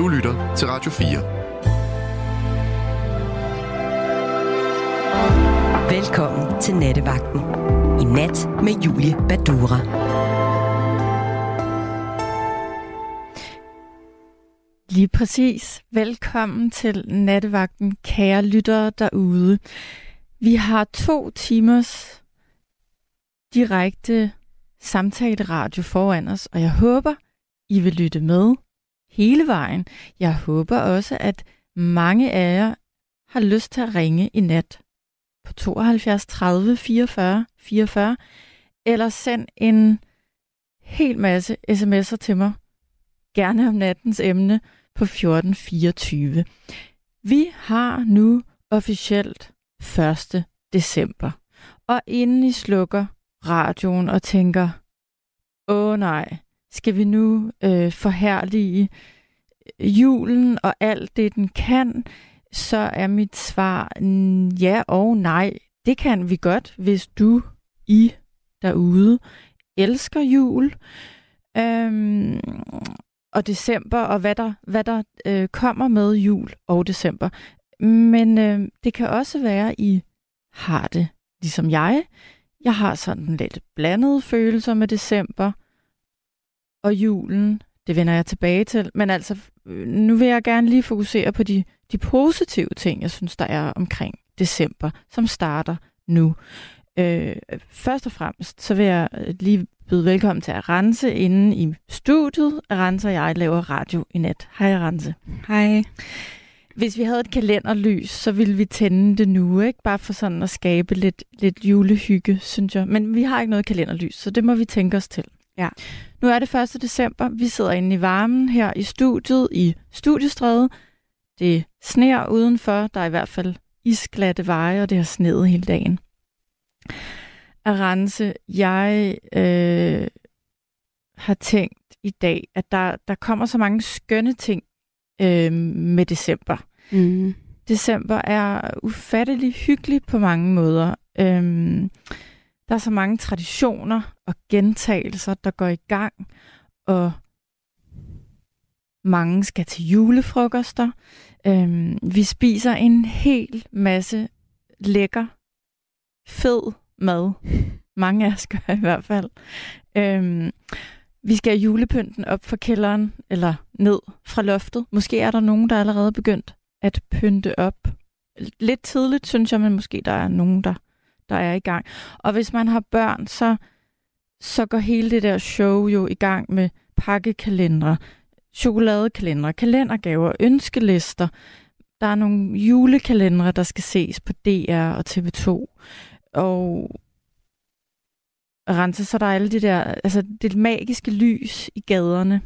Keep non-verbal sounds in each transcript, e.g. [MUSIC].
Du lytter til Radio 4. Velkommen til Nattevagten. I nat med Julie Badura. Lige præcis. Velkommen til Nattevagten, kære lyttere derude. Vi har to timers direkte samtale radio foran os, og jeg håber, I vil lytte med hele vejen. Jeg håber også, at mange af jer har lyst til at ringe i nat på 72 30 44 44, eller send en hel masse sms'er til mig, gerne om nattens emne på 1424. Vi har nu officielt 1. december, og inden I slukker radioen og tænker, åh nej, skal vi nu øh, forhærlige julen og alt det, den kan, så er mit svar ja og nej. Det kan vi godt, hvis du, I derude, elsker jul øhm, og december, og hvad der, hvad der øh, kommer med jul og december. Men øh, det kan også være, I har det ligesom jeg. Jeg har sådan lidt blandede følelser med december og julen. Det vender jeg tilbage til. Men altså, nu vil jeg gerne lige fokusere på de, de positive ting, jeg synes, der er omkring december, som starter nu. Øh, først og fremmest, så vil jeg lige byde velkommen til Arance inde i studiet. Arance og jeg laver radio i nat. Hej Arance. Hej. Hvis vi havde et kalenderlys, så ville vi tænde det nu, ikke? Bare for sådan at skabe lidt, lidt julehygge, synes jeg. Men vi har ikke noget kalenderlys, så det må vi tænke os til. Ja. Nu er det 1. december. Vi sidder inde i varmen her i studiet i Studiestræde. Det sner udenfor. Der er i hvert fald isglatte veje, og det har sneet hele dagen. Arance, jeg øh, har tænkt i dag, at der, der kommer så mange skønne ting øh, med december. Mm. December er ufattelig hyggelig på mange måder. Øh, der er så mange traditioner og gentagelser, der går i gang, og mange skal til julefrokoster. Øhm, vi spiser en hel masse lækker, fed mad. Mange af os gør i hvert fald. Øhm, vi skal have julepynten op fra kælderen, eller ned fra loftet. Måske er der nogen, der er allerede begyndt at pynte op. Lidt tidligt, synes jeg, men måske der er nogen, der der er i gang. Og hvis man har børn, så, så går hele det der show jo i gang med pakkekalendere, chokoladekalendere, kalendergaver, ønskelister. Der er nogle julekalendere, der skal ses på DR og TV2. Og rense, så der er alle de der, altså det magiske lys i gaderne.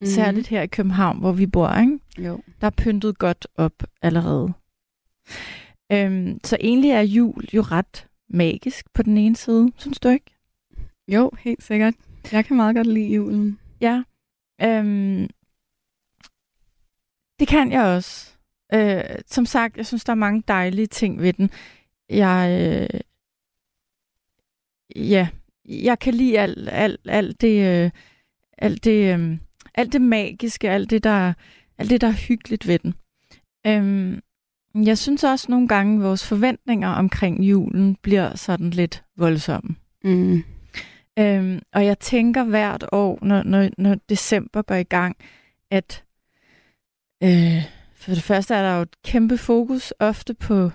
Mm. Særligt her i København, hvor vi bor, ikke? Jo. Der er pyntet godt op allerede. Øhm, så egentlig er jul jo ret magisk på den ene side, synes du ikke? Jo, helt sikkert. Jeg kan meget godt lide julen. Ja. Øhm, det kan jeg også. Øh, som sagt, jeg synes, der er mange dejlige ting ved den. Jeg, øh, ja, jeg kan lide alt, alt, alt det, øh, alt det, øh, alt det magiske, alt det, der, alt det, der er hyggeligt ved den. Øhm, jeg synes også nogle gange, at vores forventninger omkring julen bliver sådan lidt voldsomme. Mm. Øhm, og jeg tænker hvert år, når, når, når december går i gang, at øh, for det første er der jo et kæmpe fokus ofte på,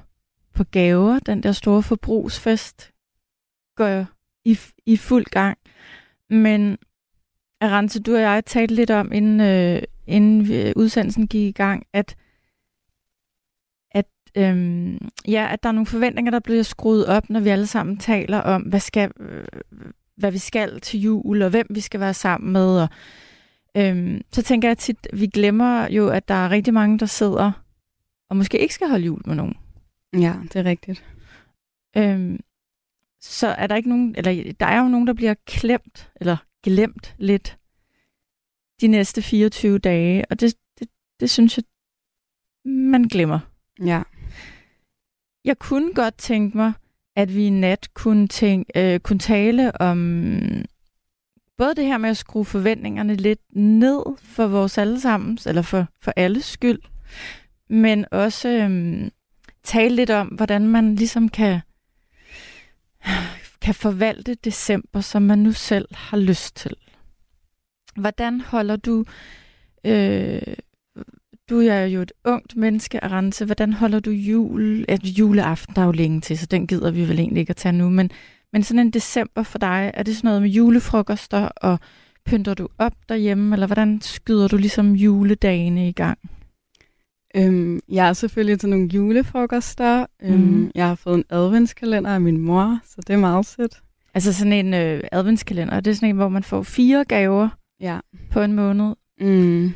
på gaver. Den der store forbrugsfest går i, i fuld gang. Men Arance, du og jeg talte lidt om, inden, øh, inden udsendelsen gik i gang, at øhm, ja, at der er nogle forventninger, der bliver skruet op, når vi alle sammen taler om, hvad, skal, øh, hvad vi skal til jul, og hvem vi skal være sammen med. Og, øhm, så tænker jeg tit, vi glemmer jo, at der er rigtig mange, der sidder og måske ikke skal holde jul med nogen. Ja, det er rigtigt. Øhm, så er der ikke nogen, eller der er jo nogen, der bliver klemt, eller glemt lidt de næste 24 dage, og det, det, det synes jeg, man glemmer. Ja. Jeg kunne godt tænke mig, at vi i nat kunne, tænke, øh, kunne tale om både det her med at skrue forventningerne lidt ned for vores allesammens, eller for, for alles skyld, men også øh, tale lidt om, hvordan man ligesom kan, kan forvalte december, som man nu selv har lyst til. Hvordan holder du... Øh, du er jo et ungt menneske, Arance. Hvordan holder du jul? At juleaften, der er jo længe til, så den gider vi vel egentlig ikke at tage nu. Men, men sådan en december for dig, er det sådan noget med julefrokoster, og pynter du op derhjemme, eller hvordan skyder du ligesom juledagene i gang? Øhm, jeg er selvfølgelig til nogle julefrokoster. Øhm, Mhm. Jeg har fået en adventskalender af min mor, så det er meget sødt. Altså sådan en øh, adventskalender, det er sådan en, hvor man får fire gaver Ja. på en måned. Mm.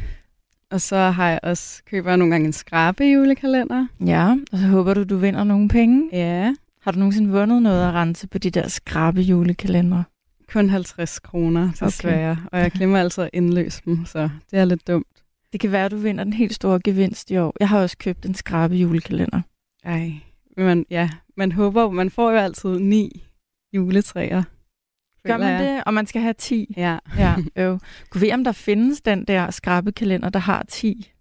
Og så har jeg også køber jeg nogle gange en skrabe julekalender. Ja, og så håber du, du vinder nogle penge. Ja. Har du nogensinde vundet noget at rense på de der skrabe julekalendere? Kun 50 kroner, desværre. Okay. Og jeg glemmer altså at indløse dem, så det er lidt dumt. Det kan være, at du vinder den helt store gevinst i år. Jeg har også købt en skrabe julekalender. Ej. Men ja, man håber, man får jo altid ni juletræer. Gør man jeg. det? Og man skal have 10. Ja. Ja, [LAUGHS] øv. Kunne vi om der findes den der skrabekalender, der har 10?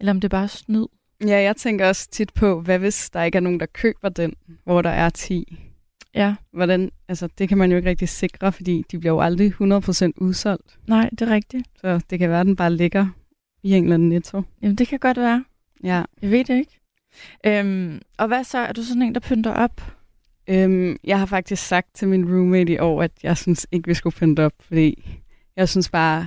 Eller om det bare er snyd? Ja, jeg tænker også tit på, hvad hvis der ikke er nogen, der køber den, hvor der er 10? Ja, Hvordan, altså, det kan man jo ikke rigtig sikre, fordi de bliver jo aldrig 100% udsolgt. nej, det er rigtigt. Så det kan være, at den bare ligger i en eller anden netto. Jamen, det kan godt være. Ja. Jeg ved det ikke. Øhm, og hvad så? Er du sådan en, der pynter op? Øhm, jeg har faktisk sagt til min roommate i år, at jeg synes ikke, vi skulle pynte op, fordi jeg synes bare,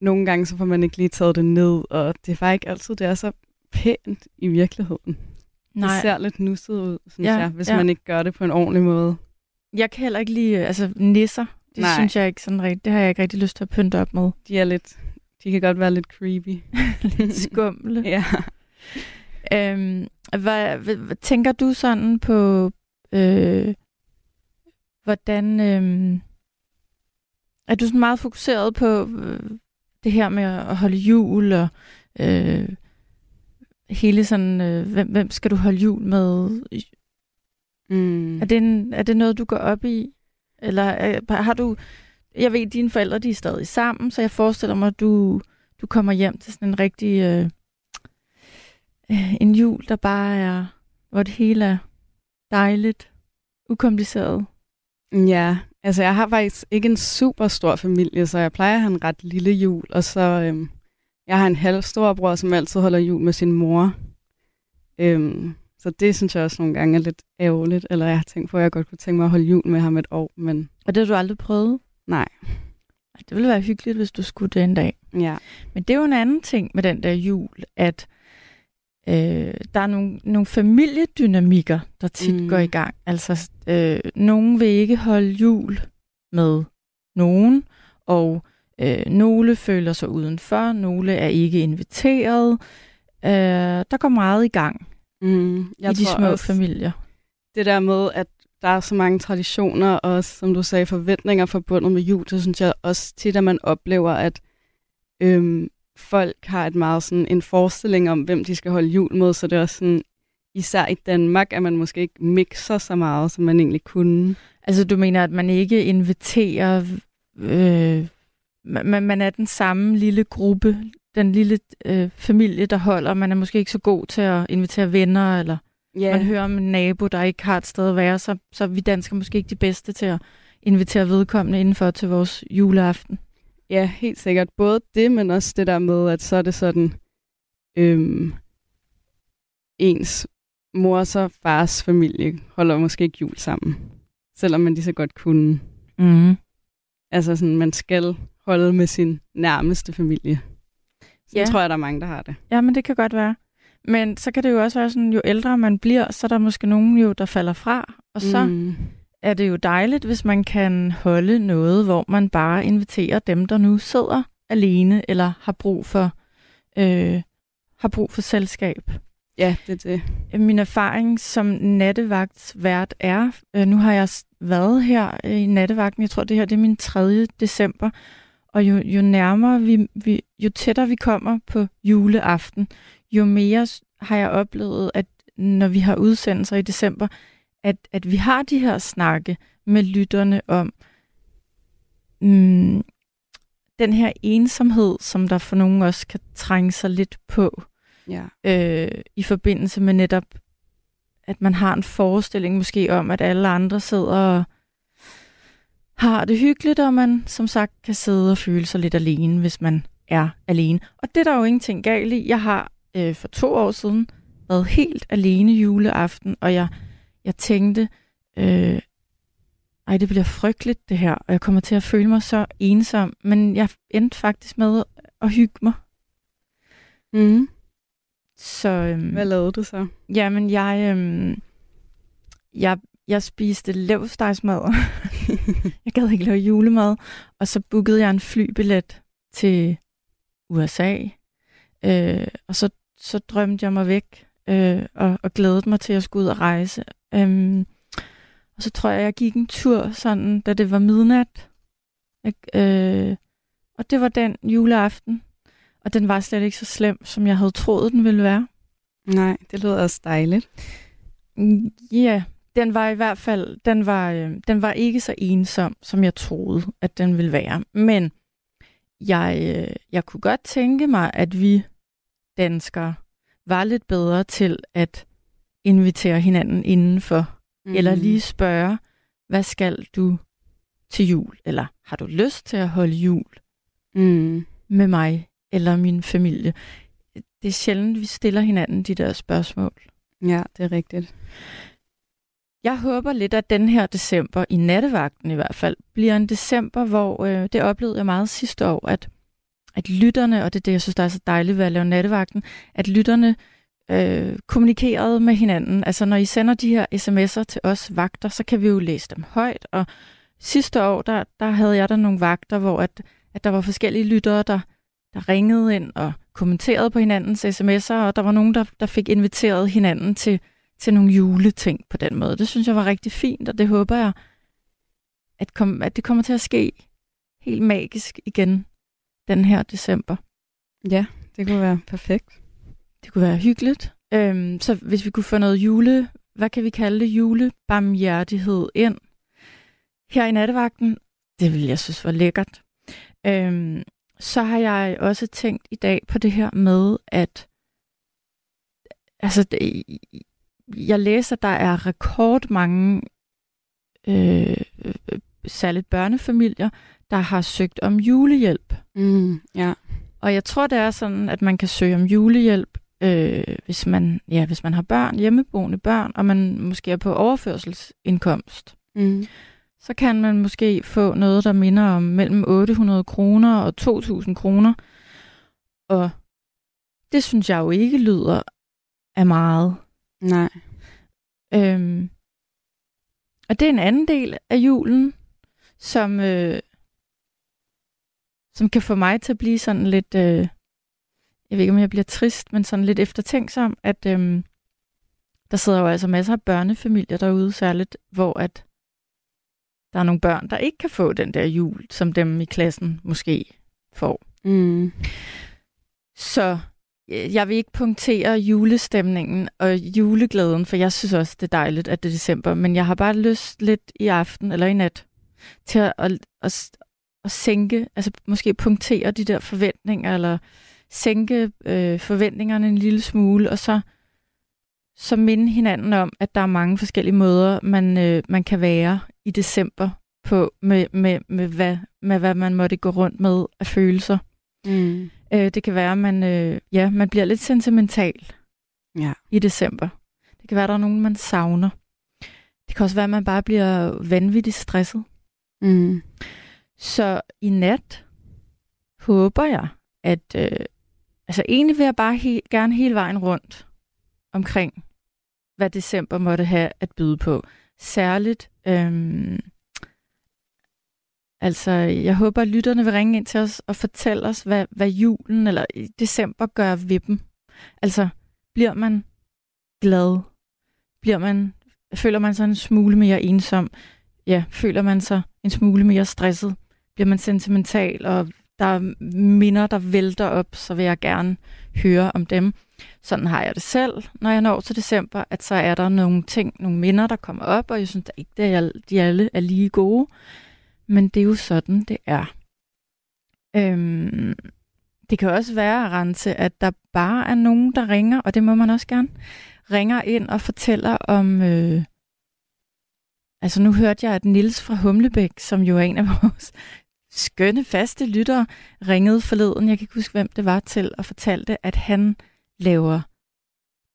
nogle gange så får man ikke lige taget det ned, og det er bare ikke altid, det er så pænt i virkeligheden. Det ser lidt nusset ud, synes Ja, jeg, hvis ja. man ikke gør det på en ordentlig måde. Jeg kan heller ikke lide altså, nisser. Det Nej. synes jeg ikke sådan rigtigt. Det har jeg ikke rigtig lyst til at pynte op med. De er lidt, de kan godt være lidt creepy. [LAUGHS] Skumle. ja. Øhm, hvad, hvad, hvad tænker du sådan på, øh, hvordan... Øh, er du sådan meget fokuseret på øh, det her med at holde jul, og øh, hele sådan, øh, hvem, hvem skal du holde jul med? Mm. Er det, en, er det noget, du går op i? Eller øh, har du... Jeg ved, at dine forældre de er stadig sammen, så jeg forestiller mig, at du, du kommer hjem til sådan en rigtig... Øh, øh, en jul, der bare er... Hvor det hele er dejligt, ukompliceret. Ja, altså jeg har faktisk ikke en super stor familie, så jeg plejer at have en ret lille jul, og så øhm, jeg har en halv storebror, som altid holder jul med sin mor. Øhm, så det synes jeg også nogle gange er lidt ærgerligt, eller jeg har tænkt på, at jeg godt kunne tænke mig at holde jul med ham et år, men Og det har du aldrig prøvet? nej. Ej, Det ville være hyggeligt, hvis du skulle det en dag. Ja. Men det er jo en anden ting med den der jul, at øh, der er nogle, nogle familiedynamikker, der tit Mm. går i gang. Altså, øh, nogen vil ikke holde jul med nogen, og øh, nogle føler sig udenfor, nogle er ikke inviteret. Øh, der går meget i gang Mm, jeg i de små også. familier. det der med, at der er så mange traditioner, og som du sagde, forventninger forbundet med jul, så synes jeg også tit, at man oplever, at øhm, folk har et meget sådan en forestilling om, hvem de skal holde jul med, så det er også sådan, især i Danmark, at man måske ikke mixer så meget, som man egentlig kunne. Altså, du mener, at man ikke inviterer... Øh, man, man er den samme lille gruppe, den lille øh, familie, der holder. Man er måske ikke så god til at invitere venner, eller Ja, man hører om en nabo, der ikke har et sted at være, så, så er vi danskere måske ikke de bedste til at invitere vedkommende indenfor til vores juleaften. Ja, helt sikkert. Både det, men også det der med, at så er det sådan, øhm, ens mors og fars familie holder måske ikke jul sammen, selvom man lige så godt kunne. Mm. Altså sådan, man skal holde med sin nærmeste familie. Så Ja. ja. tror jeg, der er mange, der har det. Ja, men det kan godt være. Men så kan det jo også være sådan, jo ældre man bliver, så er der måske nogen jo, der falder fra. Og så mm. Er det jo dejligt, hvis man kan holde noget, hvor man bare inviterer dem, der nu sidder alene, eller har brug for, øh, har brug for selskab. Ja, det er det. Min erfaring som nattevagtsvært er, øh, nu har jeg været her i nattevagten, jeg tror det her det er min 3. december, og jo, jo nærmere vi, vi, jo tættere vi kommer på juleaften, jo mere har jeg oplevet, at når vi har udsendelser i december, at, at vi har de her snakke med lytterne om, mm, den her ensomhed, som der for nogen også kan trænge sig lidt på, Ja. øh, i forbindelse med netop, at man har en forestilling måske om, at alle andre sidder og har det hyggeligt, og man som sagt kan sidde og føle sig lidt alene, hvis man er alene. Og det er der jo ingenting galt i. Jeg har øh, for to år siden været helt alene juleaften, og jeg, jeg tænkte, øh, ej, det bliver frygteligt det her, og jeg kommer til at føle mig så ensom, men jeg endte faktisk med at hygge mig. Mm. Så, øhm, Hvad lavede du så? Jamen, jeg, øhm, jeg, jeg spiste levstegsmad. [LAUGHS] jeg gad ikke lave julemad. Og så bookede jeg en flybillet til USA. Øh, og så, så drømte jeg mig væk øh, og, og glædede mig til at skulle ud og rejse. Øhm, og så tror jeg, jeg gik en tur, sådan, da det var midnat. Jeg, øh, og det var den juleaften. Og den var slet ikke så slem, som jeg havde troet, den ville være. Nej, det lyder også dejligt. Mm, Ja, den var i hvert fald, den var, øh, den var ikke så ensom, som jeg troede, at den ville være. Men jeg, øh, jeg kunne godt tænke mig, at vi danskere var lidt bedre til at invitere hinanden indenfor. Mm. Eller lige spørge, hvad skal du til jul? Eller har du lyst til at holde jul Mm. med mig eller min familie? Det er sjældent, vi stiller hinanden de der spørgsmål. Ja, det er rigtigt. Jeg håber lidt, at den her december, i nattevagten i hvert fald, bliver en december, hvor øh, det oplevede jeg meget sidste år, at, at lytterne, og det er det, jeg synes, der er så dejligt ved at lave nattevagten, at lytterne øh, kommunikerede med hinanden. Altså når I sender de her sms'er til os vagter, så kan vi jo læse dem højt, og sidste år, der, der havde jeg der nogle vagter, hvor at, at der var forskellige lyttere, der, der ringede ind og kommenterede på hinandens sms'er, og der var nogen, der, der fik inviteret hinanden til, til nogle juleting på den måde. Det synes jeg var rigtig fint, og det håber jeg, at, kom, at det kommer til at ske helt magisk igen den her december. Ja, det kunne være perfekt. Det kunne være hyggeligt. Øhm, så hvis vi kunne få noget jule, hvad kan vi kalde det, julebarmhjertighed ind her i nattevagten, det ville jeg synes var lækkert. Øhm, så har jeg også tænkt i dag på det her med, at altså, det, jeg læser, at der er rekordmange, øh, øh, særligt børnefamilier, der har søgt om julehjælp. Mm. Ja. Og jeg tror, det er sådan, at man kan søge om julehjælp, øh, hvis, man, ja, hvis man har børn, hjemmeboende børn, og man måske er på overførselsindkomst. Mm. Så kan man måske få noget, der minder om mellem 800 kroner og 2.000 kroner. Og det synes jeg jo ikke lyder af meget. Nej. Øhm, og det er en anden del af julen, som, øh, som kan få mig til at blive sådan lidt, øh, jeg ved ikke om jeg bliver trist, men sådan lidt eftertænksom, at øh, der sidder jo altså masser af børnefamilier derude særligt, hvor at der er nogle børn, der ikke kan få den der jul, som dem i klassen måske får. Mm. Så øh, jeg vil ikke punktere julestemningen og juleglæden, for jeg synes også, det er dejligt, at det er december, men jeg har bare lyst lidt i aften eller i nat til at, at, at, at sænke, altså måske punktere de der forventninger, eller sænke øh, forventningerne en lille smule, og så, så minde hinanden om, at der er mange forskellige måder, man, øh, man kan være i december på, med, med, med, hvad, med hvad man måtte gå rundt med af følelser. Mm. Øh, det kan være, at man, øh, ja, man bliver lidt sentimental Ja. i december. Det kan være, at der er nogen, man savner. Det kan også være, at man bare bliver vanvittigt stresset. Mm. Så i nat håber jeg, at... Øh, altså egentlig vil jeg bare he- gerne hele vejen rundt omkring, hvad december måtte have at byde på. Særligt... Øh, altså, jeg håber, at lytterne vil ringe ind til os og fortælle os, hvad, hvad julen eller i december gør ved dem. Altså, bliver man glad? Bliver man, føler man sig en smule mere ensom? Ja, føler man sig en smule mere stresset? Bliver man sentimental, og der er minder, der vælter op, så vil jeg gerne høre om dem. Sådan har jeg det selv, når jeg når til december, at så er der nogle ting, nogle minder, der kommer op, og jeg synes da ikke, at de alle er lige gode. Men det er jo sådan, det er. Øhm, det kan også være, Rense, at der bare er nogen, der ringer, og det må man også gerne, ringer ind og fortæller om... Øh, altså nu hørte jeg, at Nils fra Humlebæk, som jo er en af [LAUGHS] vores skønne faste lyttere, ringede forleden, jeg kan ikke huske, hvem det var til, og fortalte, at han laver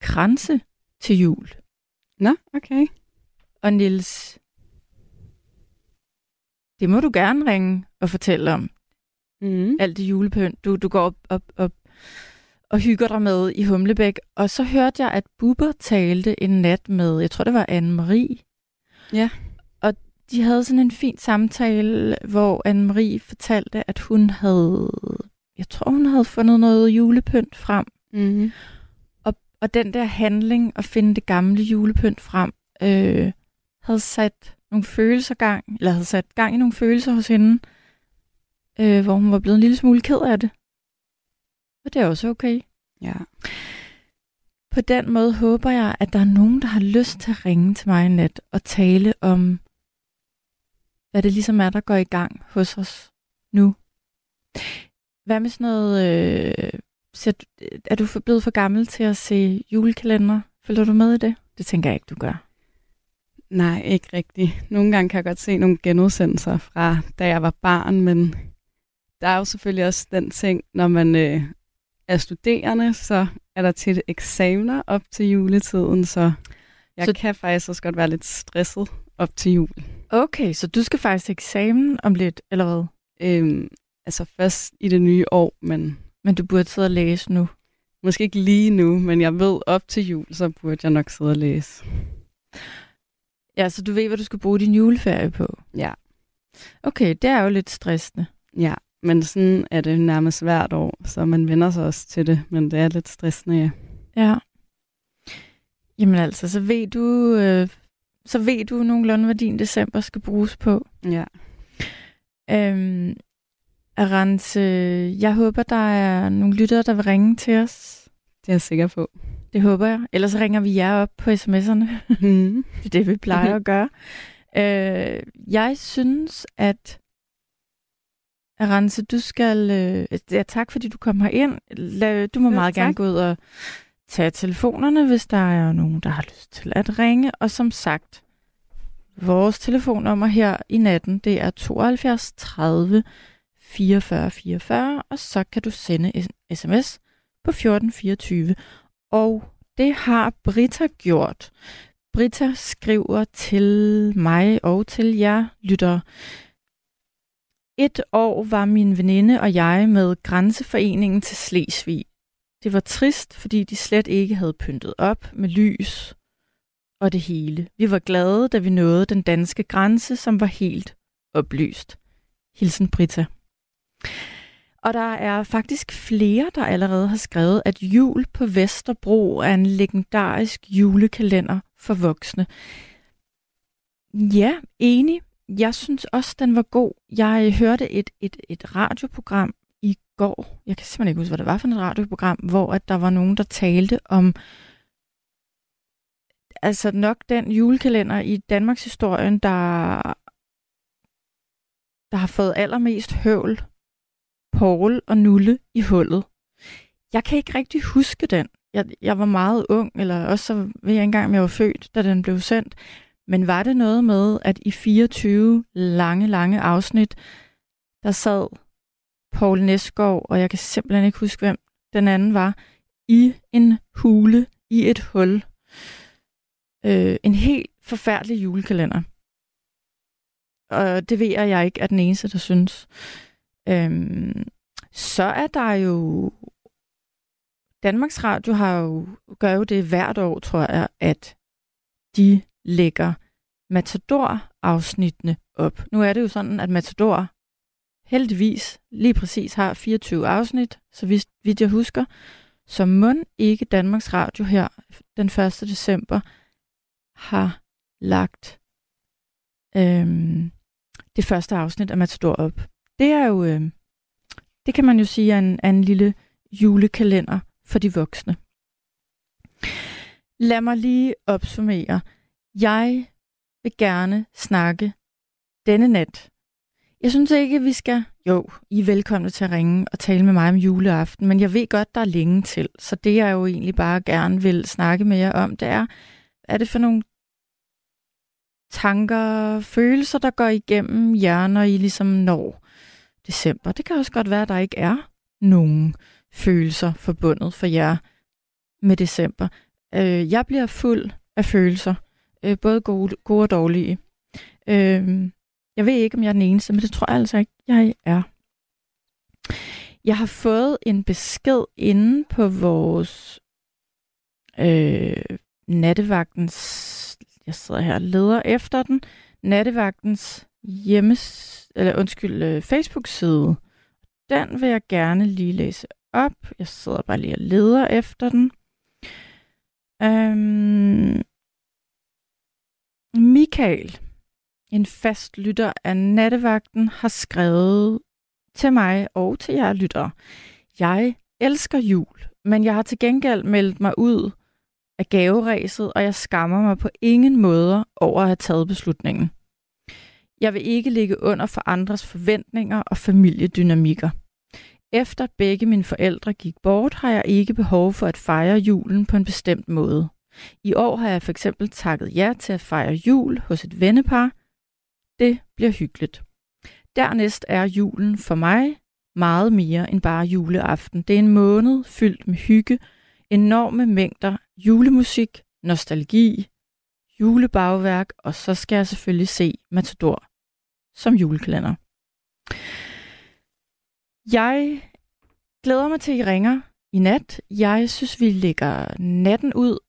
kranse til jul. Nå, okay. Og Nils, det må du gerne ringe og fortælle om. Mm. Alt det julepynt, du, du går op, op, op og hygger dig med i Humlebæk. Og så hørte jeg, at Bubber talte en nat med, jeg tror det var Anne-Marie. Ja. De havde sådan en fin samtale, hvor Anne-Marie fortalte, at hun havde, jeg tror hun havde fundet noget julepynt frem. Mm. Og, og den der handling at finde det gamle julepynt frem, øh, havde sat nogle følelser gang, eller havde sat gang i nogle følelser hos hende, øh, hvor hun var blevet en lille smule ked af det. Og det er også okay. Ja. På den måde håber jeg, at der er nogen, der har lyst til at ringe til mig i nat og tale om, hvad det ligesom er, der går i gang hos os nu. Hvad med sådan noget... Øh, er du blevet for gammel til at se julekalender? Følger du med i det? Det tænker jeg ikke, du gør. Nej, ikke rigtigt. Nogle gange kan jeg godt se nogle genudsendelser fra, da jeg var barn, men der er jo selvfølgelig også den ting, når man øh, er studerende, så er der tit eksamener op til juletiden, så jeg så... kan faktisk også godt være lidt stresset op til jul. Okay, så du skal faktisk til eksamen om lidt, eller hvad? Øhm, altså først i det nye år, men... Men du burde sidde og læse nu? Måske ikke lige nu, men jeg ved op til jul, så burde jeg nok sidde og læse. Ja, så du ved, hvad du skal bruge din juleferie på? Ja. Okay, det er jo lidt stressende. Ja, men sådan er det nærmest hvert år, så man vender sig også til det, men det er lidt stressende, ja. Ja. Jamen altså, så ved du, øh, så ved du nogenlunde, hvad din december skal bruges på. Ja. Øhm, Arance, jeg håber, der er nogle lyttere, der vil ringe til os. Det er jeg sikker på. Det håber jeg. Ellers ringer vi jer op på sms'erne. Mm. [LAUGHS] det er det, vi plejer at gøre. Øh, jeg synes, at Arance, du skal... Øh, ja, tak fordi du kom ind. Du må ja, meget tak. gerne gå ud og tag telefonerne, hvis der er nogen, der har lyst til at ringe. Og som sagt, vores telefonnummer her i natten, det er 72 30 44 44, og så kan du sende en sms på 1424. Og det har Britta gjort. Britta skriver til mig og til jer lyttere. Et år var min veninde og jeg med Grænseforeningen til Slesvig. Det var trist, fordi de slet ikke havde pyntet op med lys og det hele. Vi var glade, da vi nåede den danske grænse, som var helt oplyst. Hilsen Britta. Og der er faktisk flere, der allerede har skrevet, at jul på Vesterbro er en legendarisk julekalender for voksne. Ja, enig. Jeg synes også, den var god. Jeg hørte et, et, et radioprogram går. Jeg kan simpelthen ikke huske, hvad det var for et radioprogram, hvor at der var nogen, der talte om altså nok den julekalender i Danmarks historien, der, der har fået allermest høvl Paul og Nulle i hullet. Jeg kan ikke rigtig huske den. Jeg, jeg var meget ung, eller også så ved jeg engang, om jeg var født, da den blev sendt. Men var det noget med, at i 24 lange, lange afsnit, der sad Paul Næsgaard, og jeg kan simpelthen ikke huske, hvem den anden var, i en hule, i et hul. Øh, en helt forfærdelig julekalender. Og det ved jeg, jeg ikke er den eneste, der synes. Øhm, så er der jo... Danmarks Radio har jo, gør jo det hvert år, tror jeg, at de lægger Matador-afsnittene op. Nu er det jo sådan, at Matador heldigvis lige præcis har 24 afsnit, så vidt, vidt jeg husker. Så må ikke Danmarks Radio her den 1. december har lagt øhm, det første afsnit af Matador op det er jo, øhm, det kan man jo sige er en, er en lille julekalender for de voksne. Lad mig lige opsummere. Jeg vil gerne snakke denne nat jeg synes ikke, at vi skal... Jo, I er velkomne til at ringe og tale med mig om juleaften, men jeg ved godt, der er længe til. Så det, jeg jo egentlig bare gerne vil snakke med jer om, det er, er det for nogle tanker, følelser, der går igennem jer, når I ligesom når december. Det kan også godt være, at der ikke er nogen følelser forbundet for jer med december. Øh, jeg bliver fuld af følelser, øh, både gode, gode og dårlige. Øh, jeg ved ikke, om jeg er den eneste, men det tror jeg altså ikke, jeg er. Jeg har fået en besked inde på vores øh, nattevagtens, jeg sidder her og leder efter den, nattevagtens hjemmes, eller undskyld, øh, Facebook-side. Den vil jeg gerne lige læse op. Jeg sidder bare lige og leder efter den. Øhm, Michael, en fast lytter af nattevagten, har skrevet til mig og til jer lyttere. Jeg elsker jul, men jeg har til gengæld meldt mig ud af gaveræset, og jeg skammer mig på ingen måder over at have taget beslutningen. Jeg vil ikke ligge under for andres forventninger og familiedynamikker. Efter begge mine forældre gik bort, har jeg ikke behov for at fejre julen på en bestemt måde. I år har jeg for eksempel takket ja til at fejre jul hos et vennepar. Det bliver hyggeligt. Dernæst er julen for mig meget mere end bare juleaften. Det er en måned fyldt med hygge, enorme mængder julemusik, nostalgi, julebagværk, og så skal jeg selvfølgelig se Matador som julekalender. Jeg glæder mig til, at I ringer i nat. Jeg synes, vi lægger natten ud.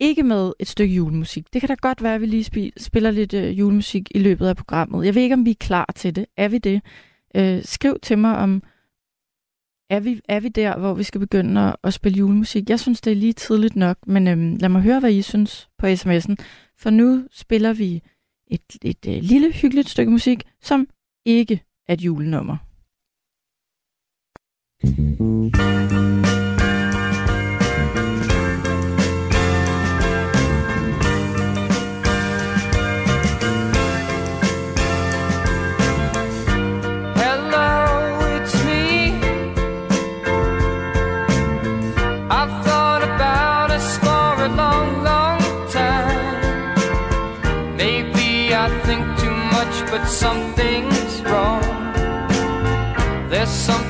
Ikke med et stykke julemusik. Det kan da godt være, at vi lige spiller lidt øh, julemusik i løbet af programmet. Jeg ved ikke, om vi er klar til det. Er vi det? Øh, skriv til mig, om er vi, er vi der, hvor vi skal begynde at, at spille julemusik. Jeg synes, det er lige tidligt nok, men øhm, lad mig høre, hvad I synes på sms'en. For nu spiller vi et, et, et, lille, hyggeligt stykke musik, som ikke er et julenummer. But something's wrong. There's something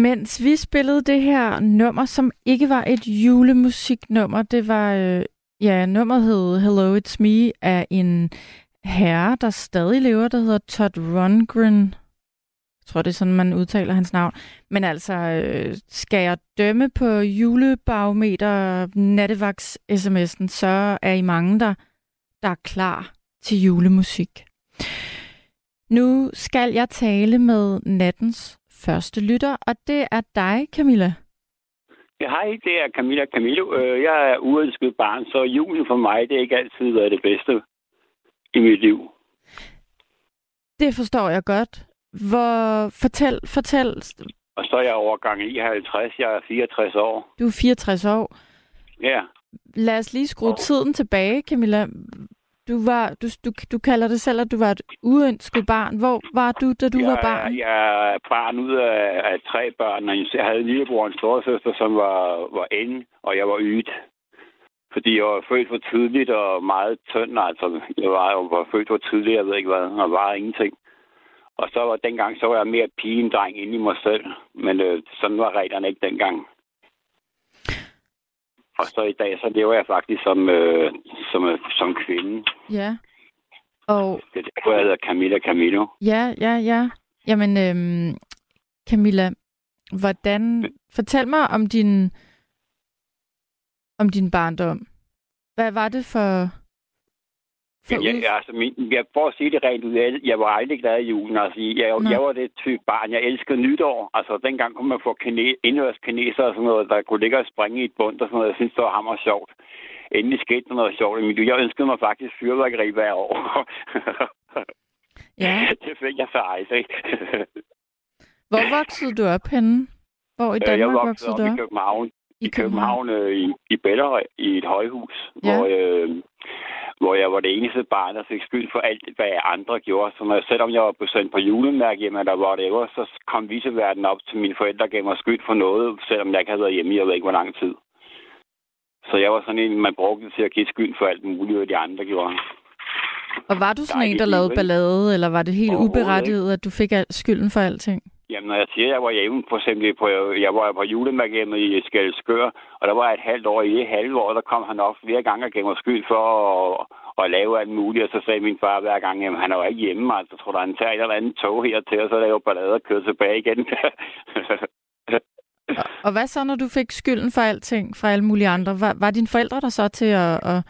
Mens vi spillede det her nummer, som ikke var et julemusiknummer, det var, øh, ja, nummeret hed Hello It's Me af en herre, der stadig lever, der hedder Todd Rundgren. Jeg tror, det er sådan, man udtaler hans navn. Men altså, øh, skal jeg dømme på julebarometer nattevaks sms'en, så er I mange, der, der er klar til julemusik. Nu skal jeg tale med nattens første lytter, og det er dig, Camilla. Ja, hej, det er Camilla Camillo. Øh, Jeg er uønsket barn, så julen for mig, det er ikke altid været det bedste i mit liv. Det forstår jeg godt. Hvor, fortæl, fortæl. Og så er jeg overgang 59, jeg er 64 år. Du er 64 år. Ja, Lad os lige skrue tiden tilbage, Camilla. Du, var, du, du, du kalder det selv, at du var et uønsket barn. Hvor var du, da du jeg, var barn? jeg er barn ud af, af tre børn, og jeg havde en lillebror og en storesøster, som var, var inde, og jeg var ydt. Fordi jeg var født for tidligt og meget tynd, altså. Jeg var, jeg var født for tidligt, jeg ved ikke hvad, og var ingenting. Og så var dengang, så var jeg mere pige end dreng inde i mig selv. Men øh, sådan var reglerne ikke dengang. Og så i dag, så lever jeg faktisk som, øh, som, øh, som kvinde. Ja. Og Det er derfor, jeg hedder Camilla Camillo. ja, ja, ja. Jamen, øhm, Camilla, hvordan... Fortæl mig om din, om din barndom. Hvad var det for... for Men jeg, ud- jeg, altså, min, jeg får at sige det rent ud. Jeg, jeg var aldrig glad i julen. Altså, jeg, Nå. jeg var det type barn. Jeg elskede nytår. Altså, dengang kunne man få kine, indhørs kineser og sådan noget, der kunne ligge og springe i et bund og sådan noget. Jeg synes, det var hammer sjovt. Endelig skete der noget sjovt i liv. Jeg ønskede mig faktisk fyrværkeri hver år. Ja. [LAUGHS] det fik jeg så aldrig. [LAUGHS] Hvor voksede du op henne? Hvor i Øh, Danmark jeg voksede voksede op du i op? København. I I København, øh, i, i Bellerød, i et højhus, Ja. ja. hvor, øh, hvor jeg var det eneste barn, der fik skyld for alt, hvad andre gjorde. Så når jeg, selvom jeg var sendt på julemærke hjemme, eller whatever, så kom viseverden op til mine forældre og gav mig skyld for noget, selvom jeg ikke havde været hjemme i, jeg ved ikke, hvor lang tid. Så jeg var sådan en, man brugte til at give skyld for alt muligt, hvad de andre gjorde. Og var du sådan en, Dejligt der lavede ballade, eller var det helt uberettiget, at du fik skylden for alting? Jamen, når jeg siger, at jeg var hjemme, for eksempel, på, jeg var på julemærke hjemme i Skalskør, og der var et halvt år i det halve år, der kom han op flere gange og gav mig skyld for at, at lave alt muligt, og så sagde min far hver gang, at han er jo ikke hjemme, altså tror du, han tager et eller andet tog hertil, og så laver ballade og kører tilbage igen. [LAUGHS] Og, og hvad så, når du fik skylden for alting fra alle mulige andre? Var, var dine forældre der så til at, at,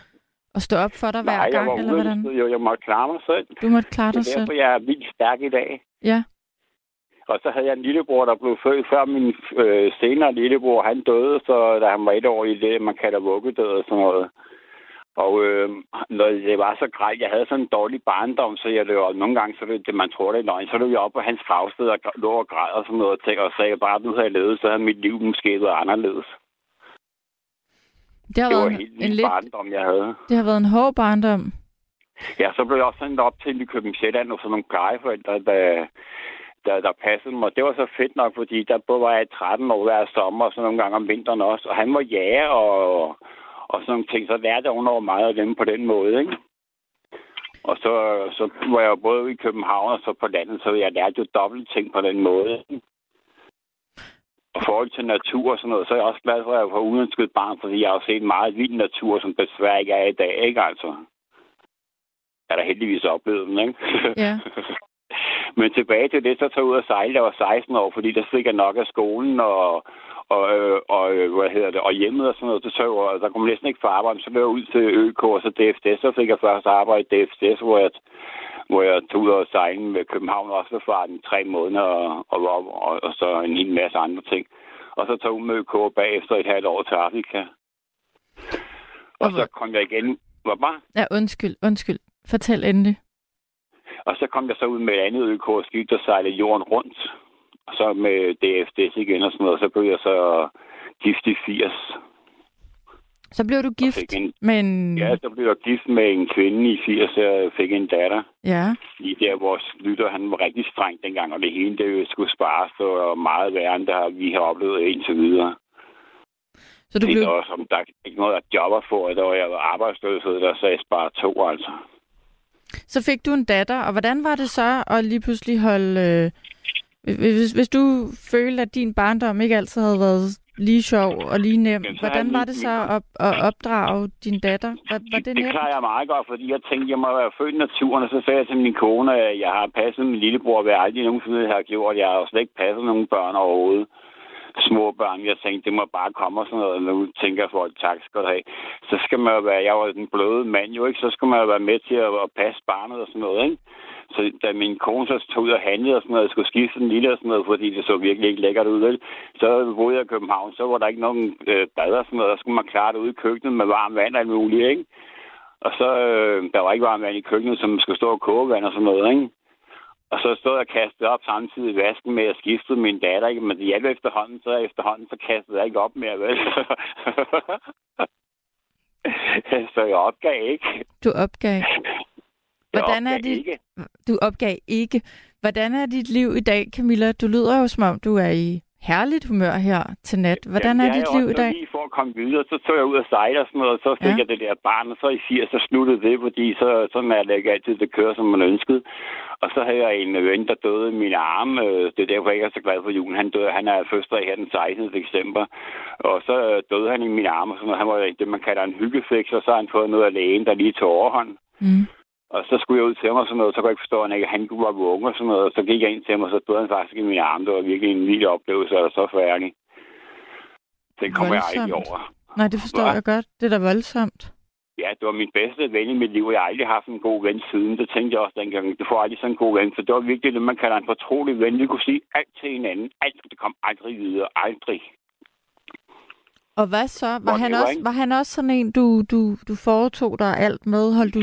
at stå op for dig hver Nej, jeg gang, var eller hvordan? jo, jeg måtte klare mig selv. Du måtte klare Det dig er selv. derfor, jeg er vildt stærk i dag. Ja. Og så havde jeg en lillebror, der blev født før min øh, senere lillebror. Han døde, så da han var et år i det, man kalder vuggedød og sådan noget. Og øh, når det var så grædt, jeg havde sådan en dårlig barndom, så jeg løb. Nogle gange, så det, man tror, det er løgn, så løb jeg op på hans gravsted og lå og græd og sådan noget, og, og sagde bare, at nu havde jeg levet, så havde mit liv måske været anderledes. Det har, Det var været en helt en, en lidt, barndom, jeg havde. det har været en hård barndom. Ja, så blev jeg også sendt op til Nykøbing Sjælland og sådan nogle plejeforældre, der, der, der passede mig. Det var så fedt nok, fordi der både var jeg 13 år hver sommer, og så nogle gange om vinteren også. Og han var jæger og, og sådan nogle ting, så lærte jeg under meget af dem på den måde, ikke? Og så, så var jeg både i København og så på landet, så jeg lærte jo dobbelt ting på den måde. Og forhold til natur og sådan noget, så er jeg også glad for, at jeg var uønsket barn, fordi jeg har set meget vild natur, som desværre ikke er i dag, ikke altså? Jeg har da heldigvis oplevet den, ikke? Ja. [LAUGHS] Men tilbage til det, så tog jeg ud og sejle, jeg var 16 år, fordi der fik jeg nok af skolen og, og, øh, og øh, hvad hedder det, og hjemmet og sådan noget. Så tog jeg, og der kunne man næsten ikke få arbejde, så løb jeg ud til ØK og så DFDS, så fik jeg først arbejde i DFDS, hvor jeg, hvor jeg tog ud og sejle med København også farten i tre måneder og, og, og, og, så en hel masse andre ting. Og så tog jeg med ØK bagefter et halvt år til Afrika. Og Og så kom jeg igen. Hvad bare? Ja, undskyld, undskyld. Fortæl endelig. Og så kom jeg så ud med et andet ØK-skib, der sejlede jorden rundt. Og så med DFDS igen og sådan noget. Så blev jeg så gift i 80. Så blev du gift en- med en... Ja, så blev jeg gift med en kvinde i 80, og fik en datter. ja. Lige der, vores lytter, han var rigtig streng dengang, og det hele, det skulle spares, var meget værre, end det har, vi har oplevet indtil videre. Så du det blev... var som, der er ikke noget at job at få, der var jeg arbejdsløshed, der sagde spare to, altså. Så fik du en datter, og hvordan var det så at lige pludselig holde, øh, Hvis, hvis du følte, at din barndom ikke altid havde været lige sjov og lige nem, Jamen, hvordan var det så at, at opdrage din datter? Var, var det det nemt? klarer jeg meget godt, fordi jeg tænkte, jeg må være født i naturen, og så sagde jeg til min kone, at jeg har passet min lillebror, hvad jeg aldrig nogensinde har gjort. Jeg har jo slet ikke passet nogen børn overhovedet. Små børn. Jeg tænkte, det må bare komme og sådan noget. Nu tænker folk, tak skal du have. Så skal man jo være, jeg var den bløde mand jo ikke, så skal man jo være med til at, at passe barnet og sådan noget, ikke? Så da min kone så tog ud og handlede og sådan noget, jeg skulle skifte den lille og sådan noget, fordi det så virkelig ikke lækkert ud, vel? Så boede jeg i København, så var der ikke nogen øh, bad og sådan noget, Der skulle man klare det ude i køkkenet med varmt vand og alt muligt, ikke? Og så, øh, der var ikke varmt vand i køkkenet, som skulle stå og koge vand og sådan noget, ikke? Og så stod jeg og kastede op samtidig i vasken med at skifte min datter, ikke? Men det hjalp efterhånden, så efterhånden, så kastede jeg ikke op mere, vel? [LAUGHS] så jeg opgav ikke. Du opgav. Jeg Hvordan er dit- Ikke. Du opgav ikke. Hvordan er dit liv i dag, Camilla? Du lyder jo som om, du er i herligt humør her til nat. Hvordan er dit liv i dag? Lige for at komme videre, så tog jeg ud og sejle og sådan noget, og så fik Ja. jeg det der barn, og så i 80, så sluttede det, fordi så, sådan er det ikke altid, det kører, som man ønskede. Og så havde jeg en ven, der døde i mine arme. Øh, Det er derfor, jeg ikke er så glad for julen. Han, døde, han er fødselsdag her den 16. december. Og så øh, døde han i mine arme. og Sådan noget. Han var det, man kalder en hyggefix, og så har han fået noget af lægen, der lige tog overhånd. Mm. Og så skulle jeg ud til ham og sådan noget, så kunne jeg ikke forstå, at han, ikke, han var ung og sådan noget. Og så gik jeg ind til ham, og så døde han faktisk i mine arme. Det var virkelig en vild oplevelse, og så færdig. Det kommer jeg aldrig over. Nej, det forstår Hva? jeg godt. Det er da voldsomt. Ja, det var min bedste ven i mit liv, og jeg har aldrig haft en god ven siden. Det tænkte jeg også dengang. Du får aldrig sådan en god ven, for det var virkelig det, man kalder en fortrolig ven. Vi kunne sige alt til hinanden. Alt, det kom aldrig videre. Aldrig. Og hvad så? Var Hvor han, også, ikke? var han også sådan en, du, du, du foretog dig alt med? Holdt du,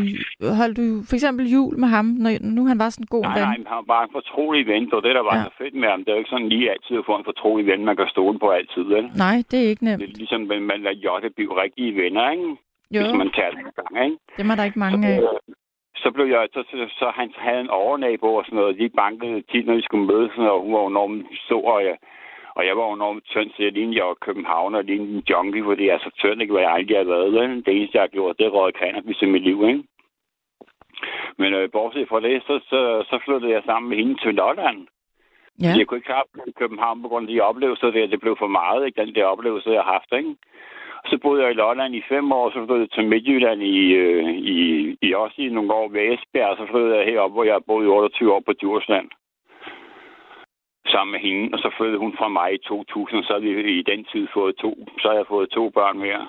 holdt du for eksempel jul med ham, når nu han var sådan en god Nej, ven? nej, han var en fortrolig ven. Det var det, der var Ja. så fedt med ham. Det er jo ikke sådan lige altid at få en fortrolig ven, man kan stole på altid. Vel? Nej, det er ikke nemt. Det er ligesom, at man lader Jotte blive rigtige venner, ikke? Jo, Hvis man tager den en gang, ikke? dem er der ikke mange af. Så, så blev jeg, så, så, så han havde en overnabo og sådan noget. De bankede tit, når vi skulle mødes, og hun var enormt stor, og jeg, og jeg var enormt tynd, så jeg lignede, jeg var København og lignede en junkie, fordi jeg er så tynd, ikke hvad jeg aldrig har været. Vel? Det eneste, jeg har gjort, det er røget cannabis i mit liv, ikke? Men øh, bortset fra det, så, så, så flyttede jeg sammen med hende til Lolland. Ja. Jeg kunne ikke klare i København på grund af de oplevelser der. Det blev for meget, ikke? Den der oplevelse, jeg har haft, ikke? Så boede jeg i Lolland i fem år, så flyttede jeg til Midtjylland i, øh, i, i også i nogle år ved Esbjerg, og så flyttede jeg herop, hvor jeg boet i 28 år på Djursland. Sammen med hende, og så flyttede hun fra mig i 2000, så har vi i den tid fået to, så har jeg fået to børn mere.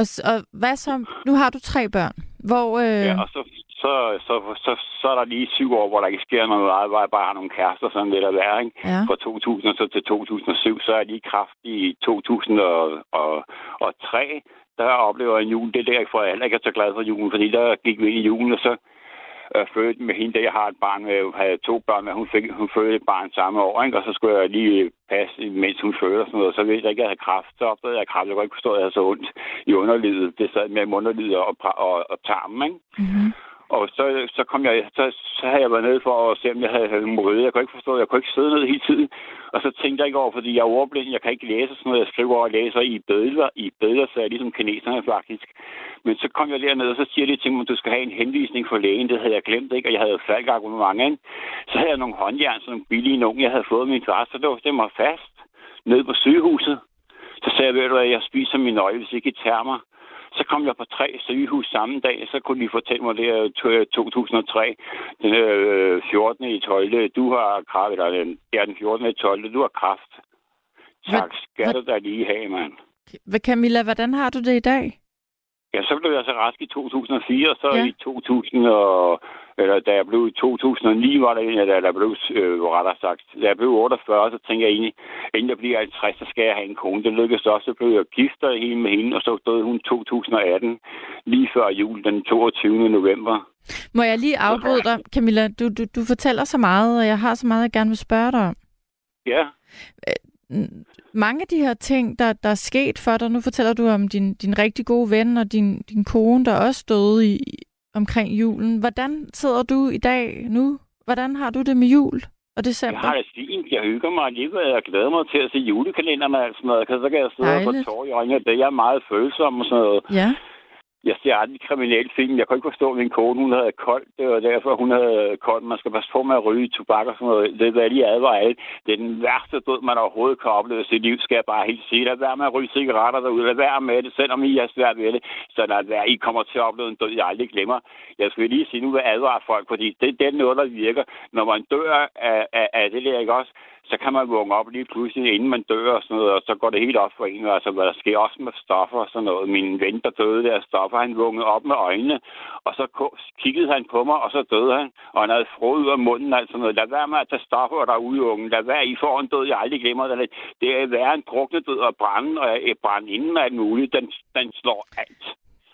Og, og hvad så? Nu har du tre børn. Hvor, øh, Ja, og så, så, så, så, så, er der lige syv år, hvor der ikke sker noget meget, hvor jeg bare har nogle kærester, sådan lidt at være, ikke? ja. fra 2000 og så til 2007, så er jeg lige kraft i 2003, der oplever jeg en jul. Det er derfor, jeg heller ikke er så glad for julen, fordi der gik vi ind i julen, og så øh, fødte med hende, der jeg har et barn med, jeg havde to børn med, hun, fik, hun fødte et barn samme år, ikke? og så skulle jeg lige passe, mens hun fødte og sådan noget. Så vidste jeg ikke, at jeg havde kraft. Så opdagede jeg kraft. Jeg kunne ikke forstå, at jeg havde så ondt i underlivet. Det sad med underlivet og, og, og tarmen, ikke? Mm-hmm. Og så, så kom jeg, så, så havde jeg været nede for at se, om jeg havde hemorrhoide. Jeg kunne ikke forstå, jeg kunne ikke sidde ned hele tiden. Og så tænkte jeg ikke over, fordi jeg er ordblind, jeg kan ikke læse sådan noget. Jeg skriver og læser i billeder, i billeder, så er jeg ligesom kineserne faktisk. Men så kom jeg derned, og så siger de til mig, at du skal have en henvisning for lægen. Det havde jeg glemt, ikke? Og jeg havde faldgabonnement, ikke? Så havde jeg nogle håndjern, sådan nogle billige nogen, jeg havde fået min far, så låste jeg mig fast nede på sygehuset. Så sagde jeg, ved du hvad, jeg spiser min nøgle, hvis ikke I tager mig. Så kom jeg på tre sygehus samme dag, så kunne de fortælle mig, det er 2003, den øh, 14. i 12. Du har kraft, eller den, ja, den 14. i 12. Du har kraft. Tak, skal du da lige have, mand. Hvad, Camilla, hvordan har du det i dag? Ja, så blev jeg så rask i 2004, og så ja. i 2000 og, eller da jeg blev i 2009, var der en, eller der blev, øh, rettere sagt, da jeg blev 48, så tænkte jeg egentlig, inden jeg bliver 50, så skal jeg have en kone. Det lykkedes også, så blev jeg gift hende med hende, og så døde hun 2018, lige før jul, den 22. november. Må jeg lige afbryde dig, Camilla? Du, du, du fortæller så meget, og jeg har så meget, jeg gerne vil spørge dig om. Ja, Mm, Mange af de her ting, der, der er sket for dig, nu fortæller du om din, din rigtig gode ven og din, din kone, der også stod i, omkring julen. Hvordan sidder du i dag nu? Hvordan har du det med jul og jeg december? har det fint. Jeg hygger mig alligevel. Jeg glæder mig til at se julekalenderen og sådan noget. Så kan jeg sidde og Dejligt. få tårer i øjnene. Det er jeg meget følsom og sådan noget. Ja, jeg ser aldrig kriminelle film. Jeg kan ikke forstå, at min kone hun havde koldt. og derfor, hun havde koldt. Man skal passe på med at ryge tobak og sådan noget. Det vil jeg lige advare alle. Det er den værste død, man overhovedet kan opleve i sit liv, skal jeg bare helt sige. Lad være med at ryge cigaretter derude. Lad være med det, selvom I er svært ved det. Så lad være, I kommer til at opleve en død, jeg aldrig glemmer. Jeg skal lige sige, nu vil jeg advare folk, fordi det, det er noget, der virker. Når man dør af, af, af det der, ikke også? Så kan man vågne op lige pludselig, inden man dør og sådan noget, og så går det helt op for en, altså hvad der sker også med stoffer og sådan noget. Min ven, der døde der stoffer, han vågnede op med øjnene, og så kiggede han på mig, og så døde han, og han havde frod ud af munden, altså noget. Lad være med at tage stoffer derude, unge. Lad være, I får en død, jeg aldrig glemmer det. Det er værre en druknet død og brænde, og øh, brænde inden alt muligt. Den, den slår alt.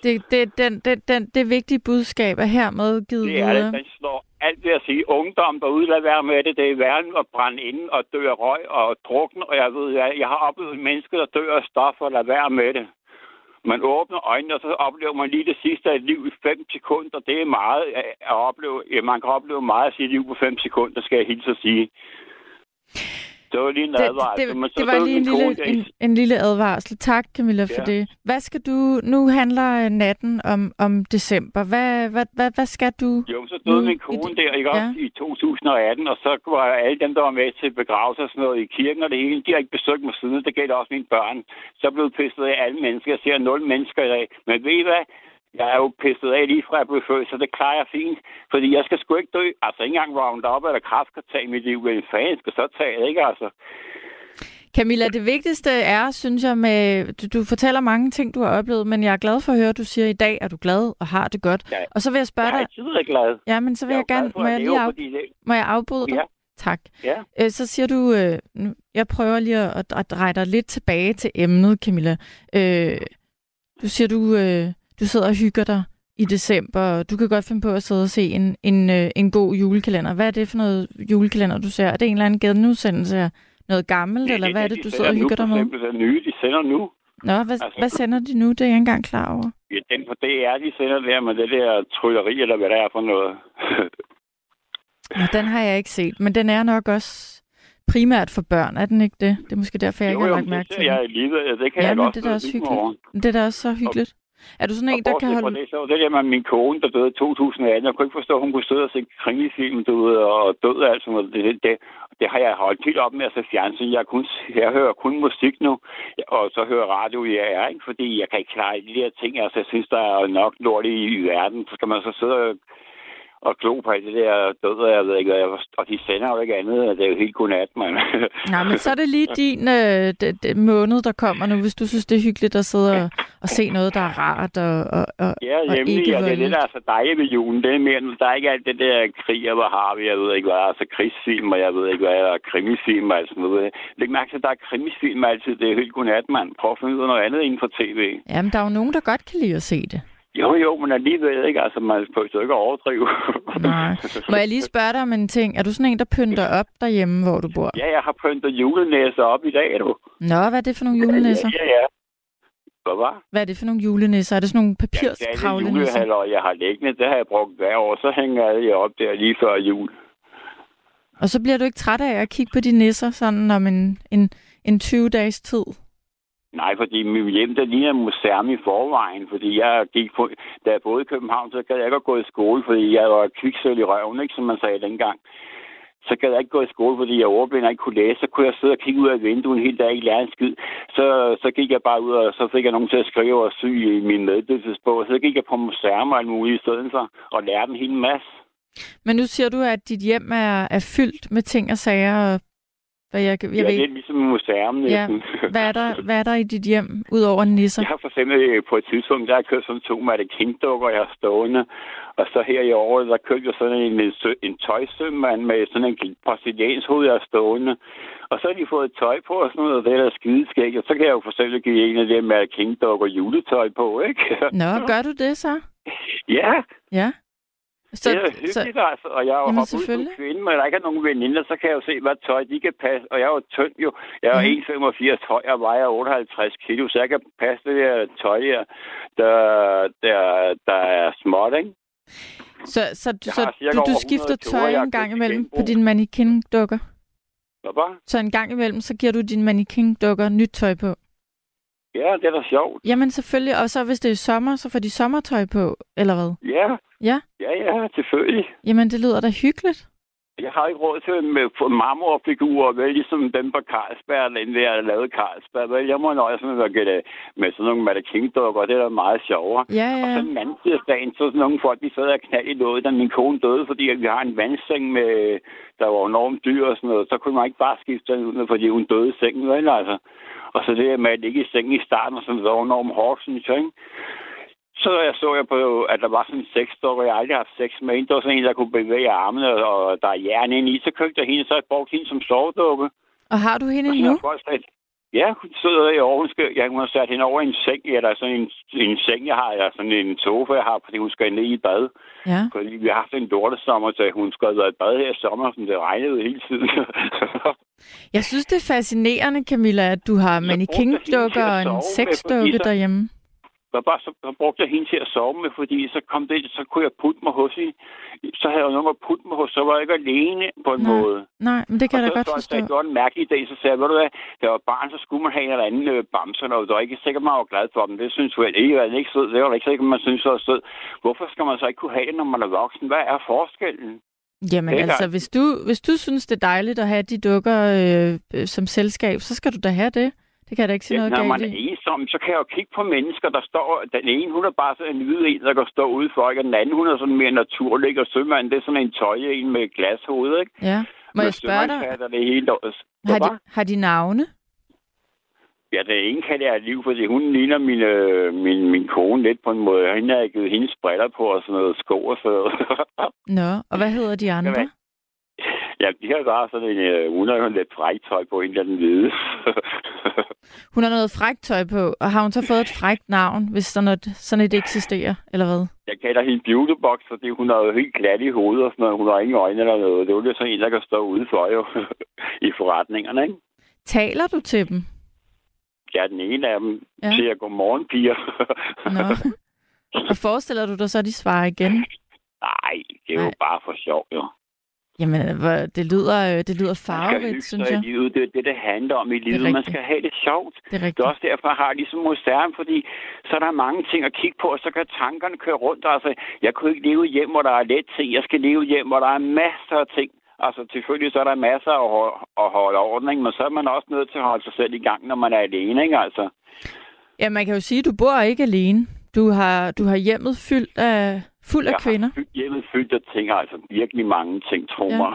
Det, det, den, den, den, det vigtige budskab er hermed givet Det er det. Den slår alt ved at sige, ungdom derude, lad være med det. Det er værre end at brænde inden og dø af røg og drukne. Og jeg ved, jeg, jeg har oplevet mennesker, der dør af stoffer, lad være med det. Man åbner øjnene, og så oplever man lige det sidste af et liv i 5 sekunder. Det er meget at opleve. Ja, man kan opleve meget af sit liv på 5 sekunder, skal jeg hilse at sige. Det var lige en Det, advarsel. det, men så det var lige en lille, en, i- en lille advarsel. Tak, Camilla, for Ja. det. Hvad skal du... Nu handler øh, natten om, om december. Hvad, hvad, hvad, hvad skal du... Jo, så døde min i kone det- der, ikke Ja. også, i 2018, og så var alle dem, der var med til begravelse og sådan noget i kirken og det hele, de har ikke besøgt mig siden. Det gælder også mine børn. Så blev pisset af alle mennesker. Jeg ser nul mennesker i dag. Men ved I hvad? Jeg er jo pisset af lige fra jeg blev født, så det klarer jeg fint. Fordi jeg skal sgu ikke dø. Altså ikke engang Roundup eller kraft kan tage mit liv. Hvem fanden skal så tage det, ikke altså? Camilla, det vigtigste er, synes jeg, med... Du, du fortæller mange ting, du har oplevet, men jeg er glad for at høre, at du siger, at i dag er du glad og har det godt. Ja. Og så vil jeg spørge Jeg er dig... altid været glad. Ja, men så vil jeg, er jo gerne... for Må at jeg, lige af, det- må jeg afbryde dig? Ja. Tak. Ja. Øh, så siger du, øh, nu, jeg prøver lige at, at dreje dig lidt tilbage til emnet, Camilla. Øh, du siger, du, øh, du sidder og hygger dig i december, og du kan godt finde på at sidde og se en, en, øh, en god julekalender. Hvad er det for noget julekalender, du ser? Er det en eller anden genudsendelse af noget gammelt, eller hvad er det, de du sidder og hygger dig med? eksempel, Den nye, de sender nu. Nå, hvad, Altså- hvad sender de nu? Det er jeg ikke engang klar over. Ja, den på DR, de sender der med det der trylleri, eller hvad det er for noget. Nå, den har jeg ikke set, men den er nok også primært for børn, er den ikke det? Det er måske derfor, jeg ikke har lagt men mærke det til ser den. jeg livet. Det kan Ja, jeg men godt det er da også over. hyggeligt. Det er da også så hyggeligt. Er du sådan en, Og der kan holde... Det, så var det der med min kone, der døde i 2018. Jeg kunne ikke forstå, at hun kunne sidde og se krimifilm derude og død og alt sådan noget. Det, det, det, det har jeg holdt helt op med at se fjernsyn. Jeg, kun, jeg hører kun musik nu, og så hører radio i AR, ikke? fordi jeg kan ikke klare de der ting. Altså, jeg synes, der er nok lort i, i verden. Så skal man så sidde og, og glo på det der død, og jeg ved ikke hvad. Og de sender jo ikke andet. Det er jo helt godnat, mand. [LAUGHS] Nej, men så er det lige din øh, d- d- måned, der kommer nu, hvis du synes, det er hyggeligt at sidde og, og se noget, der er rart og, og, og, Ja, og hjemme, ikke og det er det, der er så dejligt ved julen. Det er mere, der er ikke alt det der krig, og hvor har vi, jeg ved ikke hvad, altså krigsfilm, og jeg ved ikke hvad, og krimifilm og alt sådan noget. Læg mærke til, at der er krimisfilm altid. Det er helt godnat, mand. Prøv at finde ud af noget andet inden for tv. Jamen, der er jo nogen, der godt kan lide at se det. Jo, jo, men alligevel ikke. Altså, man får jo ikke at overdrive. Nej. Må jeg lige spørge dig om en ting? Er du sådan en, der pynter op derhjemme, hvor du bor? Ja, jeg har pyntet julenæsser op i dag, du. Nå, hvad er det for nogle julenisser? Ja, ja. Hvad var? Hvad er det for nogle julenisser? Er det sådan nogle Ja, det er jeg har liggende. Det har jeg brugt hver år. Så hænger jeg op der lige før jul. Og så bliver du ikke træt af at kigge på de nisser sådan om en, en, en 20-dages tid? Nej, fordi mit hjem, der ligner et museum i forvejen, fordi jeg gik på, da jeg boede i København, så gad jeg ikke at gå i skole, fordi jeg var kviksøl i røven, ikke, som man sagde dengang. Så gad jeg ikke gå i skole, fordi jeg var ordblind og ikke kunne læse. Så kunne jeg sidde og kigge ud af vinduet hele dag, ikke lære en skid. Så, så gik jeg bare ud, og så fik jeg nogen til at skrive og sy i min meddelelsesbog. Så gik jeg på museum og alt muligt i stedet for, og lærte en hel masse. Men nu siger du, at dit hjem er, er fyldt med ting og sager. Og, hvad jeg, jeg Jeg ved, ja, lidt ligesom museum Ja, [LAUGHS] hvad, er der, hvad er der i dit hjem, udover nisser? Jeg har for eksempel øh, på et tidspunkt, der har købt sådan to Matte King-dukker, jeg har stående. Og så her i året, der købte jeg sådan en, en, en tøjsømmand med sådan en brasiliansk hoved, jeg har stående. Og så har de fået tøj på og sådan noget, og det er skideskægt. Og så kan jeg jo for eksempel give en af dem Matte King-dukker juletøj på, ikke? Nå, gør du det så? [LAUGHS] ja, Ja. Så, det er hyggeligt, altså. Og jeg er jo Jamen, hoppet ud som kvinde, men der ikke er nogen veninder, så kan jeg jo se, hvad tøj de kan passe. Og jeg er jo tynd jo. Jeg er Mhm. 1,85 høj og vejer 58 kilo, så jeg kan passe det der tøj her, der, der, der er småt, ikke? så, så, Jeg så har du, du over 100 skifter tøj har en gang imellem på dine mannequin-dukker? Hvad? Så en gang imellem, så giver du dine mannequin-dukker nyt tøj på? Ja, det er da sjovt. Jamen selvfølgelig, og så hvis det er sommer, så får de sommertøj på, eller hvad? Ja, Ja, ja, ja, selvfølgelig. jamen det lyder da hyggeligt. Jeg har ikke råd til med marmorfigurer, vel, ligesom dem på Carlsberg, den der lavede Carlsberg. Vel, jeg må nøjes med, gætte med sådan nogle mannequin-dukker, det er da meget sjovere. Ja, Og ja. så den anden side af dagen, så sådan nogle folk, de sad og knald i låget, da min kone døde, fordi vi har en vandseng, med, der var enormt dyr og sådan noget. Så kunne man ikke bare skifte den ud, med, fordi hun døde i sengen, vel, altså. Og så det med at ligge i sengen i starten, og sådan, var enormt hårdt, synes jeg, ikke? Så jeg så jeg på, at der var sådan en sexdukke, jeg har aldrig haft sex med en. Det var sådan en, der kunne bevæge armene, og der er jern ind i. Så købte jeg hende, så jeg brugte hende som sovedukke. Og har du hende nu? har folk ja, hun sidder i skal, ja, hun har sat hende over en seng. Ja, der er sådan en, en seng, jeg har. Ja, sådan en sofa, jeg har, fordi hun skal ned i bad. Ja. Fordi vi har haft en lortesommer, så hun skal have været i bad her i sommer, som det regnede hele tiden. Jeg synes, det er fascinerende, Camilla, at du har mannequin-dukker og en sexdukke derhjemme. Så, bare, så, så brugte jeg hende til at sove med, fordi så kom det, så kunne jeg putte mig hos hende. Så havde jeg nogen at putte mig hos, så var jeg ikke alene på en Nej, måde. Nej, men det kan jeg og da så, godt så, forstå. Så, det var en mærkelig idé, så sagde jeg, ved du hvad, da jeg var barn, så skulle man have en eller anden øh, bamse, og det var ikke sikkert, man var glad for dem. Det synes jeg ikke, at ikke sød. Det var ikke sikkert, man synes, det var sød. Hvorfor skal man så ikke kunne have det, når man er voksen? Hvad er forskellen? Jamen Det altså, der. hvis du, hvis du synes, det er dejligt at have de dukker øh, som selskab, så skal du da have det. Det kan jeg da ikke sige noget når man er ensom, så kan jeg jo kigge på mennesker, der står... Den ene, hun er bare sådan en hvid en, der kan stå ude for, og den anden, hun er sådan mere naturlig, og sømanden, det er sådan en tøje en med glashoved, ikke? Ja. Må Med jeg spørge dig, det hele året. har de, har de navne? Ja, det er ingen kan det liv, fordi hun ligner min, øh, min, min kone lidt på en måde. Hende har jeg givet hendes briller på og sådan noget sko og så noget. [LAUGHS] Nå, og hvad hedder de andre? Ja, de har bare sådan en, øh, hun har jo lidt fræktøj på, en eller anden hvide. [LAUGHS] Hun har noget frækt tøj på, og har hun så fået et frækt navn, hvis sådan et, sådan et eksisterer, eller hvad? jeg kalder hende beautybox, fordi hun er jo helt glat i hovedet og sådan noget. Hun har ingen øjne eller noget. Det er jo sådan en, der kan stå ude for jo [LAUGHS] i forretningerne, ikke? Taler du til dem? Er den ene af dem. Ja. Ja. Siger godmorgen, piger. Nå. [LAUGHS] Og forestiller du dig så, at de svarer igen? Nej, det er jo Nej. bare for sjov, jo. Jamen, det lyder, øh, det lyder farverigt, synes jeg. i livet. Det er det, det handler om i livet. Man rigtigt. skal have det sjovt. Det er Det er rigtigt. også derfor, jeg har ligesom museum, fordi så er der mange ting at kigge på, og så kan tankerne køre rundt. Altså, jeg kunne ikke leve hjem, hvor der er let ting. Jeg skal leve hjem, hvor der er masser af ting. Altså, selvfølgelig så er der masser at holde, at holde orden, ikke? men så er man også nødt til at holde sig selv i gang, når man er alene, ikke? Altså, Ja, man kan jo sige, at du bor ikke alene. Du har, du har hjemmet fyldt af, fuld af jeg kvinder. fyldt, hjemmet fyldt af ting, altså virkelig mange ting, tro Ja. mig.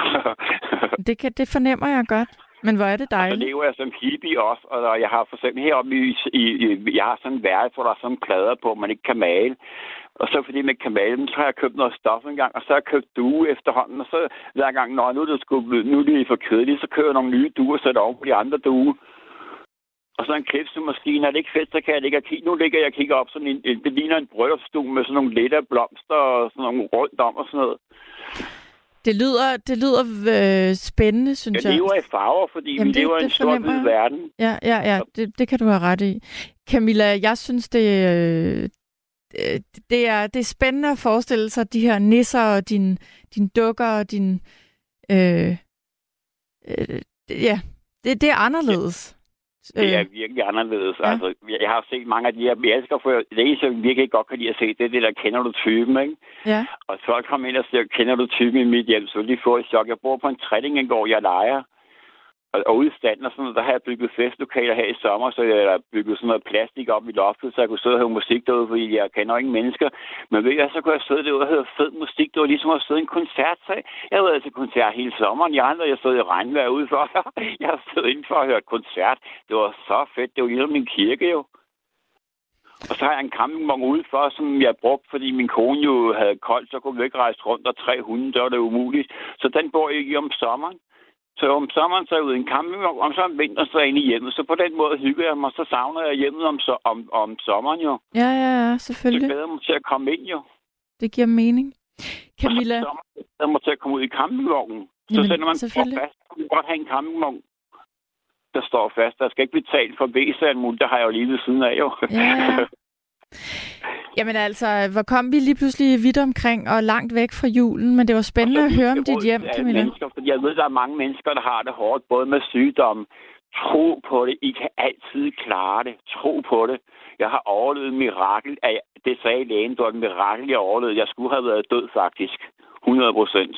[LAUGHS] Det, kan, det fornemmer jeg godt. Men hvor er det Så dejligt. lever jeg som hippie også, og jeg har for eksempel heroppe i, i, i jeg har sådan en værelse, hvor der er sådan plader på, man ikke kan male. Og så fordi man kan male dem, så har jeg købt noget stof en gang, og så har jeg købt due efterhånden, og så hver gang, når nu er det, sgu, nu er det for kedeligt, så køber jeg nogle nye duer og sætter over på de andre duer. Og så en klipsemaskine, er det ikke fedt, så kan jeg ligge og kigge. Nu ligger jeg og kigger op, sådan en, en- det ligner en bryllupsstue med sådan nogle lette blomster og sådan nogle rundt om og sådan noget. Det lyder, det lyder øh, spændende, synes Jeg jeg. lever i farver, fordi Jamen, vi det- lever i en stor hvid verden. Ja, ja, ja. Det, det kan du have ret i. Camilla, jeg synes, det, øh, det, er, det er spændende at forestille sig de her nisser og dine din dukker og din... Øh, øh, ja, det, det er anderledes. Det er Øh, virkelig anderledes. ja. Altså, jeg har set mange af de her, jeg elsker for, det jeg virkelig godt kan lide at se, det er det der, kender du typen, ikke? ja. Og så kommer ind og siger, kender du typen i mit hjem, så vil de få et chok. Jeg bor på en Trettingen-gård, jeg leger. Og, og ude i standen og sådan noget, der har jeg bygget festlokaler her i sommer, så jeg har bygget sådan noget plastik op i loftet, så jeg kunne sidde og høre musik derude, fordi jeg kender ingen mennesker. Men ved jeg, så kunne jeg sidde derude og høre fed musik. Det var ligesom at sidde i en koncertsal. Jeg har været til koncert hele sommeren. Jeg andre, jeg stod i regnvejr udenfor. [LAUGHS] jeg har stået indenfor og hørt koncert. Det var så fedt. Det var ligesom min kirke jo. Og så har jeg en campingvogn udenfor, som jeg brugte, fordi min kone jo havde koldt, så kunne vi ikke rejse rundt, og tre hunde, der var det umuligt. Så den bor jeg i om sommeren. Så om sommeren så er jeg ude i en campingvogn, om så om vinteren så er jeg inde i hjemmet. Så på den måde hygger jeg mig, så savner jeg hjemmet om, so- om, om sommeren jo. ja, ja, ja, Så selvfølgelig. glæder jeg mig til at komme ind jo. Det giver mening. Camilla, Og så sommer, jeg mig til at komme ud i campingvognen. Så Jamen, selvom man står fast, så kan godt have en campingvogn, der står fast. Der skal ikke betale for væsanden, der har jeg jo lige ved siden af jo. Ja. [LAUGHS] Jamen altså, hvor kom vi lige pludselig vidt omkring og langt væk fra julen, men det var spændende at høre om dit hjem, Camilla. Jeg ved, der er mange mennesker, der har det hårdt, både med sygdom, Tro på det. I kan altid klare det. Tro på det. Jeg har overlevet et mirakel. Det sagde lægen, det var et mirakel, jeg overlevede. Jeg skulle have været død, faktisk. 100 procent.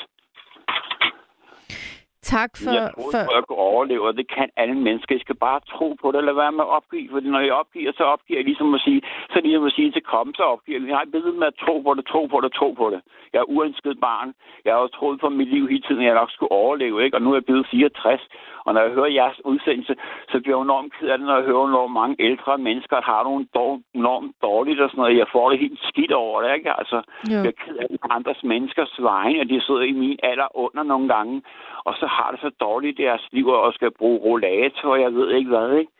Tak for... Jeg troede for jeg kunne overleve, og det kan alle mennesker. I skal bare tro på det, eller være med at opgive. Fordi når jeg opgiver, så opgiver jeg ligesom at sige, så ligesom at sige til kom, så opgiver jeg. Jeg har ved med at tro på det, tro på det, tro på det. Jeg er uønsket barn. Jeg har også troet på mit liv hele tiden, at jeg nok skulle overleve, ikke? Og nu er jeg blevet 64. Og når jeg hører jeres udsendelse, så bliver jeg enormt ked af det, når jeg hører, hvor mange ældre mennesker har nogle dår, enormt dårligt og sådan noget. Jeg får det helt skidt over det, ikke? Altså, jo. jeg er ked af andres menneskers vegne, at de sidder i min alder under nogle gange, og så har det så dårligt i deres liv, og skal bruge rollator, og jeg ved ikke hvad, ikke?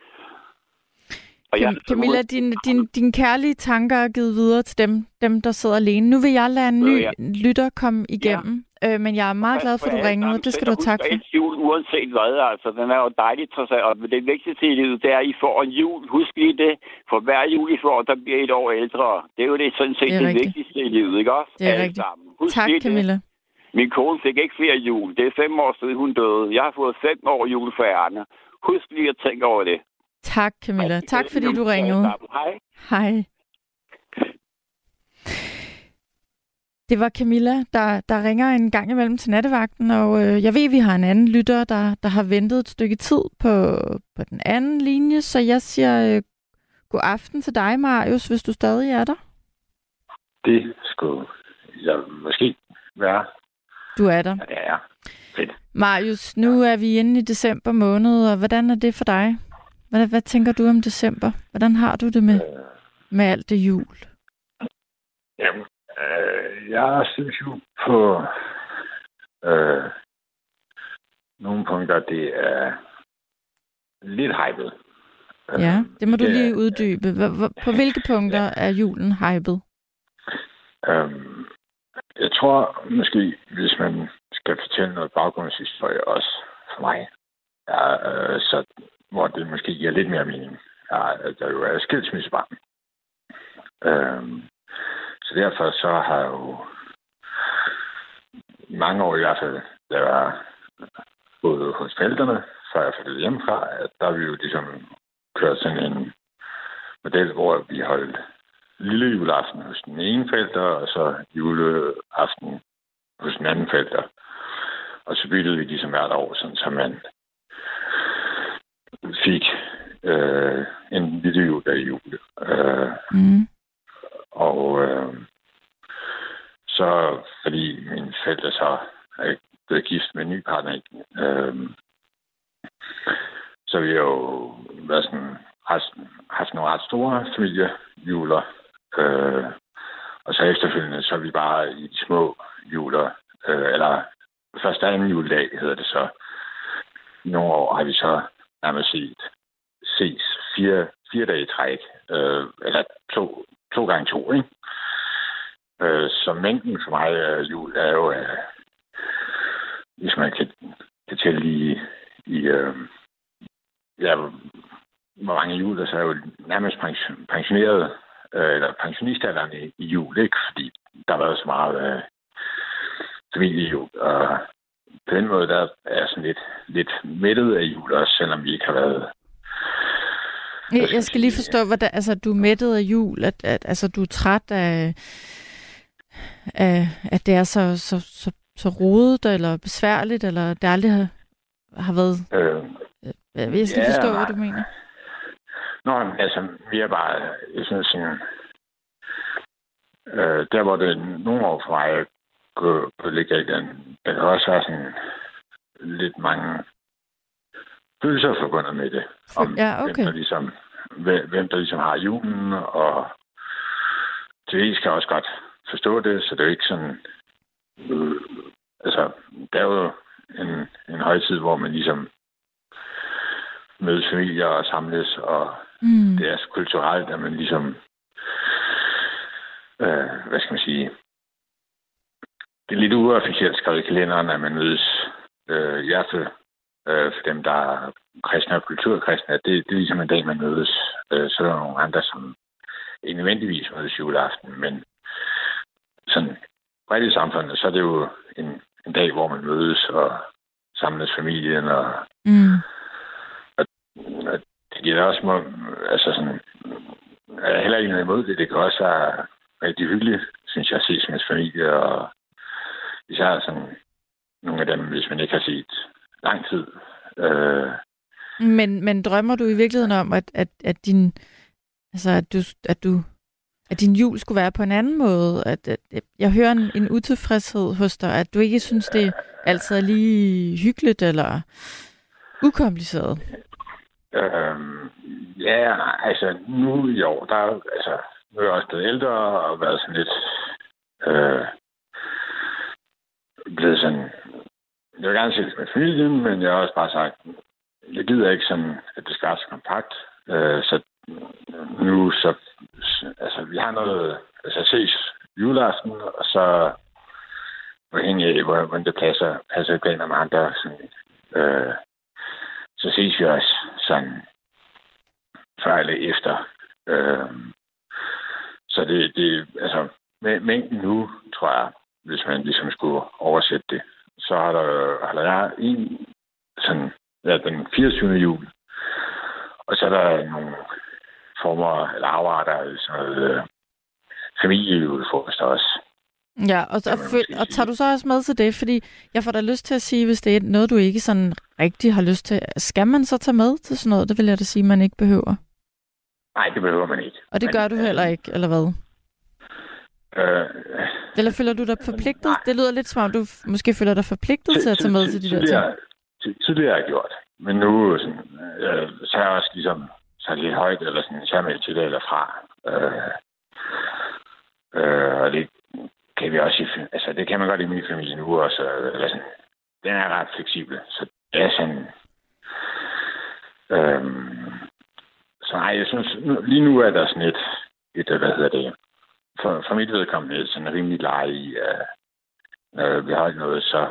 Og Cam- Camilla, din, din, din kærlige tanker er givet videre til dem, dem, der sidder alene. Nu vil jeg lade en ny ja. lytter komme igennem, øh, men jeg er meget glad for, at du ringede. Det skal du have tak for. Jul, uanset hvad, altså. Den er jo dejligt trods alt. Og det vigtigste i livet, det er, at I får en jul. Husk lige det. For hver jul, I får, der bliver I et år ældre. Det er jo det, sådan set Det det, vigtigste i livet, ikke også? Det er Alle rigtigt. sammen. Husk Tak, lige det. Min kone fik ikke flere jul. Det er fem år siden, hun døde. Jeg har fået fem år jul for ærne. Husk lige at tænke over det. Tak, Camilla. Tak, fordi du ringede. Hej. Hej. Det var Camilla, der, der ringer en gang imellem til nattevagten, og øh, jeg ved, vi har en anden lytter, der, der har ventet et stykke tid på, på den anden linje, så jeg siger øh, god aften til dig, Marius, hvis du stadig er der. Det skulle jeg måske være. Du er der. Ja, det jeg. Fedt. Marius, nu er vi inde i december måned, og hvordan er det for dig? Hvad, hvad tænker du om december? Hvordan har du det med, Øh, med alt det jul? Jamen, øh, jeg synes jo på øh, nogle punkter, det er lidt hypet. Ja, det må du lige uddybe. På [LAUGHS] hvilke punkter er julen hypet? Øhm, jeg tror måske, hvis man skal fortælle noget baggrundshistorie også for mig, ja, øh, så hvor det måske giver lidt mere mening, ja, at der jo er skilsmissebarn. Øhm, så derfor så har jeg jo i mange år i hvert fald, da jeg var både hos forældrene, før jeg flyttede hjemmefra, at der har vi jo ligesom kørt sådan en model, hvor vi holdt lille juleaften hos den ene forælder, og så juleaften hos den anden forælder. Og så byttede vi ligesom hvert år, sådan, så man fik øh, en lille jul af jul. Øh, Mm. og øh, så, fordi min forældre så er blevet gift med en ny partner, øh, så vi har jo været sådan, haft, haft nogle ret store familiejuler. Øh, og så efterfølgende, så er vi bare i de små juler, øh, eller første anden juledag hedder det så. I nogle år har vi så nærmest set, ses fire, fire dage i træk, øh, eller to, to gange to, ikke? Øh, så mængden for mig af jul er jo, øh, hvis man kan, kan tælle i, i øh, ja, hvor mange jul, der så er jo nærmest pension- pensioneret, øh, eller pensionistalderen i, i jul, ikke? Fordi der har været så meget øh, familiejul, og på den måde, der er sådan lidt, lidt mættet af jul også, selvom vi ikke har været Jeg, skal jeg skal lige forstå, hvad der, altså, du er mættet af jul, at, at altså, du er træt af, af at det er så, så, så, så rodet eller besværligt, eller det aldrig har, har været... øh, Jeg skal Ja, forstå, nej. hvad du mener. Nå, men altså, vi er bare, jeg synes sådan, øh, der hvor det nogle år for mig gå på lidt galt, den, der kan også være sådan lidt mange følelser forbundet med det. Om Ja, okay. hvem, der ligesom, hvem, der ligesom har julen, og det skal også godt forstå det, så det er jo ikke sådan, øh, altså, der er jo en, en højtid, hvor man ligesom mødes familier og samles, og Mm. det er så kulturelt, at man ligesom, øh, hvad skal man sige, det er lidt uofficielt skrevet i kalenderen, at man mødes øh, i hvert fald øh, for dem, der er kristne og kulturkristne, at det, det er ligesom en dag, man mødes. Øh, så er der nogle andre, som ikke nødvendigvis mødes juleaften, men sådan bredt i samfundet, så er det jo en, en dag, hvor man mødes og samles familien og Mm giver det også må, altså sådan, jeg er heller ikke noget imod det. Det kan også være rigtig hyggeligt, synes jeg, at ses med familie, og især sådan nogle af dem, hvis man ikke har set lang tid. Øh, men, men drømmer du i virkeligheden om, at, at, at din, altså at du, at du at din jul skulle være på en anden måde. At, at, jeg hører en, en utilfredshed hos dig, at du ikke synes, det altid lige hyggeligt eller ukompliceret. Øhm, ja, altså nu i år, der altså, nu er jeg også blevet ældre og været sådan lidt øh, blevet sådan, jeg vil gerne ses med familien, men jeg har også bare sagt, jeg gider ikke sådan, at det skal være så kompakt. Øh, så nu så, altså vi har noget, altså ses juleaften, og så afhængig af, hvordan det passer, passer planer med andre, sådan, øh, så ses vi også sådan før eller efter. Øh, så det, det altså, med mængden nu, tror jeg, hvis man ligesom skulle oversætte det, så har der, har der en sådan, ja, den 24. jul, og så er der nogle former eller afarter sådan noget øh, familiejulefrokost også. Ja, og, og, føl, og tager du så også med til det? Fordi jeg får da lyst til at sige, hvis det er noget, du ikke sådan rigtig har lyst til, skal man så tage med til sådan noget? Det vil jeg da sige, man ikke behøver. Nej, det behøver man ikke. Og det Men, gør du heller ikke, eller hvad? Øh, Eller føler du dig forpligtet? Nej. Det lyder lidt som om, du måske føler dig forpligtet til at tage med til de der ting. tidligere- Tidligere har jeg gjort. Men nu sådan, øh, så jeg også ligesom sat lidt højt, eller sådan, så jeg til det eller fra. Øh, øh, og det kan vi også i, altså det kan man godt i min familie nu også. Eller sådan, den er ret fleksibel. Så det er sådan... Øh, så nej, jeg synes, lige nu er der sådan et, et hvad hedder det, for, for mit vedkommende et sådan rimelig leje i, at når vi har ikke noget, så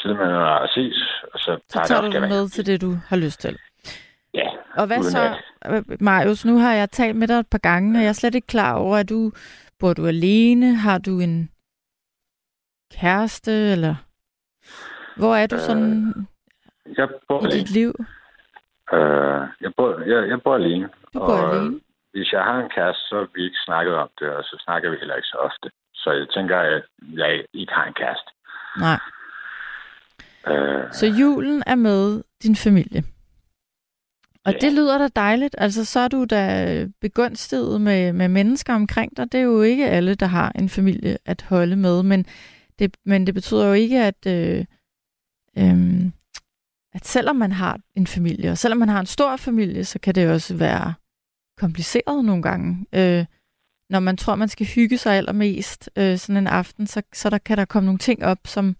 tid man at ses, og så Så plejer tager det du med til det, du har lyst til. Ja, Og hvad så, øh, Marius, nu har jeg talt med dig et par gange, og jeg er slet ikke klar over, at du bor du alene? Har du en kæreste, eller hvor er du Øh, sådan jeg bor i alene. dit liv? Øh, jeg, bor, jeg, jeg bor alene. Du bor og, alene? Hvis jeg har en kæreste, så har vi ikke snakket om det, og så snakker vi heller ikke så ofte. Så jeg tænker, at jeg ikke har en kæreste. Nej. Øh, Så julen er med din familie. Og Ja. det lyder da dejligt. Altså, så er du da begunstiget med, med mennesker omkring dig. Det er jo ikke alle, der har en familie at holde med, men det, men det betyder jo ikke, at, øh, øh, at selvom man har en familie, og selvom man har en stor familie, så kan det også være kompliceret nogle gange. Øh, når man tror, man skal hygge sig allermest øh, sådan en aften, så, så der kan der komme nogle ting op, som,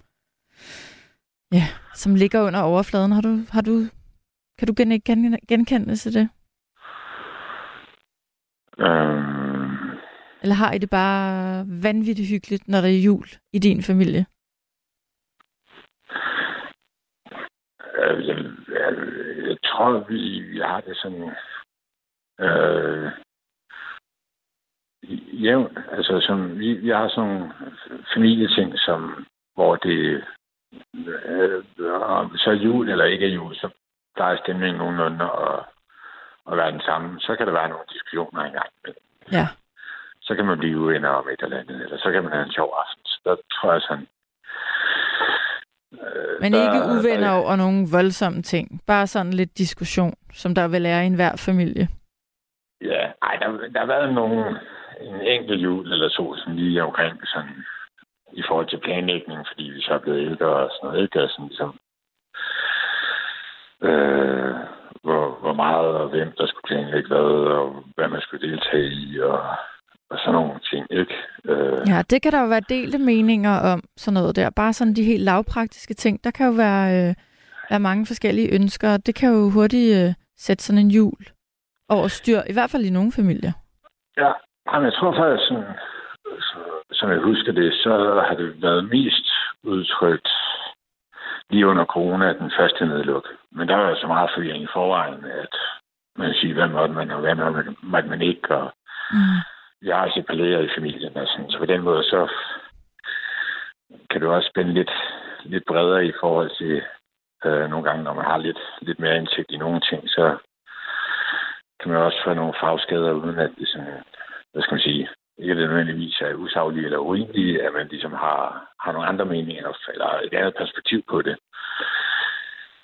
ja, som ligger under overfladen. Har du, har du, kan du gen, gen, genkende til det? øh, eller har I det bare vanvittigt hyggeligt, når der er jul i din familie? øh, jeg, jeg, jeg tror, vi, vi har det sådan... Øh, jævnt. Altså, som, vi, vi har sådan familieting, som, hvor det øh, om så er jul eller ikke er jul, så der er stemningen nogenlunde og, og være den samme. Så kan der være nogle diskussioner engang. Ja. Så kan man blive uvenner om et eller andet, eller så kan man have en sjov aften. Så der tror jeg sådan... Øh, Men der- ikke uvenner der- over nogle voldsomme ting. Bare sådan lidt diskussion, som der vil er i enhver familie. Ja, ej, der, der har været nogle, en enkelt jul eller to, sådan lige omkring sådan, i forhold til planlægning, fordi vi så er blevet ældre og sådan noget, ikke? Og sådan ligesom, øh, hvor, hvor meget og hvem der skulle planlægge hvad, og hvad man skulle deltage i, og, og sådan nogle ting, ikke? Øh, Ja, det kan der jo være delte meninger om, sådan noget der. Bare sådan de helt lavpraktiske ting. Der kan jo være, øh, være mange forskellige ønsker, og det kan jo hurtigt øh, sætte sådan en jul over styr, i hvert fald i nogle familier. Ja, Jamen, jeg tror faktisk, sådan, så, som jeg husker det, så har det været mest udtrykt lige under corona, den første nedluk. Men der var jo så meget forvirring i forvejen, at man siger, hvad måtte man, og hvad måtte man, måtte man ikke, og Mm jeg er separeret i familien, og sådan, så på den måde, så kan du også spænde lidt, lidt bredere i forhold til øh, nogle gange, når man har lidt, lidt mere indsigt i nogle ting, så kan man også få nogle fagskader, uden at det sådan hvad skal man sige, ikke at det nødvendigvis er usaglige eller urimelige, at man ligesom har, har nogle andre meninger, eller et andet perspektiv på det.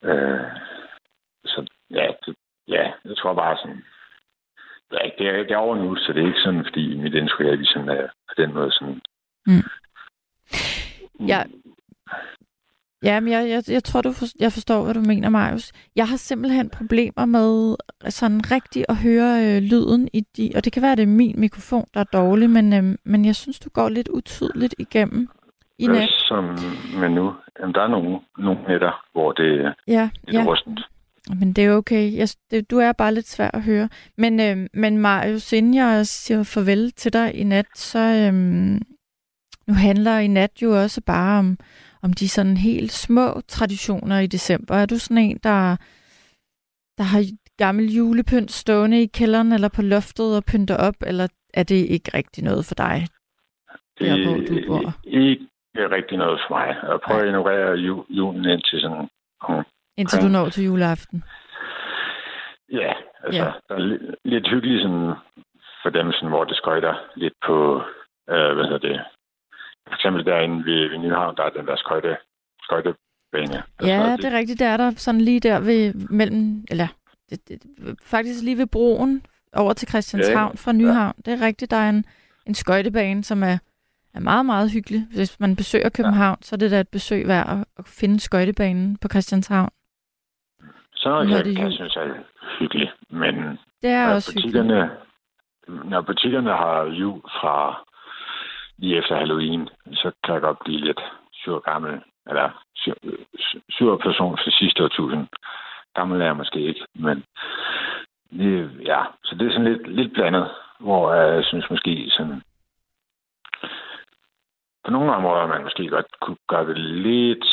Øh, så ja, det, ja, jeg tror bare sådan, ja, det, er, det er over nu, så det er ikke sådan, fordi mit indtryk er, at vi sådan er på den måde sådan... Mm. Ja, Ja, men jeg, jeg, jeg tror, du for, jeg forstår, hvad du mener, Marius. Jeg har simpelthen problemer med sådan rigtigt at høre øh, lyden i de... Og det kan være, at det er min mikrofon, der er dårlig, men, øh, men jeg synes, du går lidt utydeligt igennem i nat. Som, men nu, jamen, der er nogle, nogle nætter, hvor det er Ja, lidt ja. rustent. Men det er okay. Jeg, det, du er bare lidt svær at høre. Men, øh, men Marius, inden jeg siger farvel til dig i nat, så øh, nu handler i nat jo også bare om, om de sådan helt små traditioner i december. Er du sådan en, der, der har gammel julepynt stående i kælderen eller på loftet og pynter op, eller er det ikke rigtig noget for dig? Der, hvor du bor. ikke rigtig noget for mig. Jeg prøver at ignorere ju, julen indtil sådan... Indtil du når til juleaften. ja, altså, Ja. ja. der er lidt, lidt hyggeligt sådan, for dem, sådan, hvor det skøjter lidt på, øh, hvad hedder det, for eksempel derinde ved, ved Nyhavn, der er den der skøjte, skøjtebane. Ja, det er rigtigt. Der er der sådan lige der ved mellem, eller det, det, faktisk lige ved broen over til Christianshavn fra Nyhavn. Det er rigtigt, der er en, en skøjtebane, som er, er meget, meget hyggelig. Hvis man besøger København, ja. så er det da et besøg værd at, at finde skøjtebanen på Christianshavn. Noget Når kan, det er kan jeg synes er hyggeligt, men Det er når også hyggeligt. butikkerne, når butikkerne har jul fra lige efter Halloween, så kan jeg godt blive lidt sur gammel, eller sur, sur person for sidste årtusind. Gammel er jeg måske ikke, men det, ja, så det er sådan lidt, lidt blandet, hvor jeg synes måske sådan, på nogle områder man måske godt kunne gøre det lidt,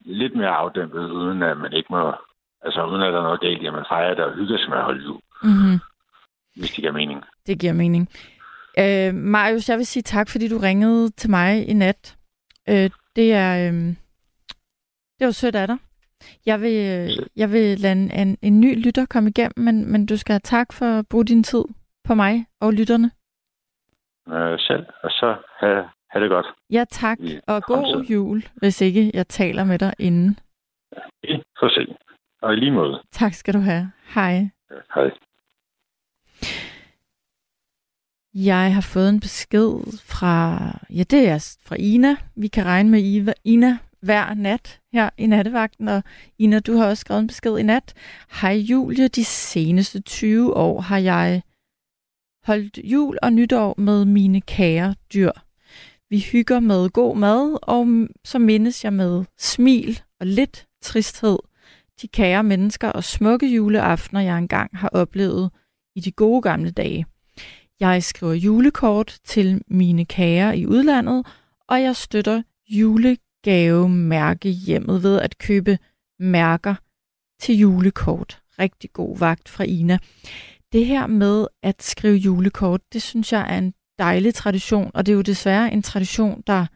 lidt mere afdæmpet, uden at man ikke må, altså uden at der er noget galt i, at man fejrer det og hygger sig med at holde jul, Mm-hmm. hvis det giver mening. Det giver mening. Øh, Marius, jeg vil sige tak, fordi du ringede til mig i nat. Øh, det er øh, det var sødt af dig. Jeg vil, jeg vil lade en, en, en ny lytter komme igennem, men, men du skal have tak for at bruge din tid på mig og lytterne. øh, selv, og så have, have det godt. Ja, tak, og god jul, hvis ikke jeg taler med dig inden. I får se. Og i lige måde. Tak skal du have. Hej. Ja, Hej. Jeg har fået en besked fra, ja det er fra Ina. Vi kan regne med Iva, Ina hver nat her i nattevagten, og Ina, du har også skrevet en besked i nat. Hej Julie, de seneste 20 år har jeg holdt jul og nytår med mine kære dyr. Vi hygger med god mad, og så mindes jeg med smil og lidt tristhed de kære mennesker og smukke juleaftener, jeg engang har oplevet i de gode gamle dage. Jeg skriver julekort til mine kære i udlandet, og jeg støtter julegavemærke hjemmet ved at købe mærker til julekort. Rigtig god vagt fra Ina. Det her med at skrive julekort, det synes jeg er en dejlig tradition, og det er jo desværre en tradition, der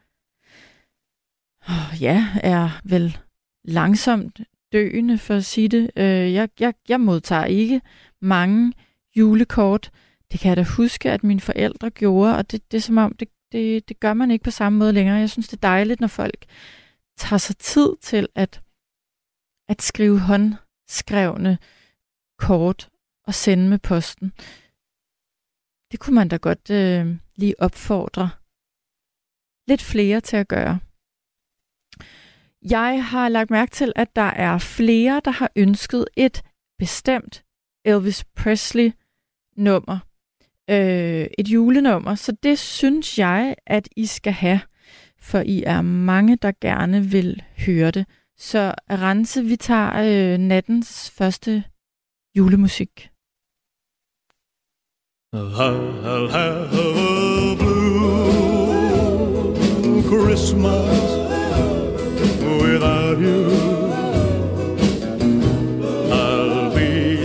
oh, ja, er vel langsomt døende, for at sige det. Øh, jeg, jeg, jeg modtager ikke mange julekort. Det kan jeg da huske, at mine forældre gjorde, og det, det er som om, det, det, det gør man ikke på samme måde længere. Jeg synes, det er dejligt, når folk tager sig tid til at, at skrive håndskrevne kort og sende med posten. Det kunne man da godt øh, lige opfordre lidt flere til at gøre. Jeg har lagt mærke til, at der er flere, der har ønsket et bestemt Elvis Presley nummer. Øh, et julenummer. Så det synes jeg, at I skal have. For I er mange, der gerne vil høre det. Så Rense, vi tager øh, nattens første julemusik. I'll have a blue Christmas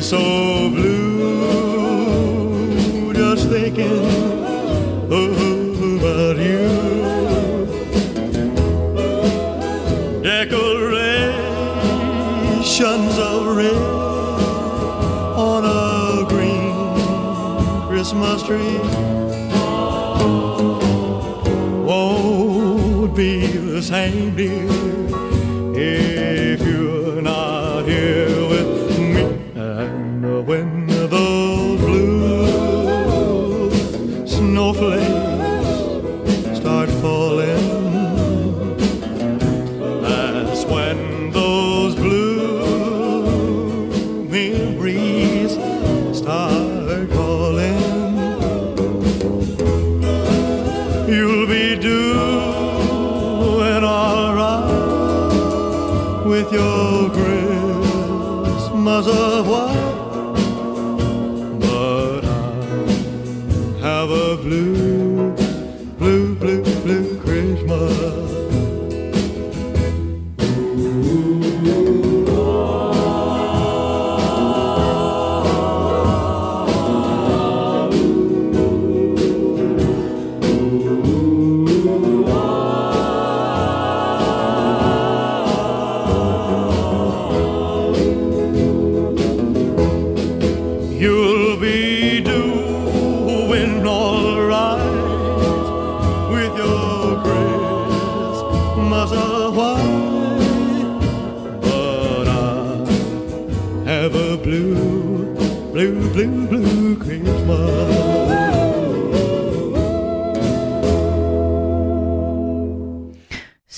so blue just thinking about you. Decorations of red on a green Christmas tree won't be the same, dear.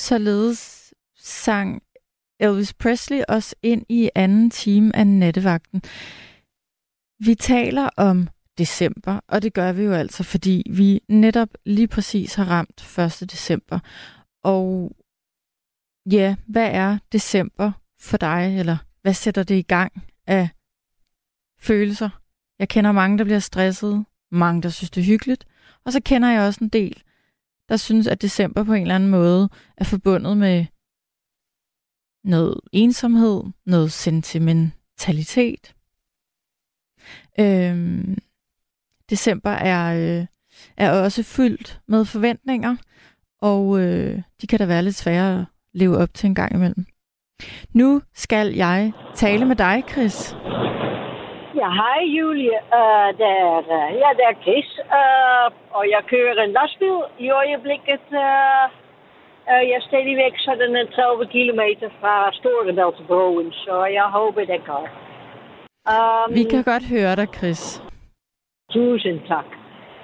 Således sang Elvis Presley os ind i anden time af nattevagten. Vi taler om december, og det gør vi jo altså, fordi vi netop lige præcis har ramt 1. december. Og ja, hvad er december for dig, eller hvad sætter det i gang af følelser? Jeg kender mange, der bliver stresset, mange, der synes, det er hyggeligt, og så kender jeg også en del, der synes, at december på en eller anden måde er forbundet med noget ensomhed, noget sentimentalitet. Øhm, december er, øh, er også fyldt med forventninger, og øh, de kan da være lidt svære at leve op til en gang imellem. Nu skal jeg tale med dig, Chris. Ja, hej Julie. Uh, det er, uh, ja, det er Chris. Uh, og jeg kører en lastbil i øjeblikket. Uh, uh, jeg er stadigvæk sådan en 30 kilometer fra Storebæltsbroen, så jeg håber det går. Um, Vi kan godt høre dig, Chris. Tusind tak.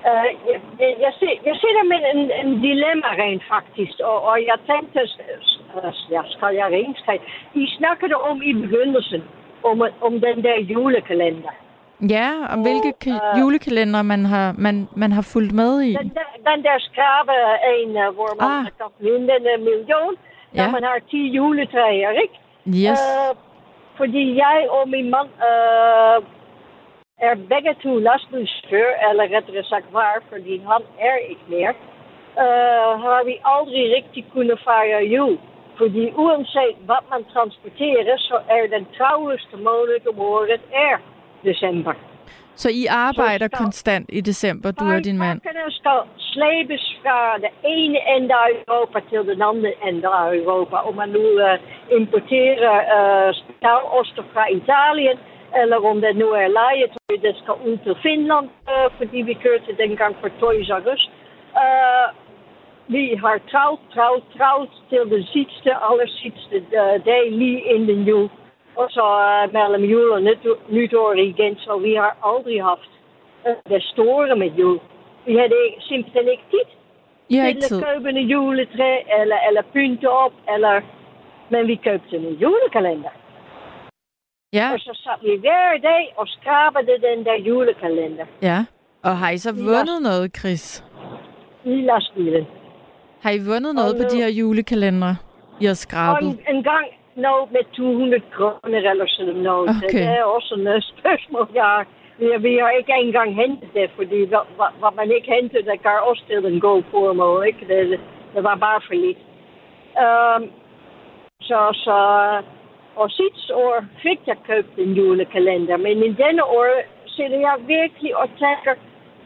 Uh, jeg, jeg, jeg, sidder med en, en dilemma rent faktisk, og, og jeg tænkte, uh, ja, skal jeg renskrive? I snakkede om i begyndelsen, om, om den der julekalender. Ja, om hvilke ka- øh, julekalender man har, man, man har fulgt med i. Den, der, den der skrabe en, uh, hvor man Ah. kan vinde en million, når Ja. man har 10 juletræer, ikke? Yes. Øh, fordi jeg og min mand øh, er begge to lastbilschauffør, eller rettere sagt var, fordi han er ikke mere, øh, har vi aldrig rigtig kunnet fejre jul. Fordi uanset hvad man transporterer, så er den måned om året er december. Så I arbejder skal- konstant i december, du og din mand? Pakkerne skal slæbes fra det ene ende af Europa til den anden ende af Europa. Om man nu uh, importerer uh, spitaloster fra Italien, eller om det nu er legetøj, det skal ud til Finland, uh, fordi vi kørte dengang for Toys R Us. Uh, vi har travlt, travlt, travlt til den sidste, aller sidste uh, dag lige inden jul. Og så uh, mellem jul og nytår, nytår igen, så vi har aldrig haft uh, det store med jul. Vi havde ikke, simpelthen ikke tid I har ikke til tid. at købe en juletræ, eller, eller pynte op, eller... Men vi købte en julekalender. Ja, Og så satte vi hver dag og skrabede den der julekalender ja. Og har I så vundet noget, Chris? i lastbilen. Har I vundet noget på de her julekalendere, I har Og skrabet? en, en gang noget med 200 kroner eller sådan noget. Okay. Det er også en spørgsmål, jeg har. Vi, har- vi har ikke engang hentet det, fordi hvad, hvad, man ikke henter, det gør også til en god formål. Ikke? Det, det var bare for lidt. Um, så, så, og sidste år fik jeg købt en julekalender, men i denne år sidder jeg virkelig og tænker,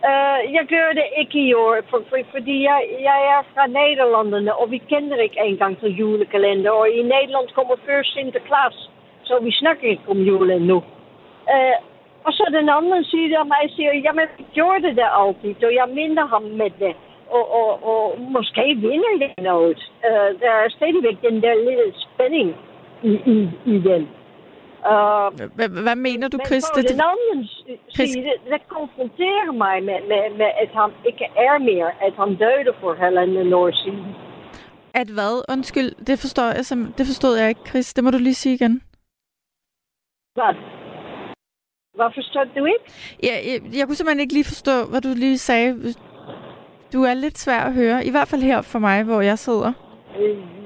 uh, jeg gør det ikke i år, for, for, fordi jeg, jeg er fra Nederlandene, og vi kender ikke engang til julekalender, og i Nederland kommer først Sinterklaas, så vi snakker ikke om julen nu. Uh, og så den anden side af mig siger, jamen, vi gjorde det altid, og jeg minder ham med det. Og, og, og måske vinder jeg noget. Uh, der er stadigvæk den der lille spænding i, i, i den. Hvad, mener du, men Chris? på Det, den side, det konfronterer mig med, med, med, at han ikke er mere, at han døde for halvanden år siden. at hvad? Undskyld, det forstår jeg sim- det forstod jeg ikke, Chris. Det må du lige sige igen. Hvad? Hvad forstår du ikke? Ja, jeg, jeg kunne simpelthen ikke lige forstå, hvad du lige sagde. Du er lidt svær at høre, i hvert fald her for mig, hvor jeg sidder.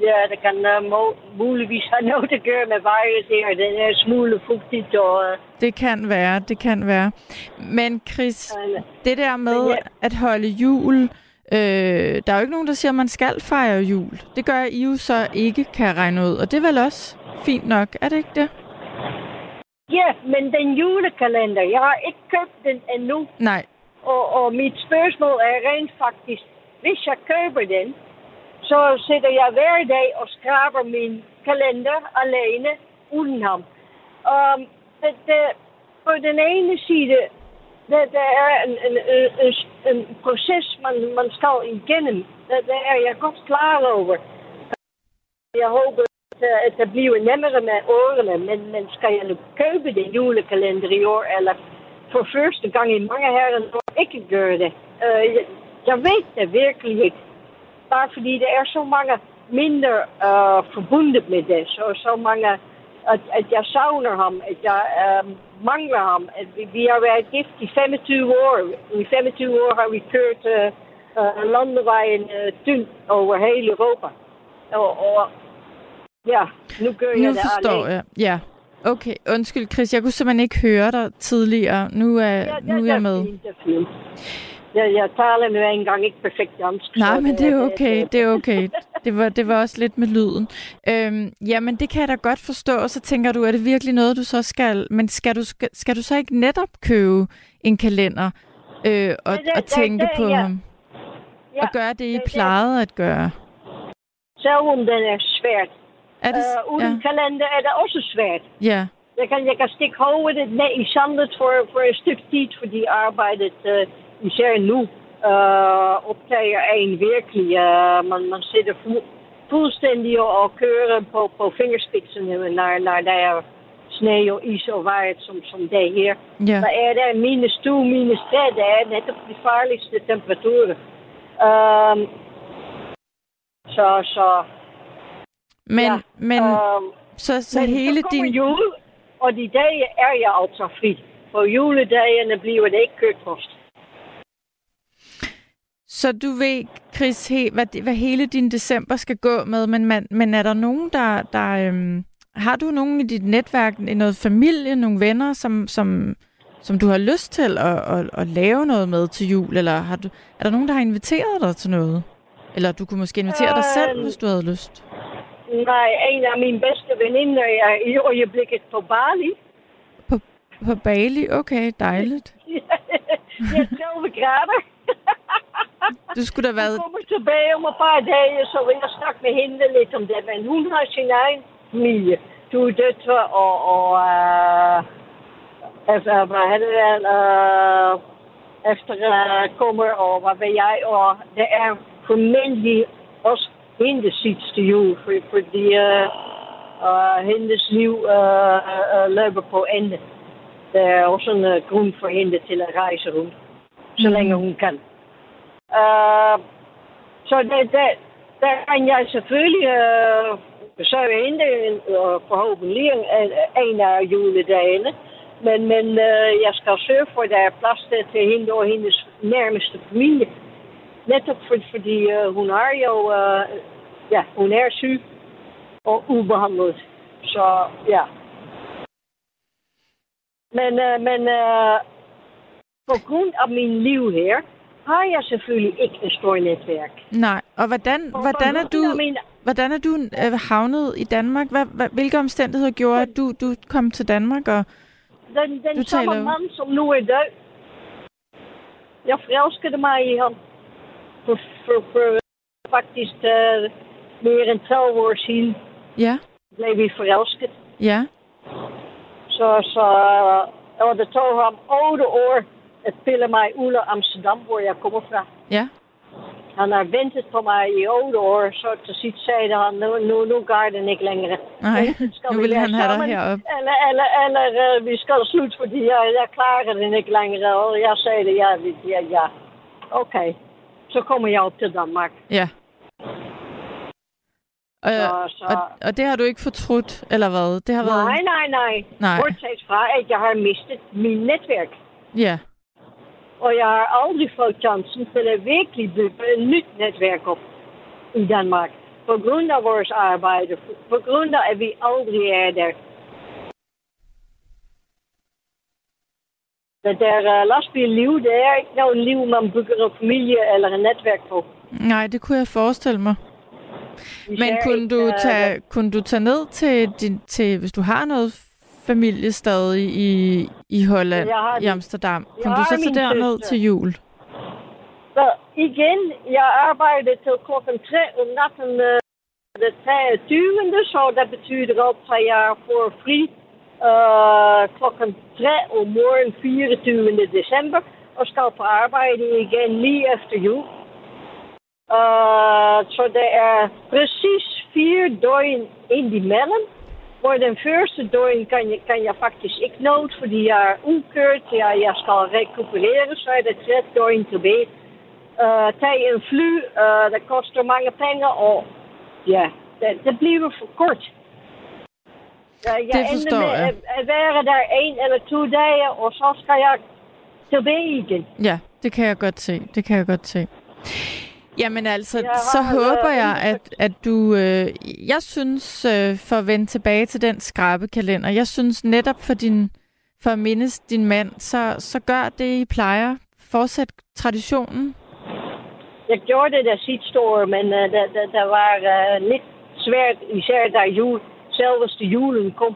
Ja, det kan uh, må, muligvis have noget at gøre med vejret der. Den er smule fugtigt og... Uh, Det kan være, det kan være. Men Chris, det der med ja. at holde jul, øh, der er jo ikke nogen, der siger, at man skal fejre jul. Det gør I jo så ikke, kan regne ud. Og det er vel også fint nok, er det ikke det? ja, men den julekalender, jeg har ikke købt den endnu. Nej. Og, og mit spørgsmål er rent faktisk, hvis jeg køber den, så sætter jeg hver dag og skraber min kalender alene uden ham. Og det, det, på den ene side, det, det er en, en, en, en, en proces, man, man skal igennem. Det, det er jeg godt klar over. Jeg håber, at, at det bliver nemmere med årene, men, men skal jeg nu købe den julekalender i år, eller for første gang i mange herrer, år ikke gøre det? Uh, jeg, jeg ved det virkelig ikke. Bare fordi der er så mange mindre uh, forbundet med det, så, så mange, at, at jeg savner ham, at jeg uh, mangler ham. At vi, vi har været gift i 25 år. I 25 år har vi kørt uh, uh, landevejen uh, tynd over hele Europa. Og, og ja, nu gør jeg Nu det forstår alene. jeg. Ja. Okay, undskyld Chris, jeg kunne simpelthen ikke høre dig tidligere. Nu er, Ja, nu er det jeg er med. fint, det er fint. Jeg, jeg taler nu engang ikke perfekt dansk. Nej, men det er okay, det er okay. Det var, det var også lidt med lyden. Øhm, jamen, det kan jeg da godt forstå, og så tænker du, er det virkelig noget, du så skal... Men skal du, skal, skal du så ikke netop købe en kalender øh, og, det- og det- tænke det- på ja. ham? Ja, Og gøre det, I det- det- plejede at gøre? Selvom den er svært. Er det, Uh, uden ja, kalender er det også svært. ja, Jeg kan, jeg kan stikke hovedet ned i sandet for, for et stykke tid, fordi arbejdet, uh, især nu, uh, optager en virkelig. Uh, man, man sidder fu- fuldstændig og, kører på, på fingerspidserne, når, når der er sne og is og vejret, som, som det er her. ja. Der er der minus 2, minus 3, det er netop de farligste temperaturer. Um, så, så, Men, ja, men um, så, så men hele så din... jul, og de dage er jeg altså fri. På juledagene bliver det ikke kødkost. Så du ved, Chris, he, hvad, hvad hele din december skal gå med, men, man, men er der nogen, der... der øhm, har du nogen i dit netværk, noget familie, nogle venner, som, som, som du har lyst til at, at, at lave noget med til jul? Eller har du, er der nogen, der har inviteret dig til noget? Eller du kunne måske invitere dig selv, Øhm. hvis du havde lyst? Nej, en af mine bedste veninder er i øjeblikket på Bali. På, på Bali? Okay, dejligt. er 30 grader. Du skulle da været... kommer tilbage om et par dage, så vil jeg snakke med hende lidt om det. Men hun har sin egen familie. To døtre og, og uh, efter, hvad er det, uh, efter uh, kommer og hvad ved jeg. Og det er formentlig også hendes sidste jul, for, fordi uh, uh, hendes liv uh, uh, løber på ende. Der er også en uh, grund for hende til at rejse rundt, så længe hun kan. Uh, så det, det, der kan jeg selvfølgelig uh, besøge hende uh, forhåbentlig en, en af juledagene. Men, men uh, jeg skal sørge for, at der er plads til, til hende og hendes nærmeste familie. Netop for, fordi uh, hun har jo, uh, ja, hun er syg og ubehandlet. Så ja. Men, uh, men uh, på grund af min liv her, har jeg selvfølgelig ikke et stort netværk. Nej, og hvordan, hvordan er du... Jeg mener, Hvordan er du øh, havnet i Danmark? Hvad, hvad, hvilke omstændigheder gjorde, at du, du kom til Danmark? Og den, den Du samme taler- mand, som nu er død. Jeg forelskede mig i ham. For, for, for faktisk uh, mere end 12 år siden ja, blev vi forelsket. ja, Så, så uh, og det tog ham 8 år at pille mig af Amsterdam, hvor jeg kommer fra. ja. Han har ventet på mig i otte år, så til sidst sagde han, nu, nu, nu gør den ikke længere. Nej, skal nu vi vil han have dig sammen, heroppe. Eller, eller, eller uh, vi skal slutte, fordi jeg, jeg klarer den ikke længere. Og jeg sagde ja, ja, ja. Okay, så kommer jeg op til Danmark. Ja. Og, Så- så- og, og det har du ikke fortrudt, eller hvad? Det har været... Nej, nej, nej. Nej. Bortset fra, at jeg har mistet min netværk. Ja, Og jeg har aldrig fået chancen til at virkelig bygge et nyt netværk op i Danmark. På grund af vores arbejde. På grund af, at vi aldrig er der. Det der uh, lastbilliv, det er ikke noget liv, man bygger en familie eller et netværk på. nej, det kunne jeg forestille mig. Men kunne ikke, du, øh, tage, kunne du tage ned til, din, til, hvis du har noget familie stadig i, i Holland, Jeg har i Amsterdam, kunne du så derned søster. til jul? Så igen, jeg arbejder til klokken 3 om natten øh, den 23. Så det betyder også, at jeg får fri øh, klokken 3 om morgen 24. december. Og skal på arbejde igen lige efter jul. Øh, så det er præcis fire døgn ind imellem. Hvor den første døgn kan jeg, kan jeg faktisk ikke nå, fordi jeg er ukørt, jeg, jeg skal rekuperere, så er det tre døgn tilbage. Uh, tage en fly, uh, det koster mange penge, og ja, det, det bliver for kort. Uh, jeg Det forstår ender med jeg. At, at være der en eller to dage, og så skal jeg tilbage igen. Ja, det kan jeg godt se. Det kan jeg godt se. Jamen altså, Jeg så håber øh, jeg, at, at du... Øh, jeg synes, øh, for at vende tilbage til den skrabekalender, jeg synes netop for din for at mindes din mand, så, så gør det, I plejer. Fortsæt traditionen. Jeg gjorde det der sidste år, men uh, det, det, det var uh, lidt svært, især da jul, selveste julen kom.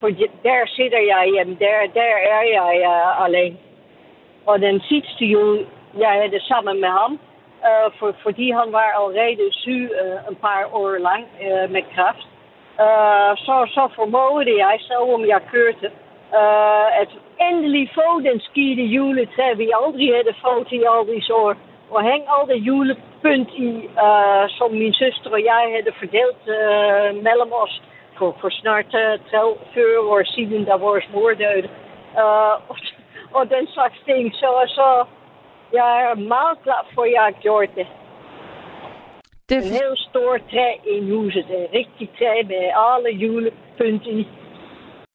For der sidder jeg hjemme, der, der er jeg uh, alene. Og den sidste jul, jeg havde det sammen med ham, uh, for, fordi han var allerede syg uh, en par år lang uh, med kræft. Uh, så, så formåede jeg, selvom jeg kørte, uh, at endelig få den skide juletræ, vi aldrig havde fået i alle disse år. Og hænge al det julepynt i, uh, som min søster og jeg havde fordelt uh, mellem os for, for snart uh, 40 år siden, da vores mor døde. Uh, og, og den slags ting. Så, så jeg er meget glad for, at jeg har gjort det. Det En helt stor træ i huset. En rigtig træ med alle julepynt i.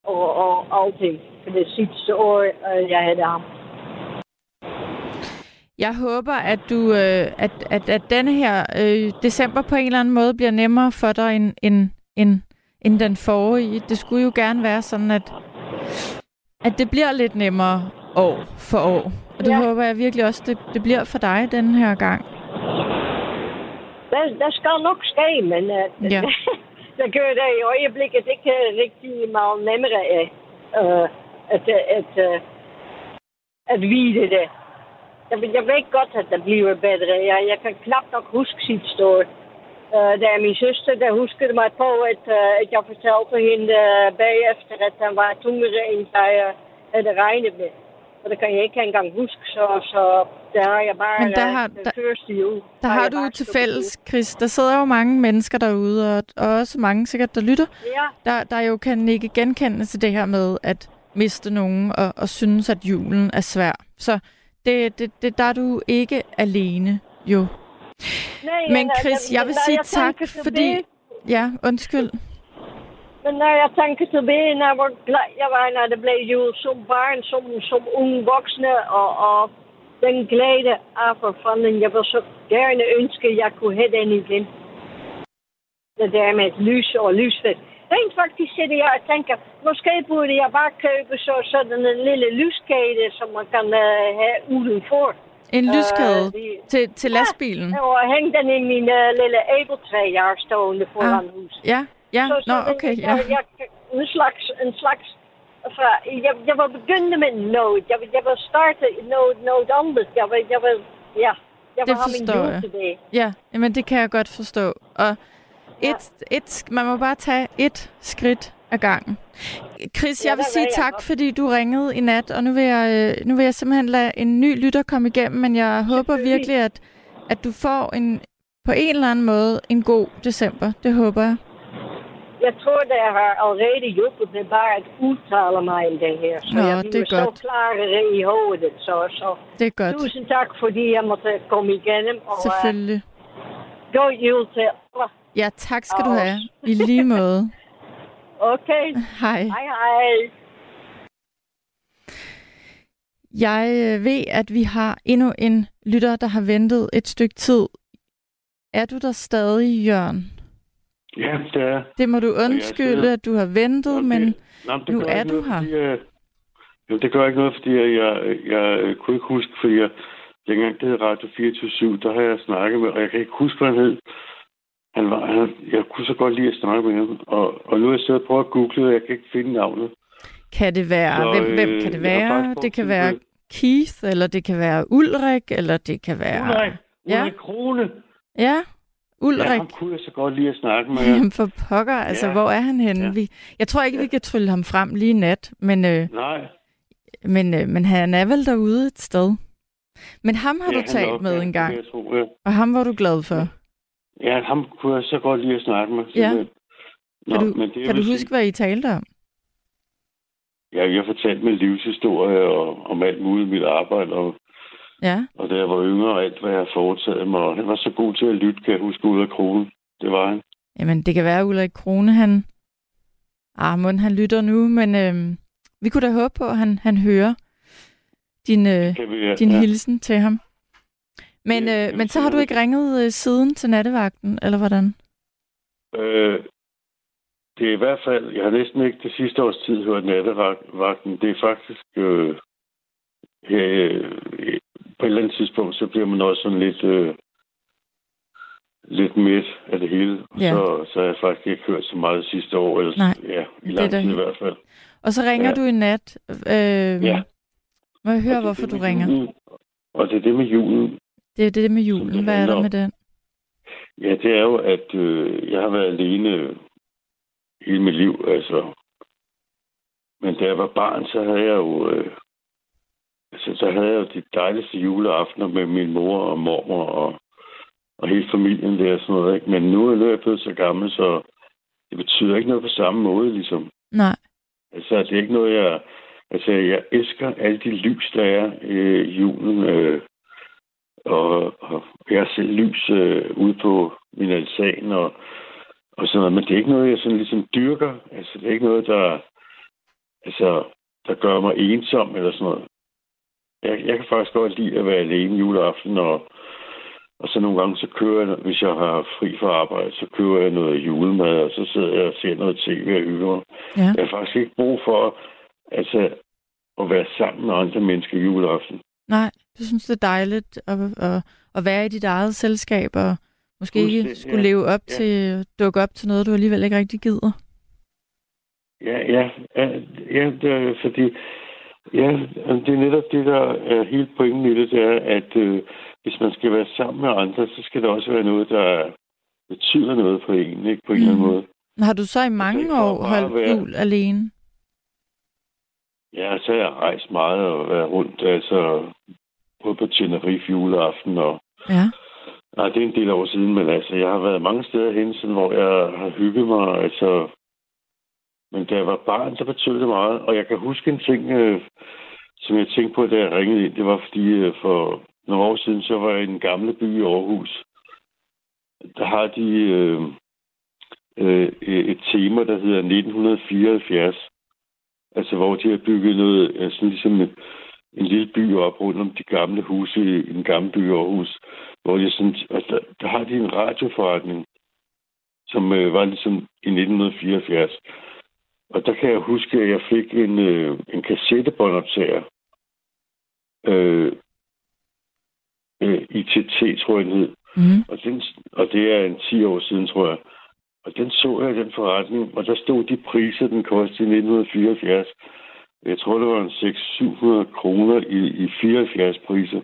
Og, og alting. For det sidste år, uh, jeg havde ham. Jeg håber, at du øh, at, at, at denne her øh, december på en eller anden måde bliver nemmere for dig end, end, end, end den forrige. Det skulle jo gerne være sådan, at, at det bliver lidt nemmere år for år. Og det ja. Håber jeg virkelig også, det, det bliver for dig den her gang. Det, det skal nok ske, men uh, Ja. [LAUGHS] det gør det i øjeblikket ikke rigtig meget nemmere uh, at, at, uh, at vide det. Jeg, jeg ved godt, at det bliver bedre. Jeg, jeg kan knap nok huske sit år. Uh, det er min søster, der huskede mig på, at, uh, at jeg fortalte hende uh, bagefter, at han var tungere, end jeg uh, havde regnet med. Og det kan jeg ikke engang huske, så, så der har jeg bare Men der øh, har- den der- første jul. Der har jeg du til fælles, Chris. Der sidder jo mange mennesker derude, og, og også mange sikkert, der lytter. Ja, der, der jo kan ikke genkende til det her med at miste nogen og, og synes, at julen er svær. Så det, det, det, der er du ikke alene, jo. Nej, Men Chris, jeg vil sige tak, fordi... Ja, undskyld. Men jeg tænker tilbage, når hvor glad jeg var, når det blev jul som barn, som, som og, og den glæde af forfanden, jeg vil så gerne ønske, jeg kunne have den igen. Det der med lys og lysfest. Rent faktisk sidder jeg og tænker, måske burde jeg bare købe så, sådan en lille lyskæde, som man kan uh, udenfor. En lyskæde Øh, de- til, til lastbilen. Og hænge den i min uh, lille æbletræ, jeg har stående foran Ah. huset. Ja, ja. Så, så Nå, den- okay, ja. Jeg, jeg, en slags, en slags fra, jeg, jeg vil begynde med noget. Jeg, jeg vil starte noget, noget andet. Jeg vil, jeg vil, ja, jeg Det min forstår jeg. tilbage. Ja, jamen det kan jeg godt forstå. Og et, et, man må bare tage et skridt ad gangen. Chris, Ja, jeg vil sige tak, fordi du ringede i nat, og nu vil, jeg, øh, nu vil jeg simpelthen lade en ny lytter komme igennem, men jeg håber virkelig, at, at du får en, på en eller anden måde en god december. Det håber jeg. Jeg tror, det har allerede hjulpet med bare at udtale mig om det her. Så Nå, jeg det bliver er så godt. klarere i hovedet. Så, så Det er godt. tusind tak, fordi jeg måtte komme igennem. Og, uh, Selvfølgelig. god jul til alle. Ja, tak skal du Og- have. I lige måde. [LAUGHS] Okay. Hej. Hej, hej. Jeg øh, ved, at vi har endnu en lytter, der har ventet et stykke tid. Er du der stadig, Jørgen? Ja, det er. Det må du undskylde, at du har ventet, men Nå, men nu gør er du her. Fordi, jeg, jo, det gør ikke noget, fordi jeg, jeg, jeg, jeg kunne ikke huske, fordi jeg, dengang det hed Radio 24 der har jeg snakket med, og jeg kan ikke huske, hvad han hed. Han var, han, jeg kunne så godt lide at snakke med ham, og, og nu har jeg siddet og prøvet at google, og jeg kan ikke finde navnet. kan det være... Så, hvem, hvem øh, kan det være? Det kan være Keith, eller det kan være Ulrik, eller det kan være... Ulrik, Ja. Ulrik Krone. Ja, Ja, Ulrik. ham kunne jeg så godt lide at snakke med. [LAUGHS] Jamen for pokker, altså Ja. hvor er han henne? Ja. Vi, jeg tror ikke, vi kan trylle ham frem lige nat, men, øh, Nej. men, øh, men han er vel derude et sted. Men ham har Ja, du talt med ja, en gang, Jeg tro, ja. og ham var du glad for. ja, ham kunne jeg så godt lide at snakke med. Ja. simpelthen. Kan du, men det, kan du vil sige- huske, hvad I talte om? Ja, jeg fortalte min livshistorie og om alt muligt mit arbejde, og, Ja, og da jeg var yngre, og alt, hvad jeg har foretaget mig. Og han var så god til at lytte, kan jeg huske, ud af krogen. Det var han. jamen det kan være, Ulrik Krone, han... Ah, må han lytter nu, men øh, vi kunne da håbe på, at han, han hører din, øh, vi, din ja. hilsen til ham. Men, Ja, øh, men så har du ikke ringet øh, siden til nattevagten, eller hvordan? Øh, det er i hvert fald, jeg har næsten ikke det sidste års tid hørt nattevagten. Det er faktisk, øh, her, øh, på et eller andet tidspunkt, så bliver man også sådan lidt, øh, lidt midt af det hele. Ja. Så, så har jeg faktisk ikke hørt så meget sidste år, eller Nej, ja, i lang tid i hvert fald. Og så ringer Ja. du i nat. Øh, Ja. Må jeg høre, hvorfor du ringer? Julen. Og det er det med julen. Det er det med julen. Hvad er der med den? Ja, det er jo, at øh, jeg har været alene hele mit liv, altså. Men da jeg var barn, så havde jeg jo... Øh, altså, så havde jeg jo de dejligste juleaftener med min mor og mormor og, og hele familien der og sådan noget, ikke? Men nu, er jeg blevet så gammel, så det betyder ikke noget på samme måde, ligesom. Nej. Altså, det er ikke noget, jeg... Altså, jeg elsker alle de lys, der er øh, i julen. Øh, og, og jeg har selv lys øh, ude på min altan og, og sådan noget. Men det er ikke noget, jeg sådan ligesom dyrker. Altså, det er ikke noget, der, altså, der gør mig ensom eller sådan noget. Jeg, jeg kan faktisk godt lide at være alene juleaften, og, og så nogle gange, så kører jeg, hvis jeg har fri fra arbejde, så kører jeg noget julemad, og så sidder jeg og ser noget tv og hygger mig. Ja. Jeg har faktisk ikke brug for altså, at være sammen med andre mennesker juleaften. Nej, du synes, det er dejligt at, at, at være i dit eget selskab, og måske ikke skulle ja. leve op Ja. til, dukke op til noget, du alligevel ikke rigtig gider. Ja, ja, ja, ja det fordi ja, det er netop det, der er helt pointen i det, det er, at øh, hvis man skal være sammen med andre, så skal det også være noget, der betyder noget for en, ikke på en eller anden Mhm. måde. Har du så i mange for år holdt være- jul alene? Ja, så har jeg rejst meget og været rundt, altså både på Tenerife juleaften og Ja. Nej, det er en del år siden, men altså, jeg har været mange steder hen, sådan, hvor jeg har hygget mig, altså... Men da jeg var barn, så betød det meget, og jeg kan huske en ting, øh, som jeg tænkte på, da jeg ringede ind. Det var fordi, øh, for nogle år siden, så var jeg i den gamle by i Aarhus. Der har de øh, øh, øh et tema, der hedder 1974. Altså, hvor de har bygget noget, øh, sådan ligesom en, en lille by op rundt om de gamle huse i, i den gamle by i Aarhus hvor de sådan, altså, der, der har de en radioforretning, som øh, var ligesom i 1974. Og der kan jeg huske, at jeg fik en, øh, en kassettebåndoptager. Øh, øh, ITT, tror jeg, den hed. Mm. Og, den, og det er en 10 år siden, tror jeg. Og den så jeg i den forretning, og der stod de priser, den kostede i 1974. Jeg tror, det var en 600-700 kroner i, i 74 priser.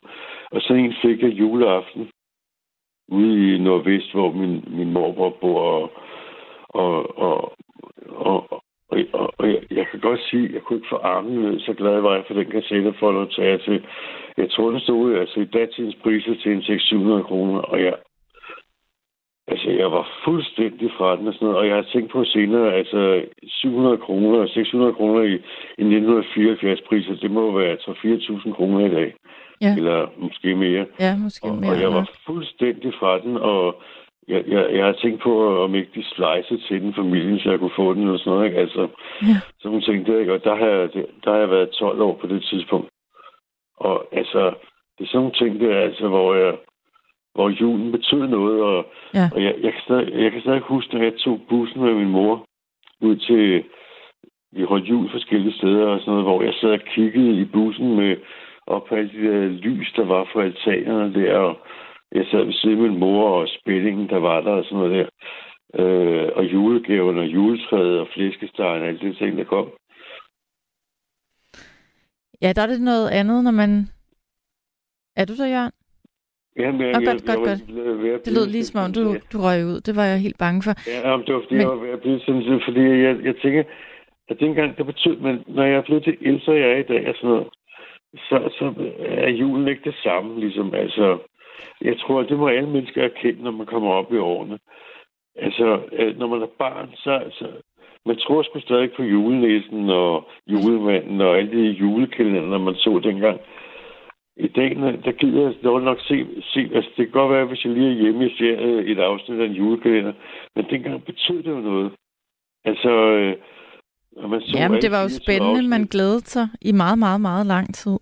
Og så en fik jeg juleaften ude i Nordvest, hvor min, min morbror bor. Og, og, og, og, og, og, og jeg, jeg kan godt sige, at jeg kunne ikke få armen ned, så glad var jeg for den kassettefolder tager til. jeg tror, den stod altså i datidens priser til en 600 kroner, og jeg, altså, jeg var fuldstændig fra den og sådan noget, og jeg har tænkt på senere, altså 700 kroner og 600 kroner i, i 1974 priser, det må være 3-4.000 kroner i dag. Ja. Eller måske mere. Ja, måske Og, mere. og jeg var fuldstændig fra den, og jeg, jeg, jeg har tænkt på, om ikke de slice til den familien, så jeg kunne få den eller sådan noget. Ikke? Altså, Ja. så hun tænkte, ikke? og der har, jeg, der har jeg været 12 år på det tidspunkt. Og altså, det er sådan nogle ting der, altså, hvor, jeg, hvor julen betød noget, og, Ja. og jeg, jeg, kan stadig, jeg kan stadig huske, når jeg tog bussen med min mor ud til, vi holdt jul forskellige steder og sådan noget, hvor jeg sad og kiggede i bussen med op på alle de der lys, der var for altanerne der, og jeg sad ved siden af min mor og spændingen, der var der og sådan noget der. Øh, og julegaverne og juletræet og flæskestegen og alt det ting, der kom. Ja, der er det noget andet, når man... Er du der, Jørgen? Ja, men jeg, godt, jeg, godt, jeg, var godt. ved- ved at Det lød lige som om, du, du røg ud. Det var jeg helt bange for. Ja, jamen, det var fordi, Men- jeg var ved at blive sådan, sådan, fordi jeg, jeg tænker, at dengang det betød, men når jeg er blevet til ældre, jeg er i dag og sådan noget, så, så er julen ikke det samme, ligesom, altså, jeg tror, det må alle mennesker erkende, når man kommer op i årene. Altså, øh, når man er barn, så, så man tror sgu stadig på julenæsen og julemanden og alle de julekalender, man så dengang. I dag, der gider jeg dog nok se, se, altså det kan godt være, hvis jeg lige er hjemme, jeg ser øh, et afsnit af en julekalender, men dengang betød det jo noget. Altså, øh, når man så Jamen, det var jo 24 spændende. Man glædede sig i meget, meget, meget lang tid.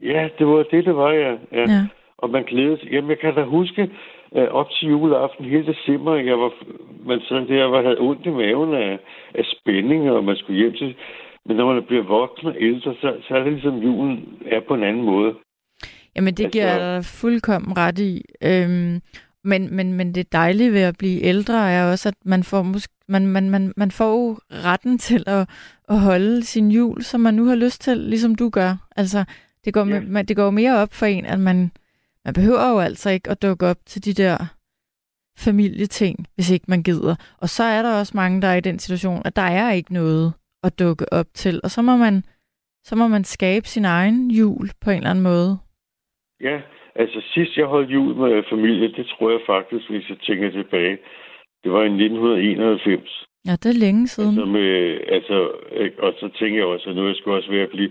Ja, det var det, det var, ja. ja. Ja. Og man glædede sig. Jamen, jeg kan da huske, øh, op til juleaften hele december, jeg var, man sad der og havde ondt i maven af, af spænding, og man skulle hjem til... Men når man bliver voksen og ældre, så, så er det ligesom, julen er på en anden måde. Jamen, det giver jeg dig fuldkommen ret i. Øhm, men, men, men det dejlige ved at blive ældre er også, at man får, musk- man, man, man, man får jo retten til at, at holde sin jul, som man nu har lyst til, ligesom du gør. Altså, det går, Ja. man, det går mere op for en, at man, man behøver jo altså ikke at dukke op til de der familieting, hvis ikke man gider. Og så er der også mange, der er i den situation, at der er ikke noget at dukke op til. Og så må man, så må man skabe sin egen jul på en eller anden måde. Ja, altså sidst jeg holdt jul med familie, det tror jeg faktisk, hvis jeg tænker tilbage, det var i 1991. Ja, det er længe siden. Altså, med, altså, og så tænker jeg også, at nu jeg sgu også ved at blive...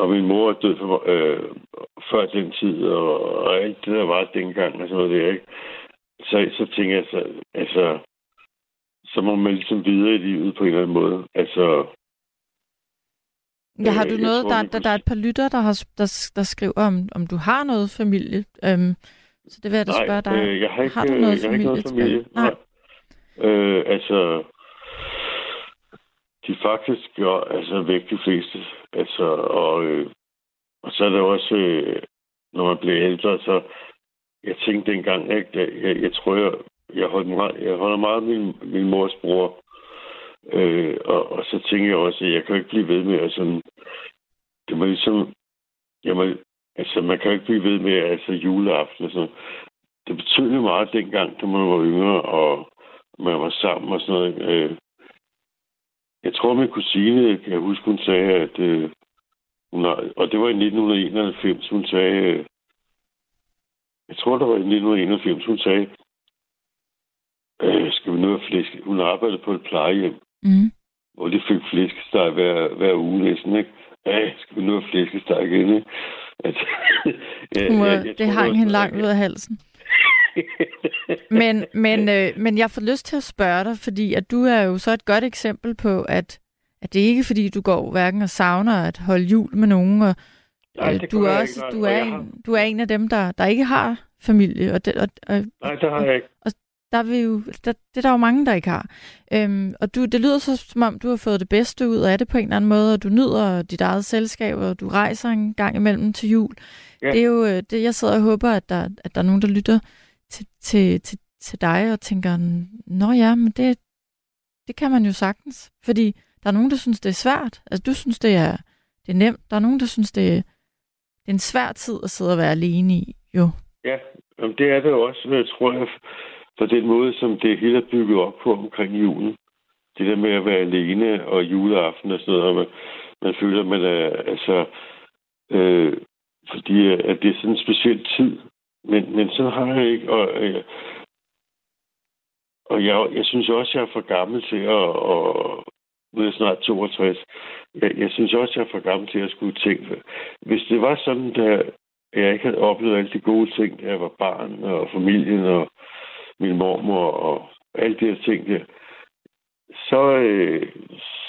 Og min mor er død for, øh, før den tid, og, og alt det, der var dengang og sådan noget der, ikke? Så, så tænker jeg, så, altså, så må man ligesom videre i livet på en eller anden måde. Altså, Ja, har Øh, du noget, tror, der, der, der er et par lytter, der, har, der, der skriver, om, om du har noget familie. Øhm, så det vil jeg da spørge dig. øh, jeg har ikke, har du øh, noget jeg har ikke noget familie familie. tilbage? Nej. Øh, altså, de faktisk jo, altså væk de fleste. Altså, og, øh, og så er det også, øh, når man bliver ældre, så jeg tænkte dengang, ikke, jeg, jeg, jeg tror, jeg, jeg, holdt meget, jeg holder meget af min, min mors bror. Øh, og, og så tænker jeg også, at jeg kan ikke blive ved med at sådan... Det må ligesom... Jeg må, altså, man kan ikke blive ved med altså, juleaften og sådan. Det betød meget dengang, da man var yngre, og man var sammen og sådan noget. Øh, jeg tror, min kusine, kan jeg huske, hun sagde, at... Øh, hun har, og det var i 1991, hun sagde... Øh, jeg tror, det var i 1991, hun sagde, øh, skal vi nu have flæsk? Hun arbejdede på et plejehjem, Mm. hvor de fik flæskesteg hver, hver uge næsten, ikke? Ja, skal vi nu have flæskesteg igen, ikke? Altså, ja, Hun, ja, ja, jeg det tror hang hende at- langt ud af halsen. [LAUGHS] Men, men, øh, men jeg får lyst til at spørge dig, fordi at du er jo så et godt eksempel på, at, at det er ikke fordi, du går hverken og savner at holde jul med nogen, og Nej, øh, det du, er også, ikke, du, og er en, du er en af dem, der, der ikke har familie, og, det, og, og Nej, det har jeg ikke. der vil jo, der, det er der jo mange, der ikke har. Øhm, og du, det lyder så, som om, du har fået det bedste ud af det på en eller anden måde, og du nyder dit eget selskab, og du rejser en gang imellem til jul. Ja. Det er jo øh, det, jeg sidder og håber, at der, at der er nogen, der lytter til, til, til, til dig og tænker, nå ja, men det, det kan man jo sagtens. Fordi der er nogen, der synes, det er svært. Altså, du synes, det er, det er nemt. Der er nogen, der synes, det er, det er en svær tid at sidde og være alene i, jo. Ja, jamen, det er det også, men jeg tror jeg, for den måde, som det hele er bygget op på omkring julen. Det der med at være alene og juleaften og sådan noget, og man, man føler, at man er, altså, øh, fordi at det er sådan en speciel tid. Men, men sådan har jeg ikke, og, øh, og jeg, jeg synes også, jeg er for gammel til at, og, nu er jeg snart 62, jeg, jeg synes også, jeg er for gammel til at skulle tænke. Hvis det var sådan, at jeg ikke havde oplevet alle de gode ting, da jeg var barn, og familien, og min mormor, og alle de her ting der, så, øh,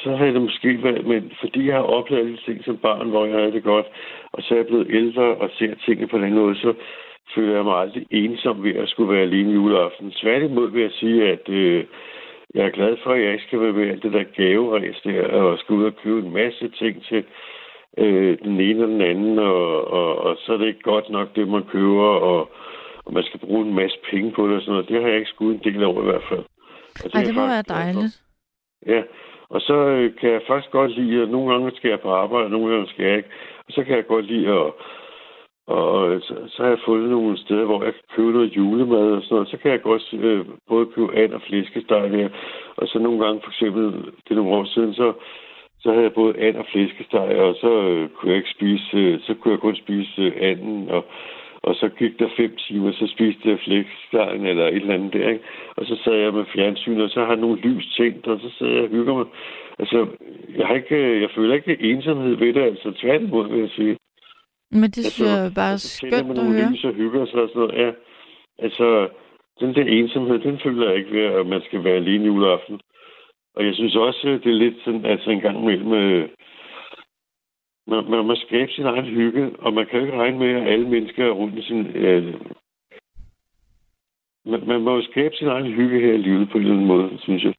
så havde det måske været, men fordi jeg har oplevet alle de ting som barn, hvor jeg havde det godt, og så er jeg blevet ældre og ser tingene på den måde, så føler jeg mig aldrig ensom ved at skulle være alene juleaften. Tværtimod vil jeg sige, at øh, jeg er glad for, at jeg ikke skal være med alt det der gaveræs der, og skal ud og købe en masse ting til øh, den ene og den anden, og, og, og så er det ikke godt nok, det man køber, og, og man skal bruge en masse penge på det og sådan noget. Det har jeg ikke skudt en del over i hvert fald. Og Ej, er det må være for. dejligt. Ja, og så øh, kan jeg faktisk godt lide, at nogle gange skal jeg på arbejde, og nogle gange skal jeg ikke. Og så kan jeg godt lide at... Og øh, så, så har jeg fundet nogle steder, hvor jeg kan købe noget julemad og sådan noget. Så kan jeg godt øh, både købe and og flæskesteg der. Og så nogle gange, for eksempel, det er nogle år siden, så, så havde jeg både and og flæskesteg, og så øh, kunne jeg ikke spise, øh, så kunne jeg kun spise øh, anden, og, og så gik der fem timer, så spiste jeg flæskestegen eller et eller andet der, ikke? Og så sad jeg med fjernsyn, og så har jeg nogle lys tændt, og så sidder jeg og hygger mig. Altså, jeg, har ikke, øh, jeg føler ikke ensomhed ved det, altså tværtimod, vil jeg sige. Men det synes jeg bare er skønt at nogle høre. lys og hygger sig og sådan noget. Ja, altså, den der ensomhed, den føler jeg ikke ved, at man skal være alene juleaften. Og jeg synes også, det er lidt sådan, altså en gang imellem, øh, man, man må skabe sin egen hygge, og man kan ikke regne med, at alle mennesker er rundt i sin... Øh, man, man må jo skabe sin egen hygge her i livet på en eller anden måde, synes jeg.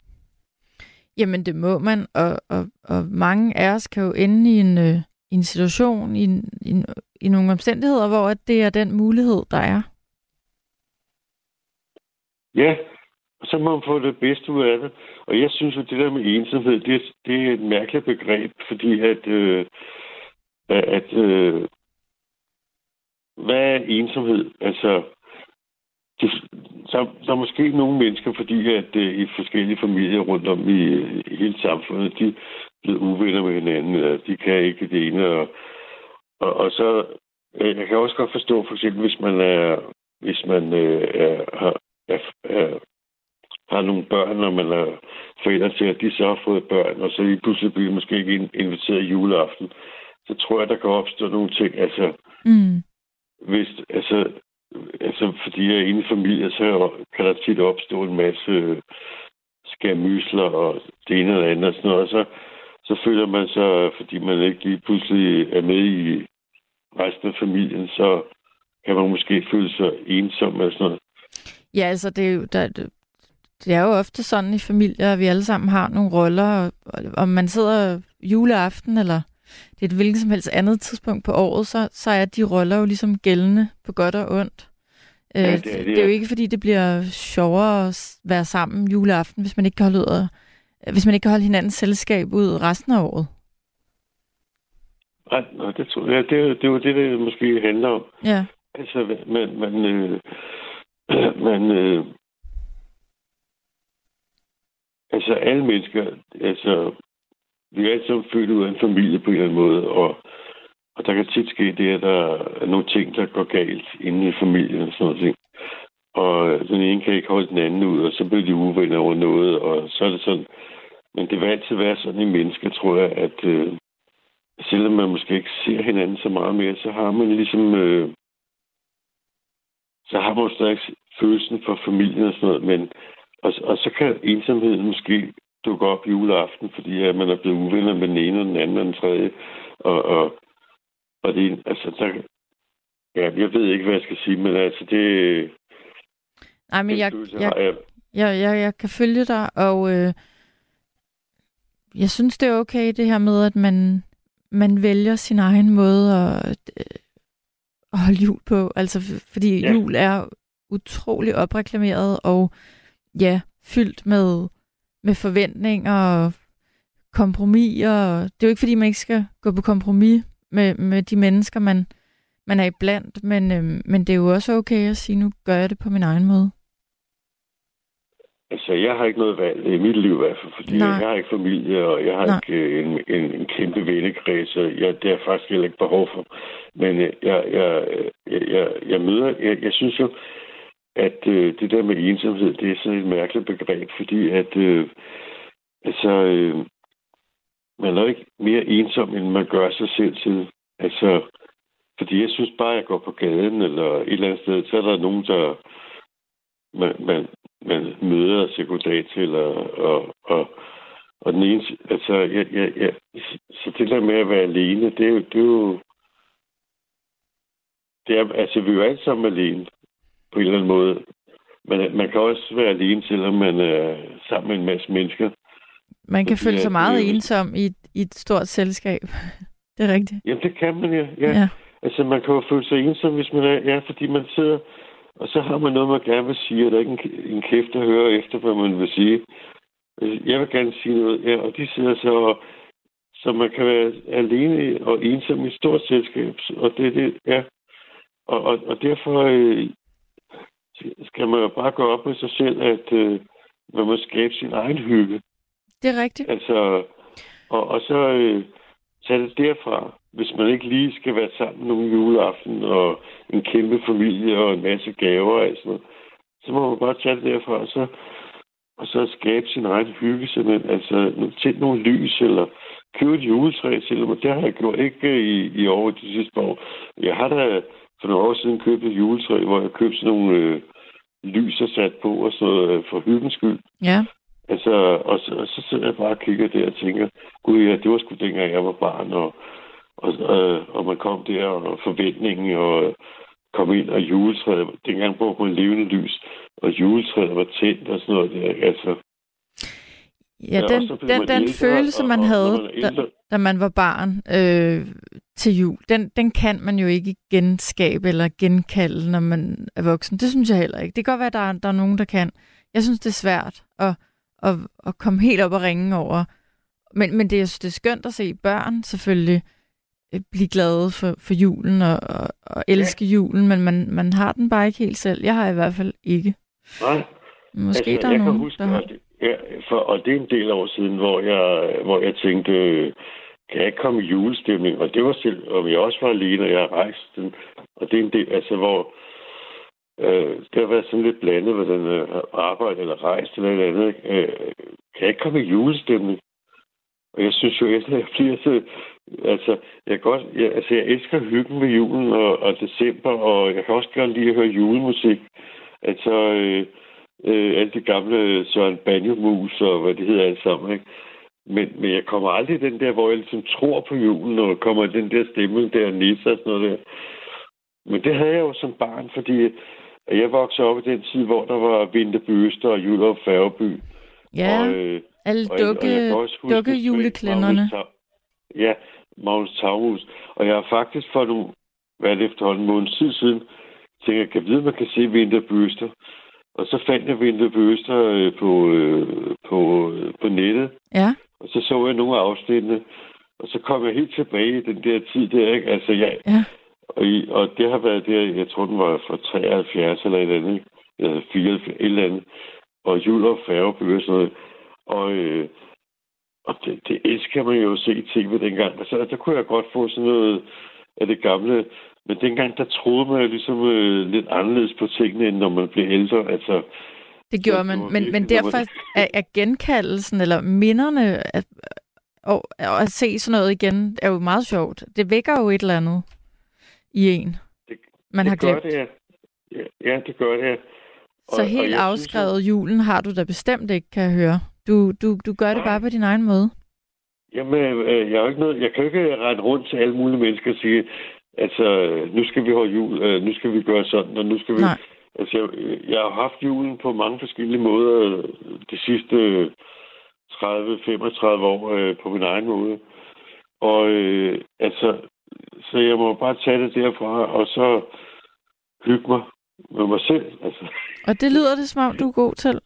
Jamen, det må man, og, og, og mange af os kan jo ende i en, øh, i en situation, i, en, i, en, i nogle omstændigheder, hvor at det er den mulighed, der er. Ja, så må man få det bedste ud af det. Og jeg synes jo, det der med ensomhed, det, det er et mærkeligt begreb, fordi at, øh, at øh, hvad er ensomhed? Altså, det, der, der er måske nogle mennesker, fordi at øh, i forskellige familier rundt om i, i hele samfundet, de blevet uvenner med hinanden, eller de kan ikke det ene. Og, og, og så, øh, jeg kan også godt forstå, for eksempel, hvis man er, hvis man øh, er, har, er, er, har nogle børn, og man er forældre til, at de så har fået børn, og så lige pludselig bliver måske ikke in- inviteret i juleaften, så tror jeg, der kan opstå nogle ting. Altså, Mm. hvis, altså, altså fordi jeg er inde i familie, så kan der tit opstå en masse skærmysler og det ene eller andet og sådan noget. Og så, så føler man sig, fordi man ikke lige pludselig er med i resten af familien, så kan man måske føle sig ensom eller sådan noget. Ja, altså, det er jo, der, det- er jo ofte sådan i familier, at vi alle sammen har nogle roller, og, om man sidder juleaften, eller det er et hvilket som helst andet tidspunkt på året, så, så er de roller jo ligesom gældende på godt og ondt. Ja, Øh, det er det, det er jo ikke, fordi det bliver sjovere at være sammen juleaften, hvis man ikke kan holde, ud af, hvis man ikke kan holde hinandens selskab ud resten af året. Nej, nej, det tror jeg. Det, det er jo det, det måske handler om. Ja. Altså, man, man, øh, [CLEARS THROAT] man øh, altså alle mennesker, altså, vi er alle sammen født ud af en familie på en eller anden måde, og, og der kan tit ske det, at der er nogle ting, der går galt inde i familien og sådan noget. Og den ene kan ikke holde den anden ud, og så bliver de uvenner over noget, og så er det sådan. Men det vil altid være sådan i mennesker, tror jeg, at øh, selvom man måske ikke ser hinanden så meget mere, så har man ligesom... Øh, så har man stadig følelsen for familien og sådan noget, men og, og så kan ensomheden måske dukke op juleaften, fordi at man er blevet uvenner med den ene og den anden og den tredje. Og, og, og det, altså, der, ja, jeg ved ikke, hvad jeg skal sige, men altså, det, Nej, men jeg, jeg, jeg. jeg, jeg, kan følge dig, og øh, jeg synes, det er okay det her med, at man, man vælger sin egen måde at, øh, at holde jul på. Altså, fordi Ja. jul er utrolig opreklameret og ja, fyldt med, med forventninger og kompromiser. Det er jo ikke, fordi man ikke skal gå på kompromis med, med de mennesker, man, man er iblandt, men, øh, men det er jo også okay at sige, nu gør jeg det på min egen måde. Altså, jeg har ikke noget valg i mit liv i hvert fald, fordi Nej. jeg har ikke familie, og jeg har Nej. ikke øh, en, en, en kæmpe vennekreds, og jeg, det har faktisk heller ikke behov for. Men øh, jeg, jeg, jeg, jeg, jeg møder, jeg, jeg synes jo, at øh, det der med ensomhed, det er sådan et mærkeligt begreb, fordi at, øh, altså, øh, man er ikke mere ensom, end man gør sig selv til. Altså, fordi jeg synes bare, at jeg går på gaden, eller et eller andet sted, så er der nogen, der man, man, man møder til, og, og, og, den ene, altså, jeg, jeg, jeg, så det der med at være alene, det er jo, det er jo, det er, altså, vi er jo alle sammen alene, på en eller anden måde. Men man kan også være alene, selvom man er sammen med en masse mennesker. Man kan føle sig meget øh, ensom i, et- i et stort selskab. [LAUGHS] det er rigtigt. Jamen, det kan man ja. ja. Ja. Altså, man kan jo føle sig ensom, hvis man er... Ja, fordi man sidder... Og så har man noget, man gerne vil sige, og der er ikke en, en kæft, der hører efter, hvad man vil sige. Jeg vil gerne sige noget, ja, og de sidder så... Og, så man kan være alene og ensom i et stort selskab, og det er det, ja. Og, og, og derfor øh, skal man jo bare gå op med sig selv, at øh, man må skabe sin egen hygge. Det er rigtigt. Altså, og, og så øh, tage det derfra, hvis man ikke lige skal være sammen nogle juleaften og en kæmpe familie og en masse gaver og sådan noget, så må man bare tage det derfra, og så, og så skabe sin egen hygge, simpelthen. Altså, tænd nogle lys, eller købe et juletræ til dem, det har jeg gjort ikke i, i år de sidste år. Jeg har da for nogle år siden købt et juletræ, hvor jeg købte sådan nogle øh, lys og sat på og sådan noget øh, for hyggens skyld. Ja. Altså, og så, og så sidder jeg bare og kigger der og tænker, gud ja, det var sgu dengang jeg var barn, og, og, og, og man kom der, og forventningen, og kom ind, og juletræet, dengang brugte man levende lys, og juletræet var tændt og sådan noget der, altså. Ja, og den, den, man den ældre, følelse, og- man og havde, man er ældre- da, da man var barn øh, til jul, den, den kan man jo ikke genskabe eller genkalde, når man er voksen. Det synes jeg heller ikke. Det kan godt være, at der, er- der er nogen, der kan. Jeg synes, det er svært at, at, at komme helt op og ringe over. Men, men det, er, det er skønt at se børn selvfølgelig øh, blive glade for, for julen og, og, og elske julen, men man, man har den bare ikke helt selv. Jeg har i hvert fald ikke. Nej. Måske altså, der er jeg nogen, kan huske, der har. det- Ja, for, og det er en del år siden, hvor jeg, hvor jeg tænkte, øh, kan jeg ikke komme i julestemning? Og det var selv, om jeg også var alene, og jeg har rejst den. Og det er en del, altså hvor øh, det har været sådan lidt blandet, hvordan jeg har arbejdet eller et eller andet. ikke? Øh, kan jeg ikke komme i julestemning? Og jeg synes jo, at jeg bliver så... Altså, jeg, kan godt, jeg, altså, jeg elsker hyggen med julen og, og december, og jeg kan også godt lide at høre julemusik. Altså, øh, øh, alt det gamle Søren Banjomus og hvad det hedder alt sammen, ikke? Men, men jeg kommer aldrig den der, hvor jeg ligesom tror på julen, og kommer den der stemning der, nisse og sådan noget der. Men det havde jeg jo som barn, fordi jeg voksede op i den tid, hvor der var Vinterbøster og Julerup Færgeby. Ja, og, øh, alle og jeg- og dukke, jeg også huske dukke juleklænderne. Magnus Ja, Magnus Taurus. Og jeg har faktisk for nogle, hvad er det efterhånden, en måned tid siden, tænkt, jeg kan vide, man kan se Vinterbøster. Og så fandt jeg Vinterbøster øh, på, øh, på, øh, på nettet, Ja, og så så jeg nogle af afsnittene, og så kom jeg helt tilbage i den der tid der, ikke? Altså, jeg, ja. og, i, og det har været der, jeg tror, den var fra 73 eller et eller andet, eller 74, et eller andet, og jul og færgebøger og sådan noget. Og, øh, og det, det elsker man jo at se i tv dengang. Altså, der kunne jeg godt få sådan noget af det gamle. Men dengang, der troede man jo ligesom øh, lidt anderledes på tingene, end når man blev ældre. Altså, Det gjorde Så man, det men, virkelig men derfor man- er, er genkaldelsen, eller minderne, at, og, og at se sådan noget igen, er jo meget sjovt. Det vækker jo et eller andet i en, man har det gør glemt. det, ja. ja. Ja, det gør det. Så Og- og helt jeg afskrevet julen har du da bestemt ikke, kan jeg høre. Du, du, du gør det bare på din egen måde. Jamen, øh, jeg, er jo ikke noget, jeg kan ikke rette rundt til alle mulige mennesker og sige, altså, nu skal vi holde jul, øh, nu skal vi gøre sådan, og nu skal vi... Nej. Altså, jeg, jeg har haft julen på mange forskellige måder øh, de sidste 30-35 år på min egen måde. Og øh, altså, så jeg må bare tage det derfra, og så hygge mig med mig selv. Altså. Og det lyder det, som om du er god til.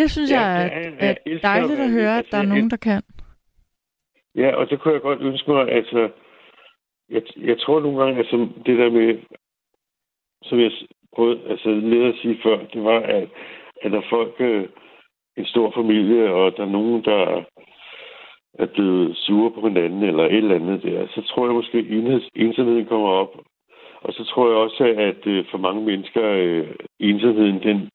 Det synes Ja, jeg ja, er, jeg er dejligt at høre, at der er nogen, der kan. Ja, og det kunne jeg godt ønske mig, altså, jeg, jeg tror nogle gange, altså, det der med, som jeg prøvede, altså, lidt at sige før, det var, at, at når folk øh, en stor familie, og der er nogen, der er blevet sure på hinanden, eller et eller andet der, så tror jeg måske, at ensomheden kommer op. Og så tror jeg også, at øh, for mange mennesker, øh, ensomheden, den,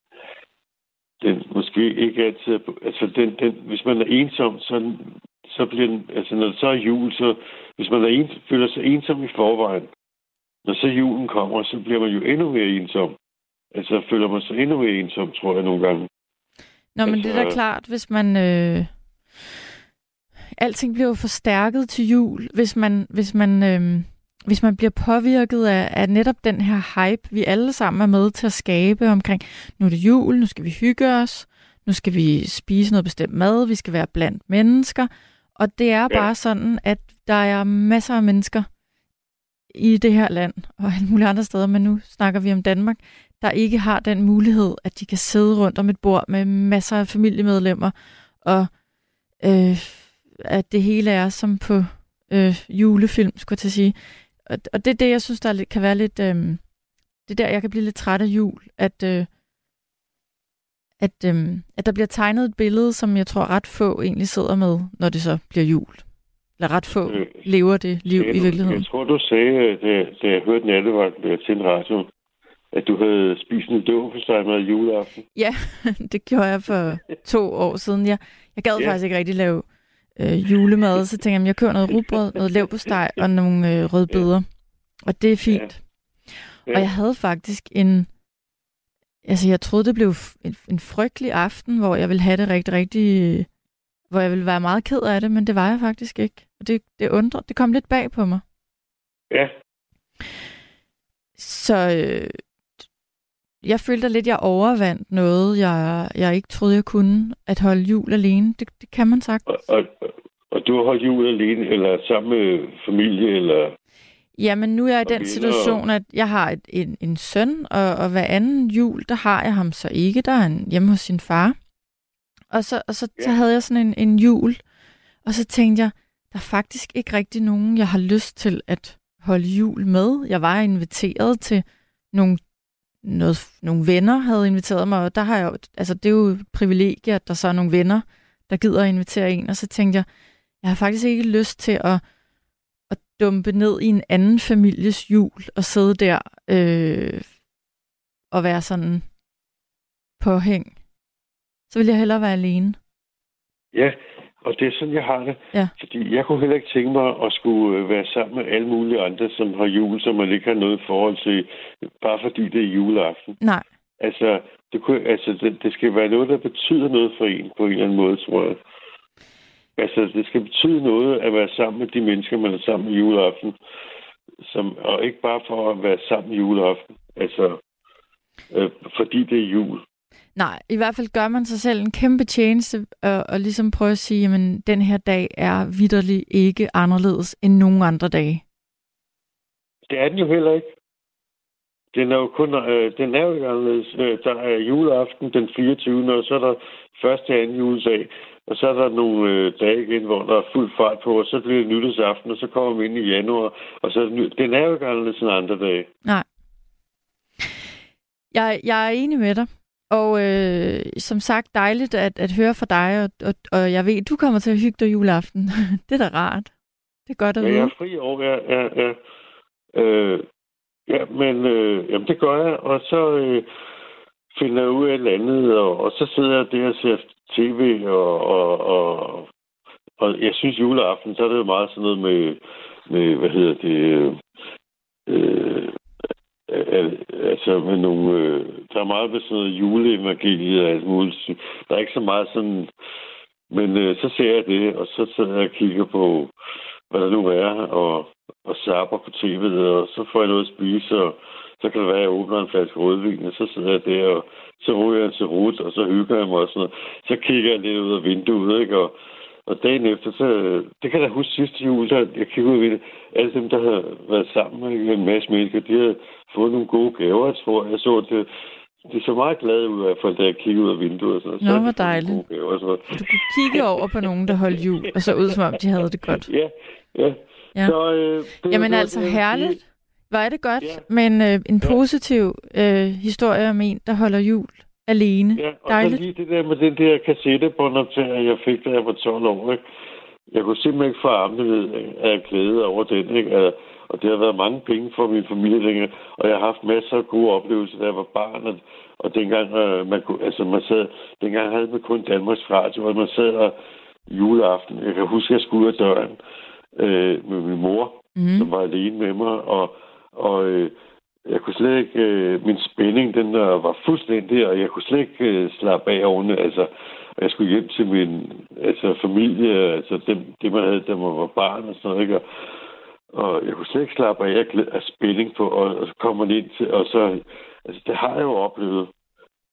den måske ikke altid... Altså, den, den, hvis man er ensom, så, så bliver den... Altså, når det så er jul, så... Hvis man er en, føler sig ensom i forvejen, når så julen kommer, så bliver man jo endnu mere ensom. Altså, føler man sig endnu mere ensom, tror jeg nogle gange. Nå, men Altså- det er da klart, hvis man... Øh... Alting bliver jo forstærket til jul, hvis man, hvis man, øh... hvis man bliver påvirket af, af netop den her hype, vi alle sammen er med til at skabe omkring, nu er det jul, nu skal vi hygge os, nu skal vi spise noget bestemt mad, vi skal være blandt mennesker, og det er Ja. bare sådan, at der er masser af mennesker i det her land og alle mulige andre steder, men nu snakker vi om Danmark, der ikke har den mulighed, at de kan sidde rundt om et bord med masser af familiemedlemmer, og øh, at det hele er som på øh, julefilm, skulle jeg til at sige. Og, og det er det, jeg synes, der er kan være lidt... Øh, det er der, jeg kan blive lidt træt af jul, at, øh, at, øh, at der bliver tegnet et billede, som jeg tror ret få egentlig sidder med, når det så bliver jul. Eller ret få Øh, lever det liv Ja, i virkeligheden. Jeg tror, du sagde, da, da jeg hørte nattevagt til en radio, at du havde spist en døv for sig med juleaften. Ja, [LAUGHS] det gjorde jeg for to år siden. Jeg, jeg gad Ja. faktisk ikke rigtig lave øh, julemad, så tænkte jeg, at jeg kører noget rugbrød, noget leverpostej og nogle øh, rødbeder. Og det er fint. Og jeg havde faktisk en... Altså, jeg troede, det blev en, en frygtelig aften, hvor jeg ville have det rigtig, rigtig... Hvor jeg ville være meget ked af det, men det var jeg faktisk ikke. Og det, det undrer, det kom lidt bag på mig. Ja, Så øh, jeg følte lidt, jeg overvandt noget, jeg, jeg ikke troede, jeg kunne. At holde jul alene, det, det kan man sagt. og, og, og du har holdt jul alene, eller sammen med familie, eller... Jamen, nu er jeg i den venner situation, at jeg har et, en, en søn, og, og hver anden jul, der har jeg ham så ikke. Der er han hjemme hos sin far. Og så, og så, ja. så havde jeg sådan en, en jul, og så tænkte jeg, der er faktisk ikke rigtig nogen, jeg har lyst til at holde jul med. Jeg var inviteret til nogle, noget, nogle venner, havde inviteret mig, og der har jeg jo, altså det er jo et privilegie, at der så er nogle venner, der gider at invitere en, og så tænkte jeg, jeg har faktisk ikke lyst til at at dumpe ned i en anden families jul og sidde der øh, og være sådan påhæng. Så vil jeg hellere være alene. Ja, og det er sådan, jeg har det. Ja. Fordi jeg kunne heller ikke tænke mig at skulle øh, være sammen med alle mulige andre, som har jul, som man ikke har noget forhold til, bare fordi det er juleaften. Nej, Altså, det, kunne, altså det, det skal være noget, der betyder noget for en på en eller anden måde, tror jeg. Altså, det skal betyde noget at være sammen med de mennesker, man er sammen med juleaften. Som, og ikke bare for at være sammen juleaften. Altså, øh, fordi det er jul. Nej. I hvert fald gør man sig selv en kæmpe tjeneste og, og ligesom prøve at sige, at den her dag er vidderlig ikke anderledes end nogen andre dage. Det er den jo heller ikke. Den er jo kun, øh, den er jo ikke anderledes. Øh, der er juleaften den 24. og så er der første og anden juledag. Og så er der nogle øh, dage igen, hvor der er fuld fart på, og så bliver det nytårsaften, og så kommer vi ind i januar. Og så er det den er jo ikke anderledes end andre dage. Nej. Jeg, jeg er enig med dig. Og øh, som sagt, dejligt at, at høre fra dig, og, og, og jeg ved, du kommer til at hygge dig juleaften. [LAUGHS] det er da rart. Det er godt at Ja, jeg vide. er fri over, ja, ja, ja. Øh, ja, men øh, jamen, det gør jeg, og så øh, finder jeg ud af et eller andet, og, og så sidder jeg der og ser tv, og, og, og, og jeg synes juleaften, så er det jo meget sådan noget med, med hvad hedder det, øh, øh, altså med nogle, øh, der er meget med sådan noget juleevangeliet og alt muligt. Der er ikke så meget sådan, men øh, så ser jeg det, og så sidder jeg og kigger på, hvad der nu er, og, og sapper på tv'et, og så får jeg noget at spise, og så kan det være, at jeg åbner en flaske rødvin, og så sidder jeg der, og så ryger jeg til rut, og så hygger jeg mig og sådan noget. Så kigger jeg lidt ud af vinduet, ikke? Og, og dagen efter, så, det kan jeg huske sidste jul, der jeg kiggede ud af vinduet, alle dem, der havde været sammen med en masse mennesker, de havde fået nogle gode gaver, jeg tror. Jeg så det, de så meget glade ud i hvert fald, da jeg kiggede ud af vinduet. Og sådan. Nå, så hvor dejligt. Gode gaver, noget. Du kunne kigge over på nogen, der holdt jul, og så ud som om, de havde det godt. Ja, ja. Ja. Så, øh, det, Jamen det var altså det, herligt. er det godt, Ja. men øh, en positiv øh, historie om en, der holder jul alene. Ja, og Dejligt. så lige det der med den der kassettebåndoptager, jeg fik, da jeg var 12 år, ikke? Jeg kunne simpelthen ikke forarme det af glæde over den, ikke? Og- Og det har været mange penge for min familie dengang, og jeg har haft masser af gode oplevelser, da jeg var barn, og, og dengang, øh, man kunne, altså man sad, dengang havde man kun Danmarks Radio, og man sad og juleaften, jeg kan huske, at jeg skulle ud af døren øh, med min mor, Mm. som var alene med mig, og, og øh, jeg kunne slet ikke, øh, min spænding, den der var fuldstændig, og jeg kunne slet ikke øh, slappe af oven, altså, og jeg skulle hjem til min altså, familie, altså dem, det, man havde, da man var barn og sådan noget, ikke? Og, og jeg kunne slet ikke slappe af jeg glæ- af spænding på, og, og så kommer man ind til, og så, altså det har jeg jo oplevet.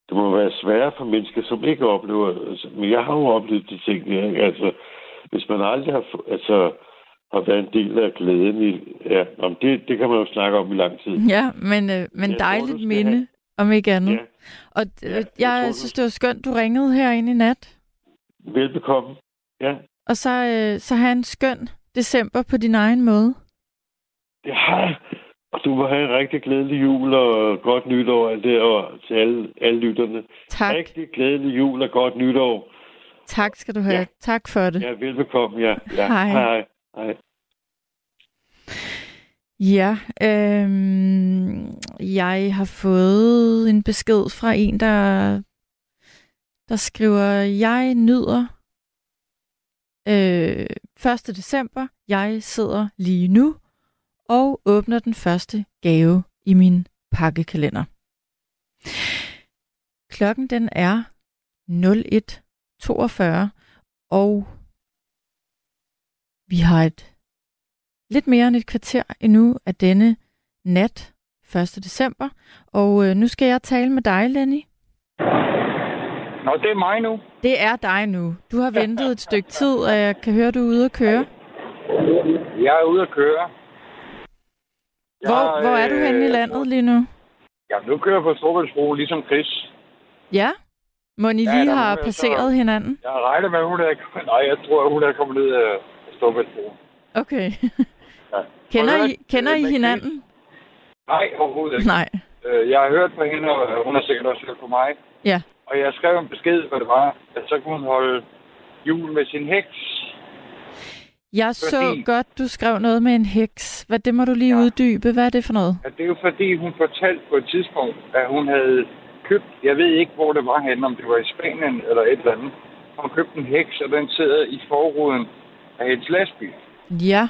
Det må være sværere for mennesker, som ikke oplever, altså, men jeg har jo oplevet de ting ikke? Altså, hvis man aldrig har, altså, har været en del af glæden i, ja, om det, det kan man jo snakke om i lang tid. Ja, men, øh, men Jeg tror, dejligt skal minde, have- om ikke andet. Ja. Og øh, jeg jeg tror, synes, det var skønt, du ringede herinde i nat. Velbekomme. Ja, Og så, øh, så have en skøn december på din egen måde. det har jeg. Og du må have en rigtig glædelig jul og godt nytår alt det, og til alle, alle lytterne. Tak. Rigtig glædelig jul og godt nytår. Tak skal du have. Ja. Tak for det. Ja, velbekomme. Ja, ja. Hej. Hej. Nej. Ja, øh, jeg har fået en besked fra en, der, der skriver, jeg nyder øh, 1. december, jeg sidder lige nu og åbner den første gave i min pakkekalender. Klokken den er 01.42, og vi har et lidt mere end et kvarter endnu af denne nat 1. december. Og øh, nu skal jeg tale med dig, Lenny. Nå, det er mig nu. Det er dig nu. Du har ventet et stykke tid, og jeg kan høre, du er ude at køre. Jeg er ude at køre. Hvor, Jeg, hvor er du henne i øh, landet lige nu? Ja, nu kører jeg på Storbæltsbro, ligesom Chris. Ja? Må I Ja, lige har passeret så- hinanden? Jeg regner med, at hun er... [LAUGHS] Nej, jeg tror, at hun er kommet ned af Storbæltsbro. Okay. Ja. [LAUGHS] Kender I, kender I hinanden? Nej, overhovedet ikke. Nej. Øh, Jeg har hørt på hende, og hun har sikkert også hørt på mig. Ja. Og jeg skrev en besked, hvad det var, at så kunne hun holde jul med sin heks. Jeg så Fordi- godt, du skrev noget med en heks. Hvad, det må du lige uddybe. Hvad er det for noget? At det er jo fordi, hun fortalte på et tidspunkt, at hun havde købt, jeg ved ikke, hvor det var henne, om det var i Spanien eller et eller andet. Hun købte en heks, og den sidder i forruden af hendes lastbil. Ja.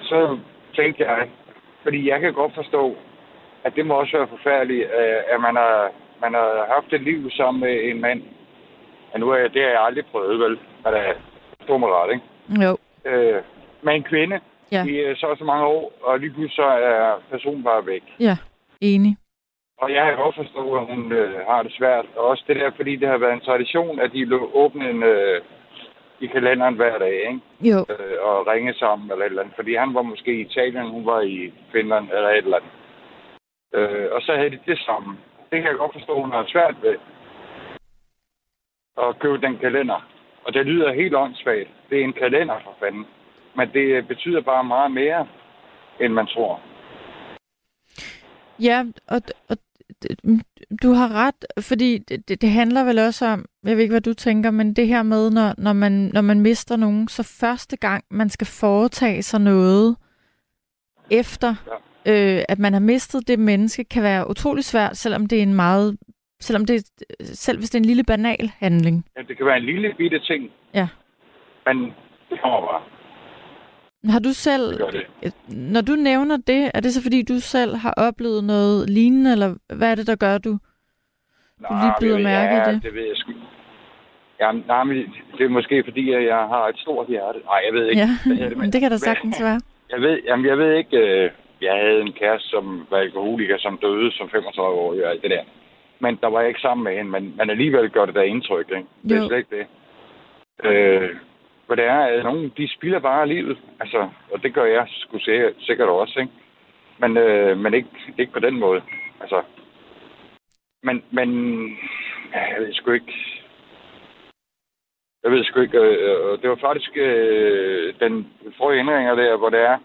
Så tænkte jeg, fordi jeg kan godt forstå, at det må også være forfærdeligt, øh, at man har, man har haft et liv sammen med en mand. Og nu er jeg, det har jeg aldrig prøvet, vel? At jeg forstår mig ret, ikke? Jo. Øh, med en kvinde Ja. i øh, så så mange år, og lige pludselig så er personen bare væk. Ja. Enig. Og jeg kan godt forstå, at hun øh, har det svært. Og også det der, fordi det har været en tradition, at de lå åbne en, øh, i kalenderen hver dag, ikke? Jo. Øh, og ringe sammen eller et eller andet. Fordi han var måske i Italien, hun var i Finland eller et eller andet. Øh, og så havde de det sammen. Det kan jeg godt forstå, hun har svært ved at købe den kalender. Og det lyder helt åndssvagt. Det er en kalender for fanden. Men det betyder bare meget mere, end man tror. Ja, og, og du har ret, fordi det, det- handler vel også om, jeg ved ikke, hvad du tænker, men det her med, når, når, man, når man mister nogen, så første gang, man skal foretage sig noget, efter øh, at man har mistet det menneske, kan være utrolig svært, selvom det er en meget, selvom det, selv hvis det er en lille banal handling. Ja, det kan være en lille bitte ting, Ja. men det kommer bare. Har du selv, Det det. når du nævner det, er det så fordi, du selv har oplevet noget lignende, eller hvad er det, der gør, du, du lige ved- mærke ja, i det? det ved jeg sgu. Ja, nej, men det er måske fordi, at jeg har et stort hjerte. Nej, jeg ved ikke. Ja, det, men det kan da sagtens være. Jeg ved, jamen, jeg ved ikke, øh, jeg havde en kæreste, som var alkoholiker, som døde som 35 år og alt det der. Men der var jeg ikke sammen med hende, men, men alligevel gør det der indtryk, ikke? Det er Jo. slet ikke det. Øh, for det er, at nogen, de spilder bare livet. Altså, og det gør jeg sgu sikkert, sikkert også, ikke? Men, øh, men ikke, ikke på den måde. Altså, men, men jeg ved sgu ikke. Jeg ved sgu ikke. Øh, øh, det var faktisk øh, den forrige ændringer der, hvor det er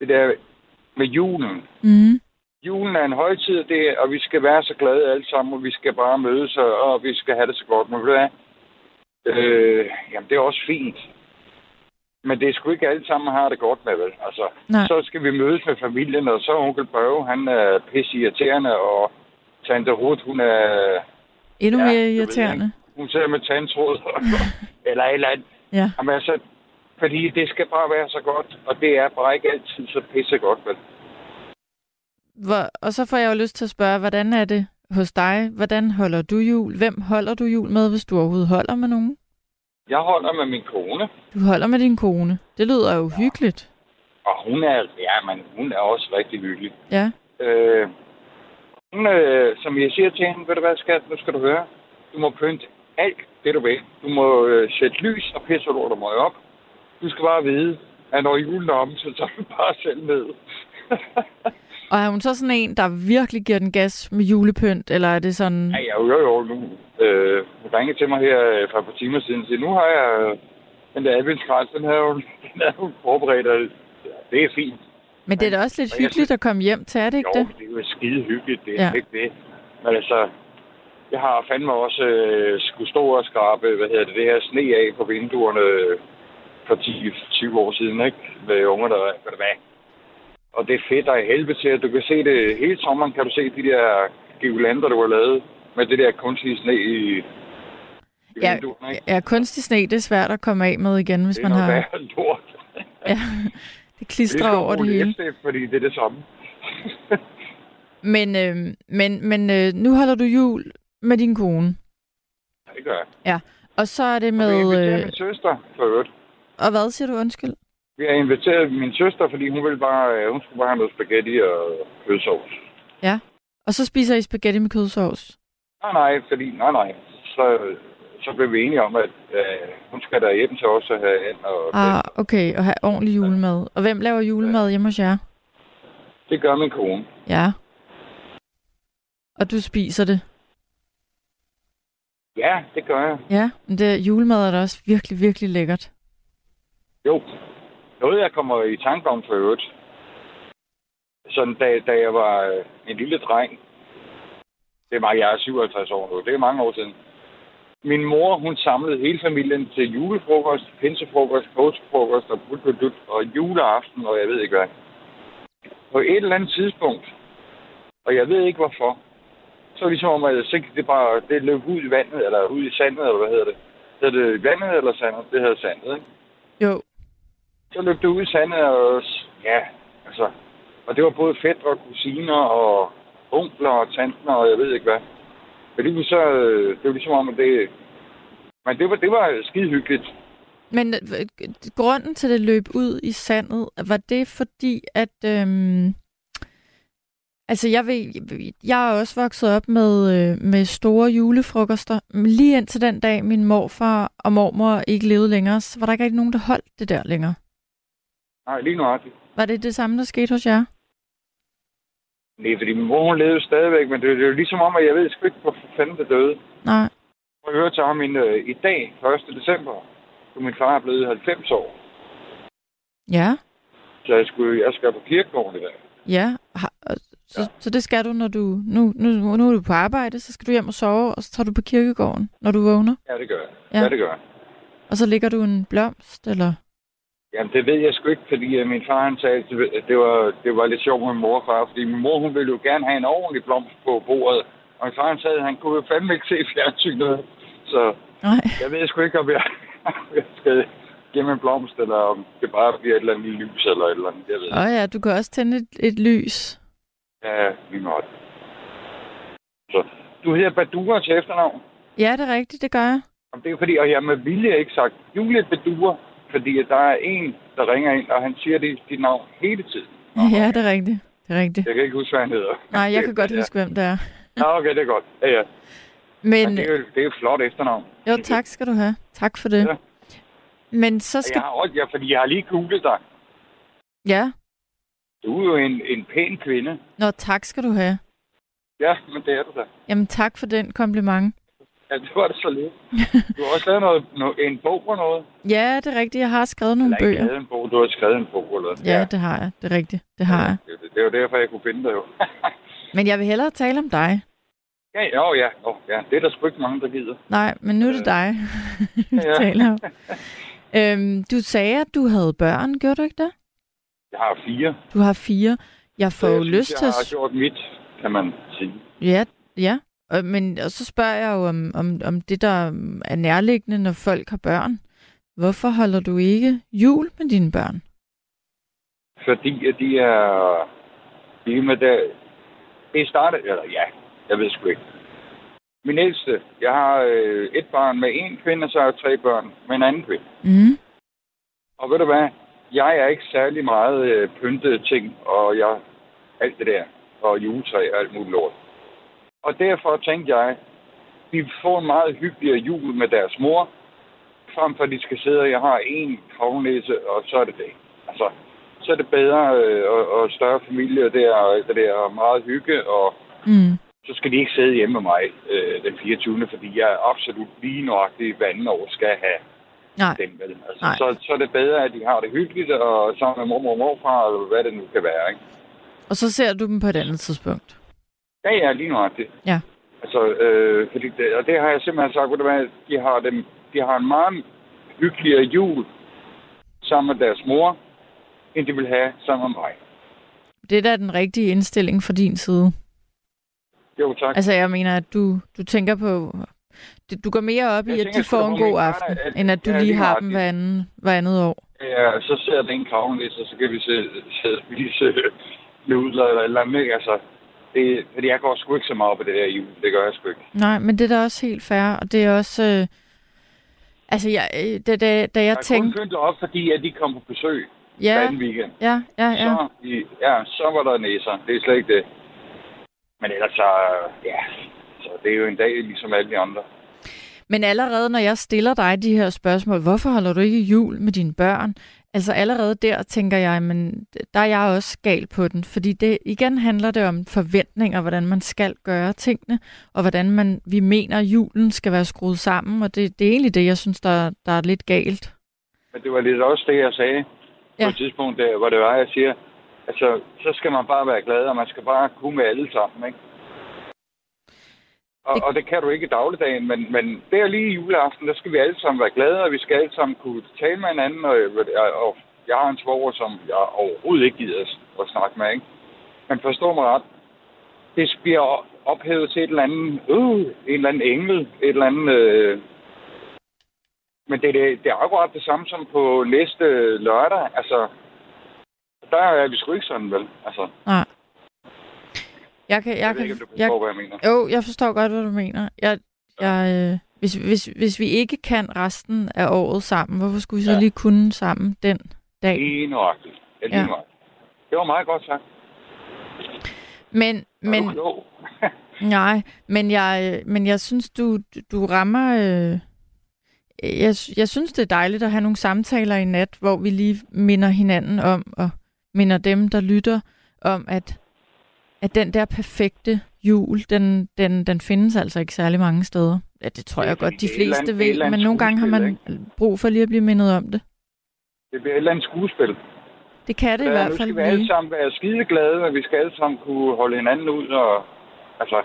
det der med julen. Mm. julen er en højtid, det, er- og vi skal være så glade alle sammen, og vi skal bare mødes, og, og vi skal have det så godt. Men ved du hvad? Øh, jamen, det er også fint. Men det er sgu ikke alle sammen, har det godt med, vel? Altså, Nej. så skal vi mødes med familien, og så er onkel Børge, han er pisse irriterende, og tante Ruth, hun er... Endnu Ja, mere det ved irriterende. Hun sidder med tandtråd, [LAUGHS] eller et eller andet. Ja. Jamen altså, fordi det skal bare være så godt, og det er bare ikke altid så pisse godt, vel? Hvor, og så får jeg jo lyst til at spørge, hvordan er det hos dig? Hvordan holder du jul? Hvem holder du jul med, hvis du overhovedet holder med nogen? Jeg holder med min kone, Du holder med din kone. Det lyder jo hyggeligt. og hun er, ja, men hun er også rigtig hyggelig. Ja. Øh, hun, øh, som jeg siger til hende, ved du hvad, skat, nu skal du høre. Du må pynte alt det, du vil. Du må øh, sætte lys og pisse lort og op. Du skal bare vide, at når julen er om, så tager du bare selv med. [LAUGHS] Og er hun så sådan en, der virkelig giver den gas med julepynt, eller er det sådan... Ja, jo, jo, jo, nu. Øh, hun ringede til mig her øh, for et par timer siden og siger, nu har jeg øh, den der adventskrans, den her [LAUGHS] den er jo forberedt, og det er fint. Men det er da også lidt Og hyggeligt at komme hjem til, er det ikke Jo, det? det er jo skide hyggeligt, det er Ja. ja. ikke det. Men altså, jeg har fandme også øh, skulle stå og skrabe, hvad hedder det, det her sne af på vinduerne øh, for 10-20 år siden, ikke? Med unger, der, du hvad? Og det er fedt af helvede til, at du kan se det hele sommeren, kan du se de der girlander, du har lavet med det der kunstige sne i, Ja, vinduerne, ja, kunstig sne, det er svært at komme af med igen, hvis det er man noget har... lort. [LAUGHS] Ja, det klistrer over det hele. Det, fordi det er det samme. [LAUGHS] Men, øh, men, men øh, nu holder du jul med din kone. Ja, det gør jeg. Ja. Og så er det Og vi med... inviterer Øh, min søster, for øvrigt. og hvad siger du, undskyld? Vi har inviteret min søster, fordi hun ville bare, øh, hun skulle bare have noget spaghetti og kødsovs. Ja. Og så spiser I spaghetti med kødsovs. Nej, nej, fordi, nej, nej. Så, så blev vi enige om, at øh, hun skal der hjem til os og have and og Ah, okay, og have ordentlig julemad. Og hvem laver julemad hjemme hos jer? det gør min kone. Ja. Og du spiser det? Ja, det gør jeg. Ja, men det, julemad er da også virkelig, virkelig lækkert. Jo. Noget, jeg kommer i tanke om for øvrigt. Sådan, da, da jeg var øh, en lille dreng. Det er meget, jeg er 57 år nu. Det er mange år siden. Min mor, hun samlede hele familien til julefrokost, pinsefrokost, påskefrokost og bulbudut og juleaften, og jeg ved ikke hvad. På et eller andet tidspunkt, og jeg ved ikke hvorfor, så ligesom om, at så det bare det løb ud i vandet, eller ud i sandet, eller hvad hedder det? Hedder det vandet eller sandet? Det hedder sandet, ikke? Jo. Så løb det ud i sandet, og ja, altså... Og det var både fætter og kusiner og onkler og tanter, og jeg ved ikke hvad. Men det var så... Øh, det var ligesom om, at det... Men det var, det var skide hyggeligt. Men øh, grunden til, at det løb ud i sandet, var det fordi, at... Øhm, altså, jeg, ved, jeg er også vokset op med, øh, med store julefrokoster. Men Lige indtil den dag, min morfar og mormor ikke levede længere, så var der ikke rigtig nogen, der holdt det der længere. Nej, lige nøjagtigt. Var det det samme, der skete hos jer? Nej, fordi min mor, hun levede stadigvæk, men det, det er jo ligesom om, at jeg ved sgu ikke, hvor fanden det døde. Nej. Jeg hørte til ham øh, i dag, 1. december, hvor min far er blevet 90 år. Ja. Så jeg, skulle, jeg skal på kirkegården i dag. Ja. Så, ja. så det skal du, når du... Nu, nu, nu er du på arbejde, så skal du hjem og sove, og så tager du på kirkegården, når du vågner. Ja, det gør jeg. Ja. Ja, ja det gør jeg. Og så ligger du en blomst, eller... Jamen, det ved jeg sgu ikke, fordi øh, min far han sagde, at det var, det var lidt sjovt med mor og far, fordi min mor, hun ville jo gerne have en ordentlig blomst på bordet, og min far han sagde, at han kunne jo fandme ikke se fjernsynet, så Nej. jeg ved sgu ikke, om jeg, jeg skal give mig en blomst, eller om det bare bliver et eller andet lys, eller et eller andet, jeg ved Åh ja, du kan også tænde et, et lys. Ja, lige meget. Så, du hedder Badura til efternavn? Ja, det er rigtigt, det gør jeg. Om det er fordi, og jeg med vilje ikke sagt Julie Badura, fordi der er en, der ringer ind, og han siger dit, dit navn hele tiden. Ja, det er rigtigt. Det er rigtigt. Jeg kan ikke huske, hvad han hedder. Nej, jeg kan godt Ja. huske, hvem det er. Ja, okay, det er godt. Ja, ja. Men, Men det er jo det er jo flot efternavn. jo, tak skal du have. Tak for det. Ja. Men så skal... Jeg har også, ja, fordi jeg har lige googlet dig. Ja. Du er jo en, en pæn kvinde. Nå, tak skal du have. Ja, men det er du da. Jamen, tak for den kompliment. Ja, det var det så lidt. Du har også lavet noget, noget, en bog og noget. Ja, det er rigtigt. Jeg har skrevet nogle Eller ikke bøger. lavet en bog, du har skrevet en bog eller noget. Ja, det har jeg. Det er rigtigt. Det har jeg. Det, det, var derfor, jeg kunne finde det jo. [LAUGHS] Men jeg vil hellere tale om dig. ja, jo, ja, jo, ja. Det er der sgu ikke mange, der gider. Nej, men nu er det dig, [LAUGHS] vi ja. taler om. [LAUGHS] Øhm, du sagde, at du havde børn, gjorde du ikke det? Jeg har fire. Du har fire. Jeg får så jo jeg lyst synes, til jeg har gjort mit, kan man sige. Ja, ja. Og, men, og så spørger jeg jo om, om, om det, der er nærliggende, når folk har børn. Hvorfor holder du ikke jul med dine børn? Fordi at de er... De er med der... Det startede... Eller ja, jeg ved sgu ikke. Min ældste, jeg har øh, et barn med en kvinde, og så har jeg tre børn med en anden kvinde. Mm. Og ved du hvad? Jeg er ikke særlig meget øh, pyntet ting, og jeg alt det der, og juletræ og alt muligt lort. Og derfor tænkte jeg, vi får en meget hyggeligere jul med deres mor, frem for at de skal sidde, og jeg har en kravnæse, og så er det det. Altså, så er det bedre øh, og, og større familie der, og det der, og meget hygge, og Mm. så skal de ikke sidde hjemme med mig øh, den 24. Fordi jeg er absolut lige nøjagtig hver anden år skal have Nej. dem. Vel? Altså, Nej. så, så er det bedre, at de har det hyggeligt, og sammen med mormor og morfar, eller hvad det nu kan være. Ikke? Og så ser du dem på et andet tidspunkt. Ja, ja, lige nøjagtigt. Ja. Altså, øh, fordi det, og det har jeg simpelthen sagt, hvad, de har, dem, de har en meget hyggeligere jul sammen med deres mor, end de vil have sammen med mig. Det er da den rigtige indstilling fra din side. Jo, tak. Altså, jeg mener, at du, du tænker på... Du går mere op Jeg i, at tænker de sgu får en god aften, at- end at du ja, lige har dem hver, anden, hver andet år. Ja, så ser den kravnæs, og så kan vi se, se spise nudler eller et eller andet, ikke? Altså, det, fordi jeg går sgu ikke så meget på det der jul. Det gør jeg sgu ikke. Nej, men det er da også helt fair, og det er også... Øh, altså, jeg, øh, da, da, da jeg Jeg kun tænkte... pyntet op, fordi at de kom på besøg Ja, anden weekend. ja, ja, ja. Så, i, ja, så var der næser. Det er slet ikke det. Men ellers så, ja, så det er jo en dag ligesom alle de andre. Men allerede når jeg stiller dig de her spørgsmål, hvorfor holder du ikke jul med dine børn? Altså allerede der tænker jeg, men der er jeg også gal på den, fordi det igen handler det om forventninger, hvordan man skal gøre tingene, og hvordan man, vi mener, julen skal være skruet sammen, og det, det er egentlig det, jeg synes, der, der er lidt galt. Men det var lidt også det, jeg sagde ja. Ja. på et tidspunkt, der, hvor det var, jeg siger, altså, så skal man bare være glad, og man skal bare kunne med alle sammen, ikke? Og det, og det kan du ikke i dagligdagen, men, men der lige juleaften, der skal vi alle sammen være glade, og vi skal alle sammen kunne tale med hinanden, og, og, og jeg har en svoger, som jeg overhovedet ikke gider at, at snakke med, ikke? Men forstå mig ret, det bliver ophævet til et eller andet, øh, en eller anden engel, et eller andet... Øh, men det, det, det er akkurat det samme som på næste lørdag. Altså, der er vi sgu ikke sådan, vel? Altså, Nej. Jeg kan, jeg, jeg ved kan, ikke, om du jeg, forstår, hvad jeg mener. Jo, jeg forstår godt, hvad du mener. Jeg, jeg, øh, hvis, hvis, hvis vi ikke kan resten af året sammen, hvorfor skulle vi så Ja. lige kunne sammen den dag? Lige nøjagtigt. Ja, lige Ja. ja. nøjagtigt. Det var meget godt sagt. Men, Men... [LAUGHS] nej, men jeg, men jeg synes, du, du rammer... Øh, jeg, jeg synes, det er dejligt at have nogle samtaler i nat, hvor vi lige minder hinanden om, og minder dem, der lytter, om, at, at den der perfekte jul, den, den, den findes altså ikke særlig mange steder. Ja, det tror jeg godt, de fleste ved, men nogle gange har man brug for lige at blive mindet om det. Det bliver et eller andet skuespil. Det kan det i hvert nu fald skal vi alle sammen være skideglade, og vi skal alle sammen kunne holde hinanden ud. Og, altså,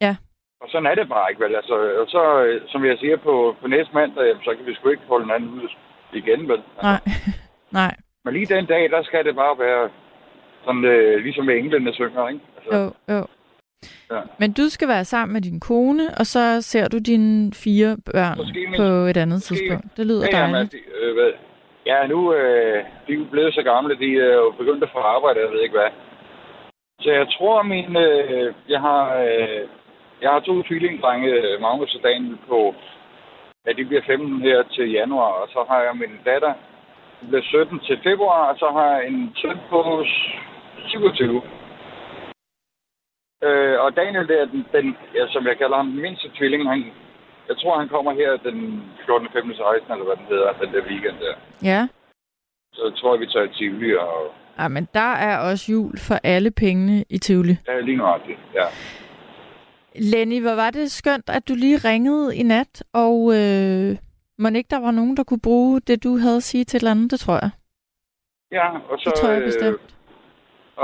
Ja. og sådan er det bare ikke, vel? Altså, og så, som jeg siger på, på næste mandag, jamen, så kan vi sgu ikke holde hinanden ud igen, vel? Altså, Nej, [LAUGHS] nej. Men lige den dag, der skal det bare være sådan, øh, ligesom englene synger, ikke? Altså, Jo, jo. Ja. Men du skal være sammen med din kone, og så ser du dine fire børn Måske min- på et andet måske- tidspunkt. Det lyder ja, jamen, dejligt. altså, øh, hvad, ja, nu øh, de er blevet så gamle, de er jo begyndt at få arbejde, jeg ved ikke hvad. Så jeg tror, min, øh, jeg har, øh, jeg har to tvillingdrenge, øh, Magnus og Daniel, på, ja, de bliver 15 her til januar, og så har jeg min datter, hun bliver 17 til februar, og så har jeg en søn på 27. Øh, og Daniel der, den, den ja, som jeg kalder ham, den mindste tvilling, han, jeg tror, han kommer her den 14. 15. 16. eller hvad den hedder, den der weekend der. Ja. Så tror jeg, vi tager i Tivoli og ja, men der er også jul for alle pengene i Tivoli. ja, lige nøjagtigt, ja. Lenny, hvor var det skønt, at du lige ringede i nat, og øh, må ikke der var nogen, der kunne bruge det, du havde at sige til et eller andet, det tror jeg. Ja, og så... Det tror jeg bestemt.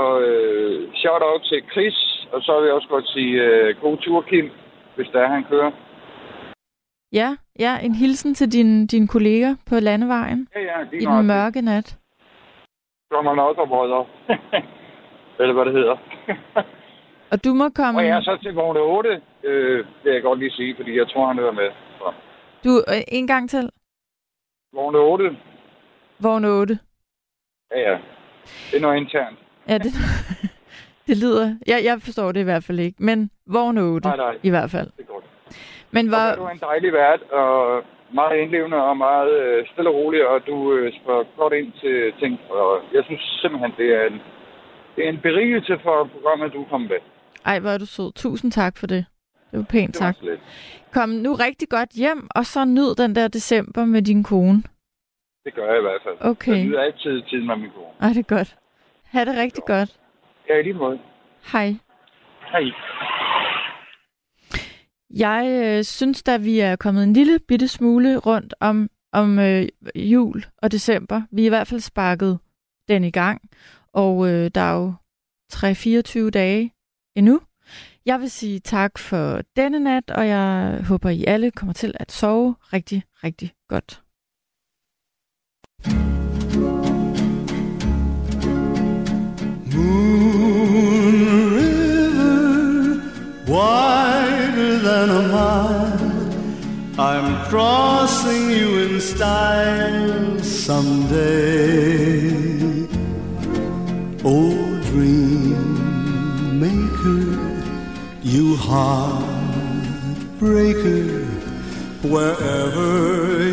Og øh, shout-out til Chris, og så vil jeg også godt sige øh, god tur, Kim, hvis der er, han kører. Ja, ja, en hilsen til din, din kolleger på landevejen Ja, ja, i den mørke nat. Kommer nok og brødre. [LAUGHS] Eller hvad det hedder. [LAUGHS] Og du må komme... Og jeg er så til vogn 8, øh, vil jeg godt lige sige, fordi jeg tror, han hører med. Så. Du, øh, en gang til. Vogn 8, Vogn 8. ja ja. Det er noget internt. Ja, det, [LAUGHS] det lyder... Jeg, jeg forstår det i hvert fald ikke, men vogn 8 Nej, nej. i hvert fald. Det. Men Og hvor... du er en dejlig vært, og meget indlevende og meget øh, stille og rolig, og du øh, spørger godt ind til ting. Og jeg synes simpelthen, det er en, det er en berigelse for programmet, du kommet med. Ej, hvor er du sød. Tusind tak for det. Det var pænt Det var så lidt. Kom nu rigtig godt hjem, og så nyd den der december med din kone. Det gør jeg i hvert fald. Okay. Jeg nyder altid tiden med min kone. Ej, det er godt. Ha' det rigtig godt. Ja, i lige måde. Hej. Hej. Jeg øh, synes, da vi er kommet en lille bitte smule rundt om, om øh, jul og december. Vi er i hvert fald sparket den i gang, og øh, der er jo 3-24 dage endnu. Jeg vil sige tak for denne nat, og jeg håber, I alle kommer til at sove rigtig, rigtig godt. Moon someday. Oh, dream maker, you heartbreaker, wherever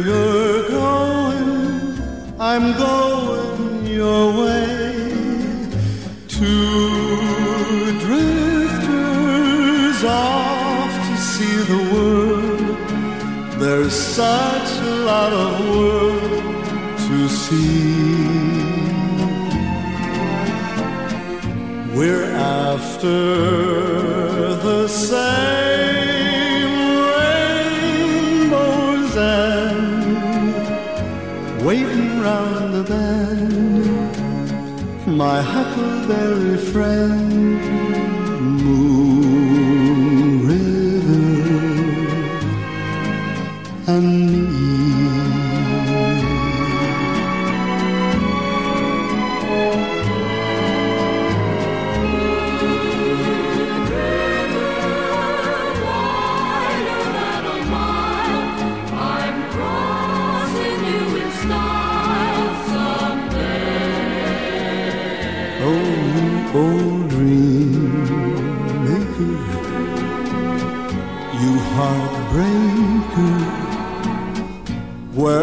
you're going, I'm going your way. Two drifters off to see the world. There's a lot of world to see. We're after the same rainbows and waiting round the bend my huckleberry friend, Moon River, and me.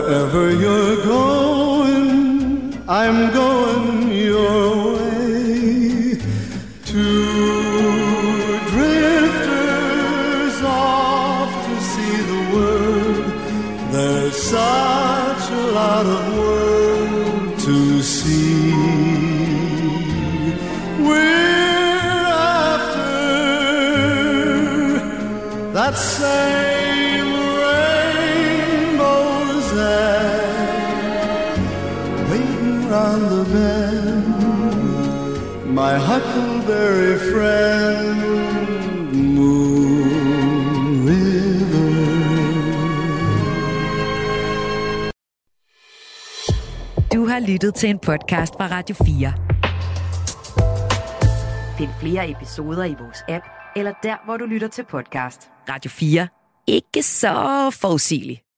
Wherever you're going, I'm going your way. Two drifters off to see the world. There's such a lot of world to see. We're after that same My huckleberry friend, Moon River. Du har lyttet til en podcast fra Radio 4. Find flere episoder i vores app, eller der, hvor du lytter til podcast. Radio 4. Ikke så forudsigeligt.